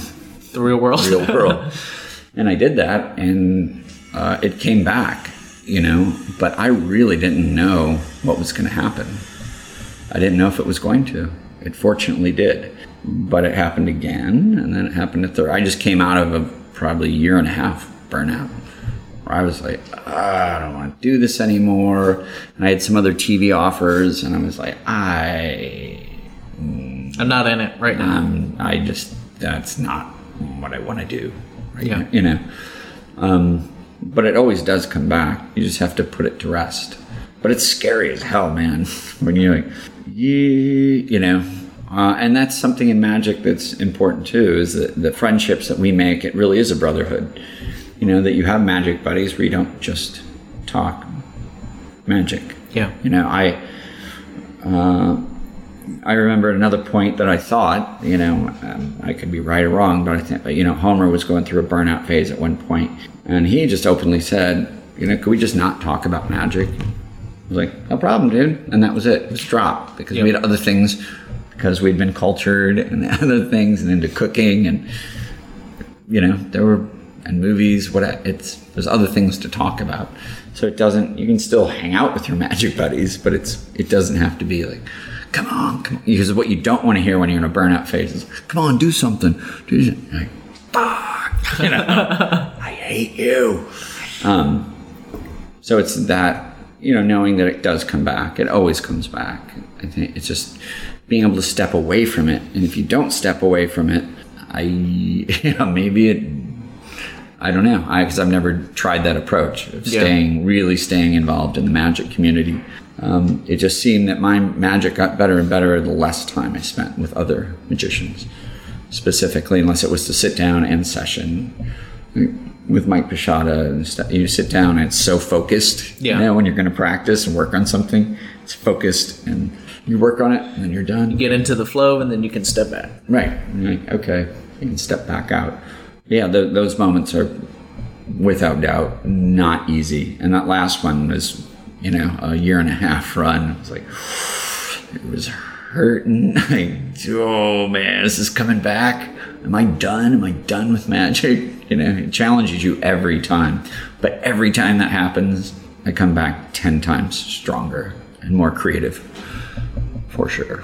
The real world. real world. and I did that, and uh, it came back, you know. But I really didn't know what was going to happen. I didn't know if it was going to. It fortunately did, but it happened again, and then it happened a third. I just came out of a probably year and a half burnout. Where I was like, "Ah, I don't want to do this anymore. And I had some other TV offers, and I was like, I I'm not in it right now. um, I just that's not what I want to do. Right? Yeah. You know, um, but it always does come back. You just have to put it to rest. But it's scary as hell, man. When you're like, yeah, you know, uh, and that's something in magic that's important too. Is that the friendships that we make? It really is a brotherhood. You know that you have magic buddies where you don't just talk magic. yeah. You know, I uh, I remember at another point that I thought, you know, um, I could be right or wrong, but I think, you know, Homer was going through a burnout phase at one point, and he just openly said, you know, could we just not talk about magic? I was like, no problem, dude, and that was it. It was dropped because we had other things, because we'd been cultured and other things, and into cooking, and you know, there were and movies. What it's there's other things to talk about, so it doesn't. You can still hang out with your magic buddies, but it's it doesn't have to be like, come on, come on. Because what you don't want to hear when you're in a burnout phase is, come on, do something. Do something. Like, fuck, you know, I hate you. Um, so it's that you know knowing that it does come back. It always comes back. I think it's just being able to step away from it. And if you don't step away from it, I know maybe it. I don't know. I because I've never tried that approach of Yeah. staying really staying involved in the magic community. Um, it just seemed that my magic got better and better the less time I spent with other magicians, specifically, unless it was to sit down and session with Mike Pashada and stuff. You sit down and it's so focused. Yeah. You know, when you're going to practice and work on something, it's focused and you work on it and then you're done. You Get into the flow and then you can step back. Right. Like, okay, you can step back out. Yeah, th- those moments are without doubt not easy. And that last one was, you know, a year and a half run. It was like, it was hurting. Like, oh man, this is coming back? Am I done? Am I done with magic? You know, it challenges you every time. But every time that happens, I come back 10 times stronger and more creative. For sure.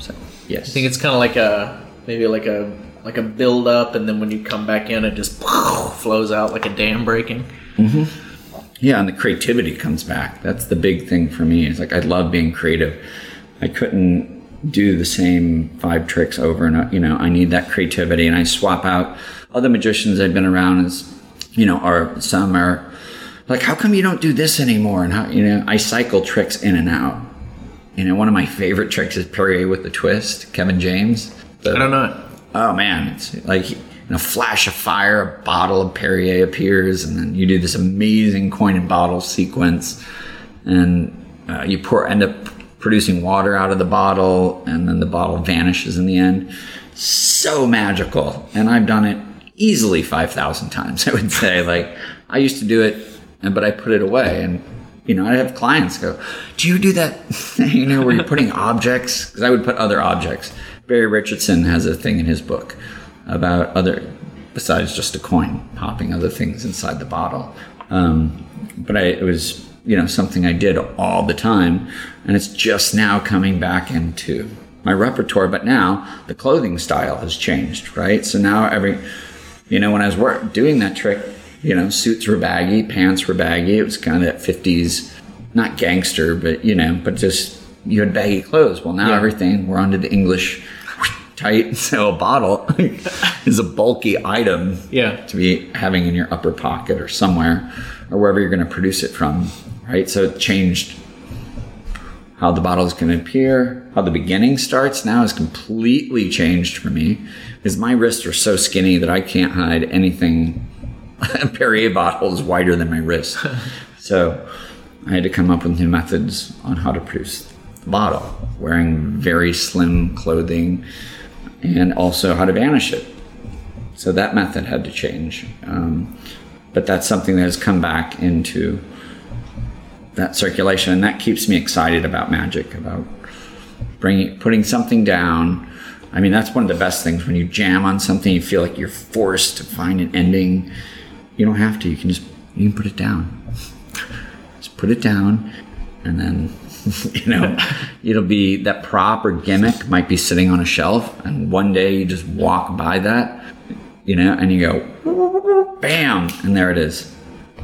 So, yes. I think it's kind of like a maybe like a like a build up, and then when you come back in, it just flows out like a dam breaking. Mm-hmm. Yeah, and the creativity comes back. That's the big thing for me. It's like I love being creative. I couldn't do the same five tricks over and over. You know, I need that creativity, and I swap out other magicians I've been around. As you know, are some are like, "How come you don't do this anymore?" And how you know, I cycle tricks in and out. You know, one of my favorite tricks is Perrier with the twist, Kevin James. The- I don't know it. Oh man, it's like in a flash of fire, a bottle of Perrier appears, and then you do this amazing coin and bottle sequence, and uh, you pour end up producing water out of the bottle, and then the bottle vanishes in the end. So magical, and I've done it easily five thousand times. I would say, like I used to do it, and but I put it away, and you know, I have clients go, "Do you do that thing, you know, where you're putting objects?" Because I would put other objects. Barry Richardson has a thing in his book about other, besides just a coin, popping other things inside the bottle. Um, but I, it was, you know, something I did all the time, and it's just now coming back into my repertoire. But now the clothing style has changed, right? So now every, you know, when I was work, doing that trick, you know, suits were baggy, pants were baggy. It was kind of that 50s, not gangster, but, you know, but just you had baggy clothes. Well, now Yeah. everything, we're onto the English tight. So a bottle is a bulky item Yeah. to be having in your upper pocket or somewhere or wherever you're going to produce it from, right? So it changed how the bottle is going to appear, how the beginning starts now is completely changed for me because my wrists are so skinny that I can't hide anything. A Perrier bottle is wider than my wrist. so I had to come up with new methods on how to produce the bottle, wearing very slim clothing, and also how to vanish it. So that method had to change. Um, but that's something that has come back into that circulation, and that keeps me excited about magic, about bringing putting something down. I mean, that's one of the best things when you jam on something, you feel like you're forced to find an ending. You don't have to. You can just you can put it down. Just put it down, and then you know it'll be that prop or gimmick might be sitting on a shelf, and one day you just walk by that, you know, and you go, bam, and there it is.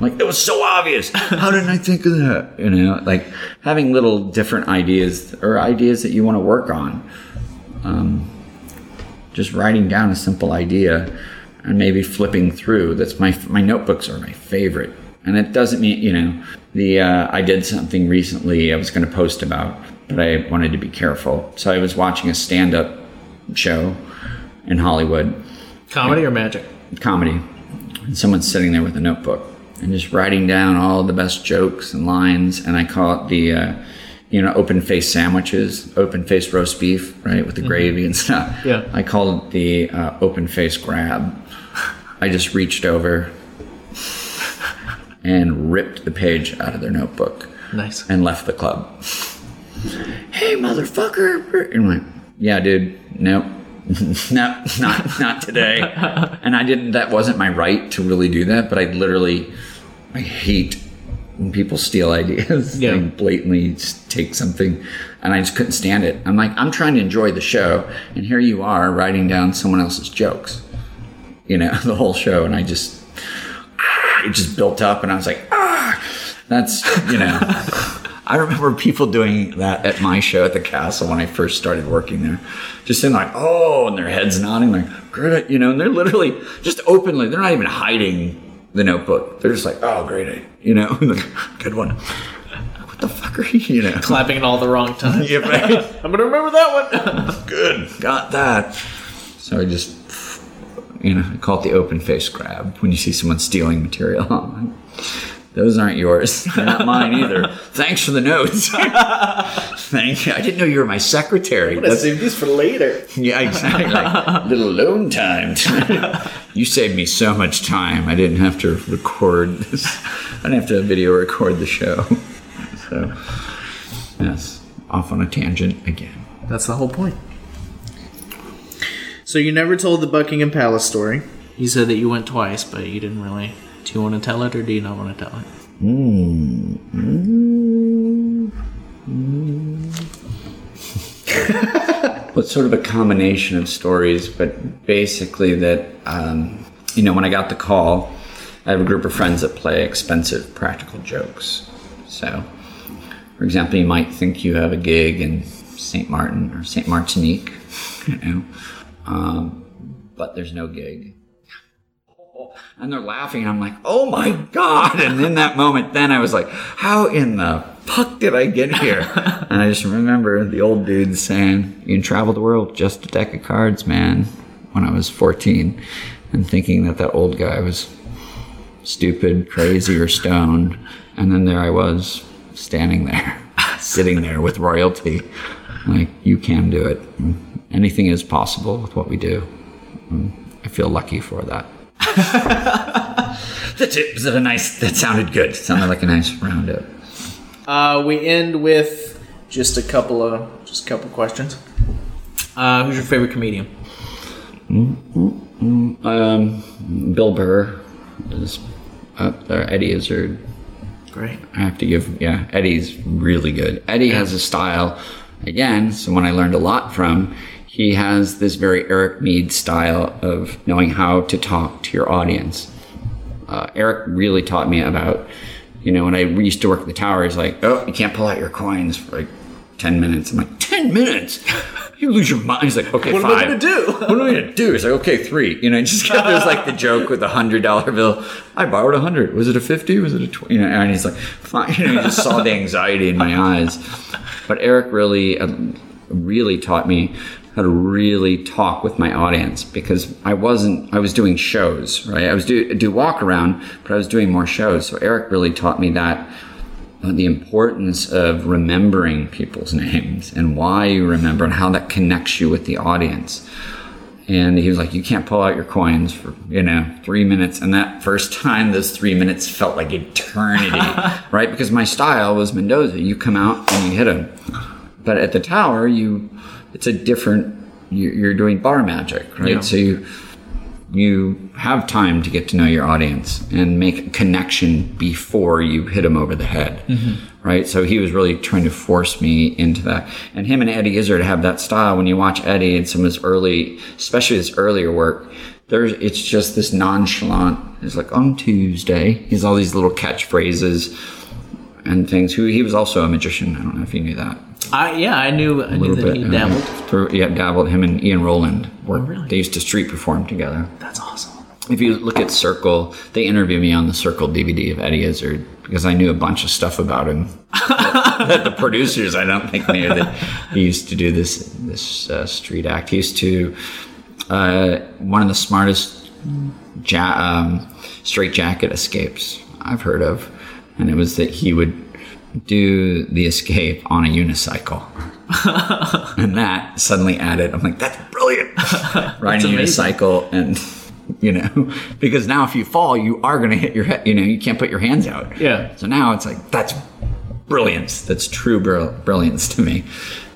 Like it was so obvious. How didn't I think of that? You know, like having little different ideas or ideas that you want to work on. Um, just writing down a simple idea and maybe flipping through. That's my my notebooks are my favorite. And it doesn't mean you know the uh, I did something recently I was going to post about, but I wanted to be careful. So I was watching a stand up show in Hollywood, Comedy or magic? comedy, and someone's sitting there with a notebook and just writing down all the best jokes and lines. And I call it the, uh, you know, open face sandwiches, open face roast beef, right, with the gravy and stuff. Yeah. I call it the uh, open face grab. I just reached over and ripped the page out of their notebook Nice. and left the club. Hey, motherfucker! And I'm yeah, dude, nope. no, not not today. and I didn't. That wasn't my right to really do that. But I literally, I hate when people steal ideas. Yeah. They blatantly take something, and I just couldn't stand it. I'm like, I'm trying to enjoy the show, and here you are writing down someone else's jokes. You know, the whole show, and I just, it just built up, and I was like, ah, that's you know. I remember people doing that at my show at the castle when I first started working there. Just saying like, oh, and their heads nodding like, great, you know, and they're literally just openly, they're not even hiding the notebook. They're just like, oh, great, you know, good one. What the fuck are you, you know? Clapping at all the wrong times. Yeah, right. I'm gonna remember that one. good, got that. So I just, you know, I call it the open face grab when you see someone stealing material. Those aren't yours. They're not mine either. Thanks for the notes. Thank you. I didn't know you were my secretary. That's- save these for later. yeah, exactly. Like, little alone time. you saved me so much time. I didn't have to record this. I didn't have to video record the show. So, yes, off on a tangent again. That's the whole point. So you never told the Buckingham Palace story. You said that you went twice, but you didn't really. Do you want to tell it or do you not want to tell it? Well, it's sort of a combination of stories, but basically that, um, you know, when I got the call, I have a group of friends that play expensive practical jokes. So, for example, you might think you have a gig in St. Martin or St. Martinique, you know, um, but there's no gig. And they're laughing, and I'm like, oh my God. And in that moment, then I was like, how in the fuck did I get here? and I just remember the old dude saying, you can travel the world, just a deck of cards, man, when I was 14, and thinking that that old guy was stupid, crazy, or stoned. And then there I was, standing there, sitting there with royalty. Like, you can do it. Anything is possible with what we do. I feel lucky for that. the it. Was a nice? That sounded good. Sounded like a nice roundup. Uh, we end with just a couple of just a couple questions. Uh, who's your favorite comedian? Um, Bill Burr is up there. Eddie Izzard. Great. I have to give, yeah, Eddie's really good. Eddie has a style, again, someone I learned a lot from. He has this very Eric Mead style of knowing how to talk to your audience. Uh, Eric really taught me about, you know, when I used to work at the tower, he's like, oh, you can't pull out your coins for like 10 minutes. I'm like, 10 minutes? You lose your mind. He's like, okay, What am I gonna do? what am I gonna do? He's like, okay, three. You know, just get there's like the joke with the hundred dollar bill. I borrowed a hundred. Was it a fifty? Was it a twenty? You know, and he's like, fine. You know, you just saw the anxiety in my eyes. But Eric really, uh, really taught me how to really talk with my audience because I wasn't. I was doing shows, right? I was do do walk around, but I was doing more shows. So Eric really taught me that uh, the importance of remembering people's names and why you remember and how that connects you with the audience. And he was like, "You can't pull out your coins for you know three minutes." And that first time, those three minutes felt like eternity, right? Because my style was Mendoza. You come out and you hit them, but at the tower, you it's a different. you- You're doing bar magic, right? Yeah. So you you have time to get to know your audience and make a connection before you hit them over the head mm-hmm. right? So he was really trying to force me into that. And him and eddie izzard have that style. When you watch eddie and some of his early especially his earlier work there's it's just this nonchalant it's like on tuesday. He's all these little catchphrases and things. Who he was also a magician. I don't know if you knew that I yeah, I knew I knew that he uh, dabbled. through, yeah dabbled him and ian rowland worked really? they used to street perform together That's awesome. if you look at Circle, they interview me on the Circle DVD of Eddie Izzard because I knew a bunch of stuff about him that the producers I don't think knew that he used to do this this uh, street act. He used to uh, one of the smartest ja- um, straight jacket escapes I've heard of, and it was that he would do the escape on a unicycle. and that suddenly added, I'm like, that's brilliant. Riding a unicycle and you know, because now if you fall, you are going to hit your head. You know, you can't put your hands out. Yeah. So now it's like that's brilliance. That's true brill- brilliance to me.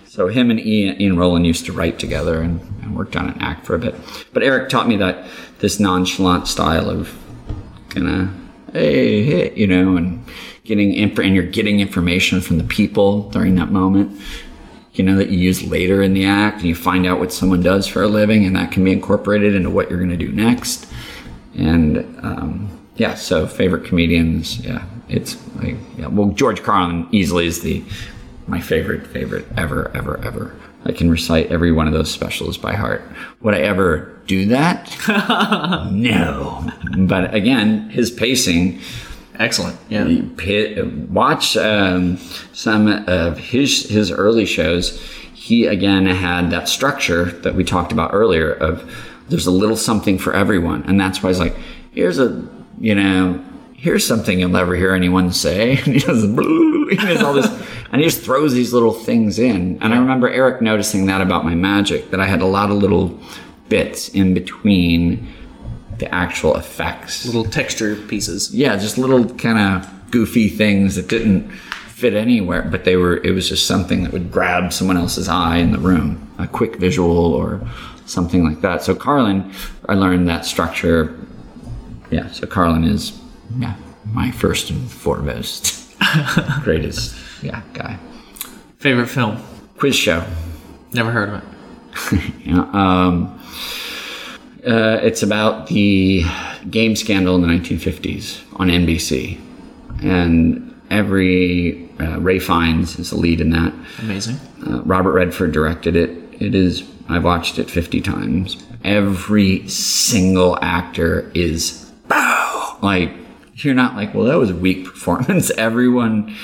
So him and Ian, Ian Rowland used to write together and, and worked on an act for a bit. But Eric taught me that this nonchalant style of kind of hey, hey, you know, and getting inf- and you're getting information from the people during that moment. You know that you use later in the act, and you find out what someone does for a living, and that can be incorporated into what you're going to do next. And um, yeah, so favorite comedians, yeah, it's like yeah. Well, George Carlin easily is the my favorite favorite ever ever ever. I can recite every one of those specials by heart. Would I ever do that? no. But again, his pacing. Excellent. Yeah. Watch um, some of his his early shows. He again had that structure that we talked about earlier of there's a little something for everyone, and that's why he's like, here's a you know here's something you'll never hear anyone say, and he does he does all this, and he just throws these little things in. And I remember Eric noticing that about my magic that I had a lot of little bits in between the actual effects Little texture pieces. yeah, just little kind of goofy things that didn't fit anywhere, but they were. It was just something that would grab someone else's eye in the room, a quick visual or something like that. So Carlin, I learned that structure. Yeah, so Carlin is yeah my first and foremost greatest yeah guy. Favorite film? Quiz show. Never heard of it. Yeah, um, uh, it's about the game scandal in the 1950s on NBC, and every uh, Ralph Fiennes is the lead in that. Amazing. Uh, Robert Redford directed it. It is I've watched it 50 times. Every single actor is bow. Like you're not like, well, that was a weak performance. Everyone,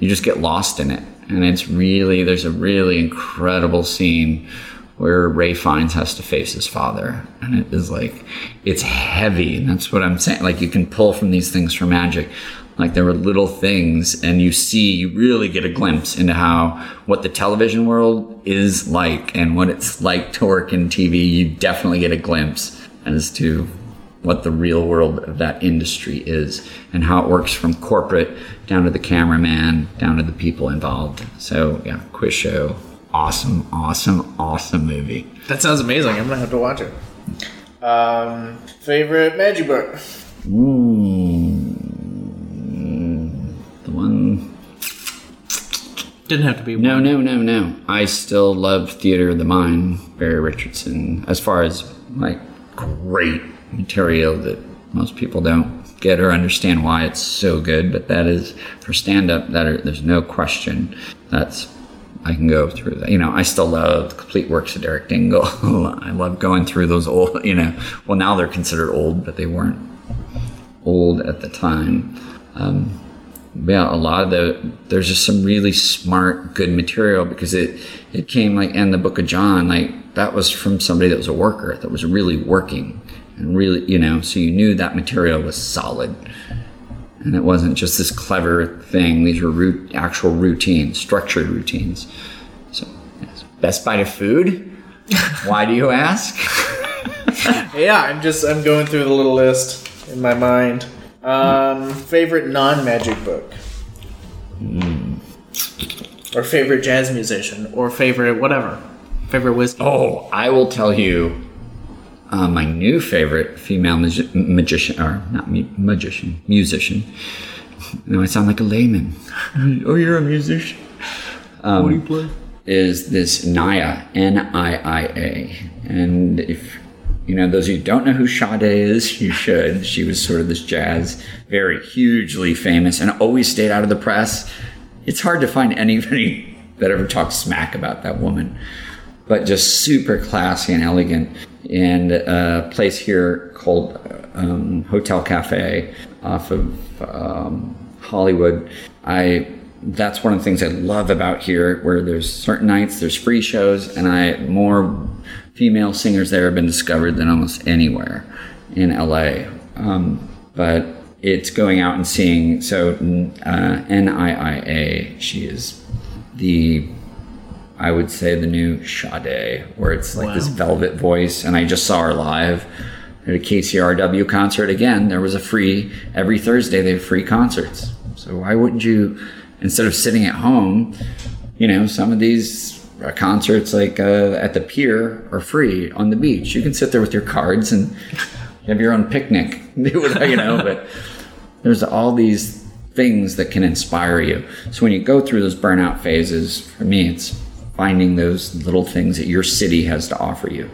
you just get lost in it, and it's really there's a really incredible scene where Ralph Fiennes has to face his father, and it is like it's heavy, and that's what I'm saying. Like you can pull from these things for magic. Like there were little things, and you see, you really get a glimpse into how what the television world is like, and what it's like to work in TV. You definitely get a glimpse as to what the real world of that industry is and how it works from corporate down to the cameraman down to the people involved so yeah quiz show awesome awesome awesome movie That sounds amazing. I'm gonna have to watch it. Um, favorite magic book? the one Didn't have to be no one. no no no i still love theater of the mind barry richardson as far as like great material that most people don't get or understand why it's so good but that is for stand up that are, there's no question that's I can go through that. You know, I still love the complete works of Derek Dingle. I love going through those old, you know, well, now they're considered old, but they weren't old at the time. Um, yeah, a lot of the there's just some really smart, good material because it it came like in the Book of John, like that was from somebody that was a worker that was really working and really, you know, so you knew that material was solid, and it wasn't just this clever thing. These were root, actual routines, structured routines. So, yes. best bite of food. Why do you ask? yeah, I'm just I'm going through the little list in my mind. Um, favorite non-magic book, or favorite jazz musician, or favorite whatever, favorite whiskey. Oh, I will tell you uh, my new favorite female magi- magician, or not mu- magician, musician. No, I sound like a layman. oh, you're a musician. Um, what do you play? Is this Niia, N I I A. And if you know, those of you who don't know who Sade is, you should. She was sort of this jazz, very hugely famous, and always stayed out of the press. It's hard to find anybody that ever talks smack about that woman, but just super classy and elegant. And a place here called um, Hotel Cafe off of um, Hollywood. I that's one of the things I love about here, where there's certain nights there's free shows, and I more female singers there have been discovered than almost anywhere in LA. Um, but it's going out and seeing. So uh, NIIA, she is the I would say the new Sade, where it's like Wow. this velvet voice, and I just saw her live at a KCRW concert again. There was a free every Thursday. They have free concerts. So why wouldn't you, instead of sitting at home, you know, some of these concerts like uh, at the pier are free on the beach. You can sit there with your cards and have your own picnic, do whatever, you know. But there's all these things that can inspire you. So when you go through those burnout phases, for me, it's finding those little things that your city has to offer you.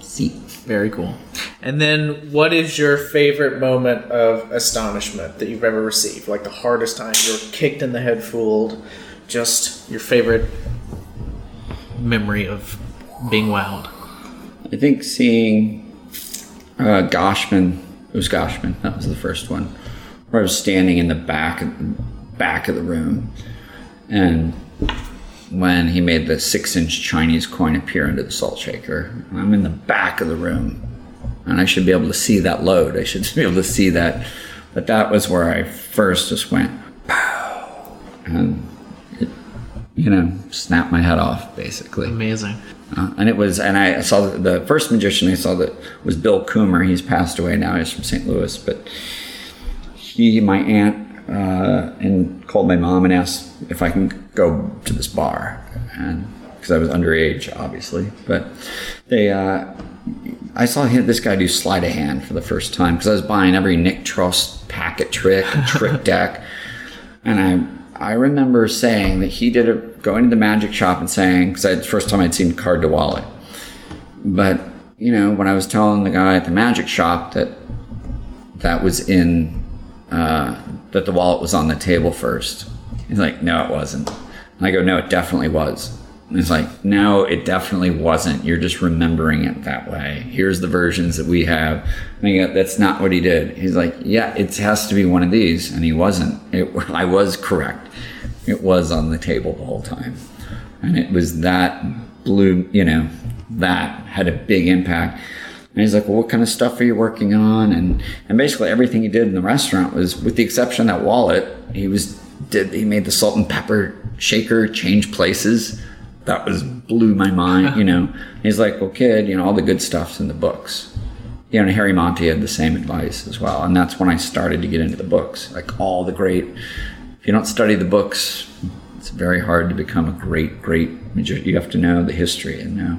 See. Very cool. And then, what is your favorite moment of astonishment that you've ever received? Like the hardest time you were kicked in the head, fooled. Just your favorite memory of being wowed. I think seeing uh, Goshman, it was Goshman, that was the first one, where I was standing in the back, back of the room, and when he made the six-inch Chinese coin appear into the salt shaker, I'm in the back of the room, and I should be able to see that load. I should be able to see that, but that was where I first just went, pow, and it, you know, snapped my head off, basically. Amazing. Uh, and it was, and I saw the, the first magician I saw that was Bill Coomer. He's passed away now. He's from St. Louis, but he, my aunt, uh, and called my mom and asked if I can go to this bar, and because I was underage, obviously. But they, uh, I saw him, this guy do sleight of hand for the first time because I was buying every Nick Trost packet trick and trick deck, and I I remember saying that he did it, going to the magic shop and saying, because the first time I'd seen card to wallet. But, you know, when I was telling the guy at the magic shop that that was in, uh, that the wallet was on the table first, he's like, no, it wasn't. And I go, no, it definitely was. And he's like, no, it definitely wasn't. You're just remembering it that way. Here's the versions that we have. And I go, that's not what he did. He's like, yeah, it has to be one of these. And he wasn't. It, I was correct. It was on the table the whole time. And it was that blue, you know, that had a big impact. And he's like, well, what kind of stuff are you working on? And, and basically everything he did in the restaurant was, with the exception of that wallet, he was, did, he made the salt and pepper shaker change places that was blew my mind, you know. He's like, well, kid, you know, all the good stuff's in the books. You know, and Harry Monty had the same advice as well. And that's when I started to get into the books. Like all the great, if you don't study the books, it's very hard to become a great, great magician. You have to know the history and know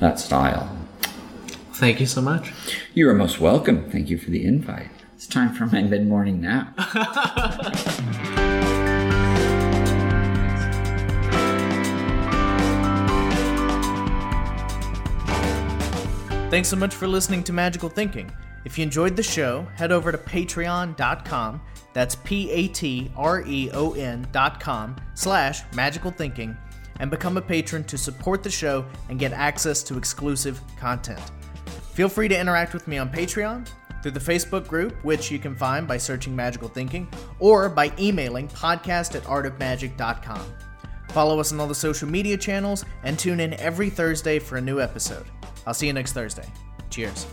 that style. Thank you so much. You are most welcome. Thank you for the invite. It's time for my mid morning nap. Thanks so much for listening to Magical Thinking. If you enjoyed the show, head over to patreon.com That's P-A-T-R-E-O-N dot com slash magical thinking and become a patron to support the show and get access to exclusive content. Feel free to interact with me on Patreon, through the Facebook group, which you can find by searching Magical Thinking, or by emailing podcast at artofmagic.com. Follow us on all the social media channels and tune in every Thursday for a new episode. I'll see you next Thursday. Cheers.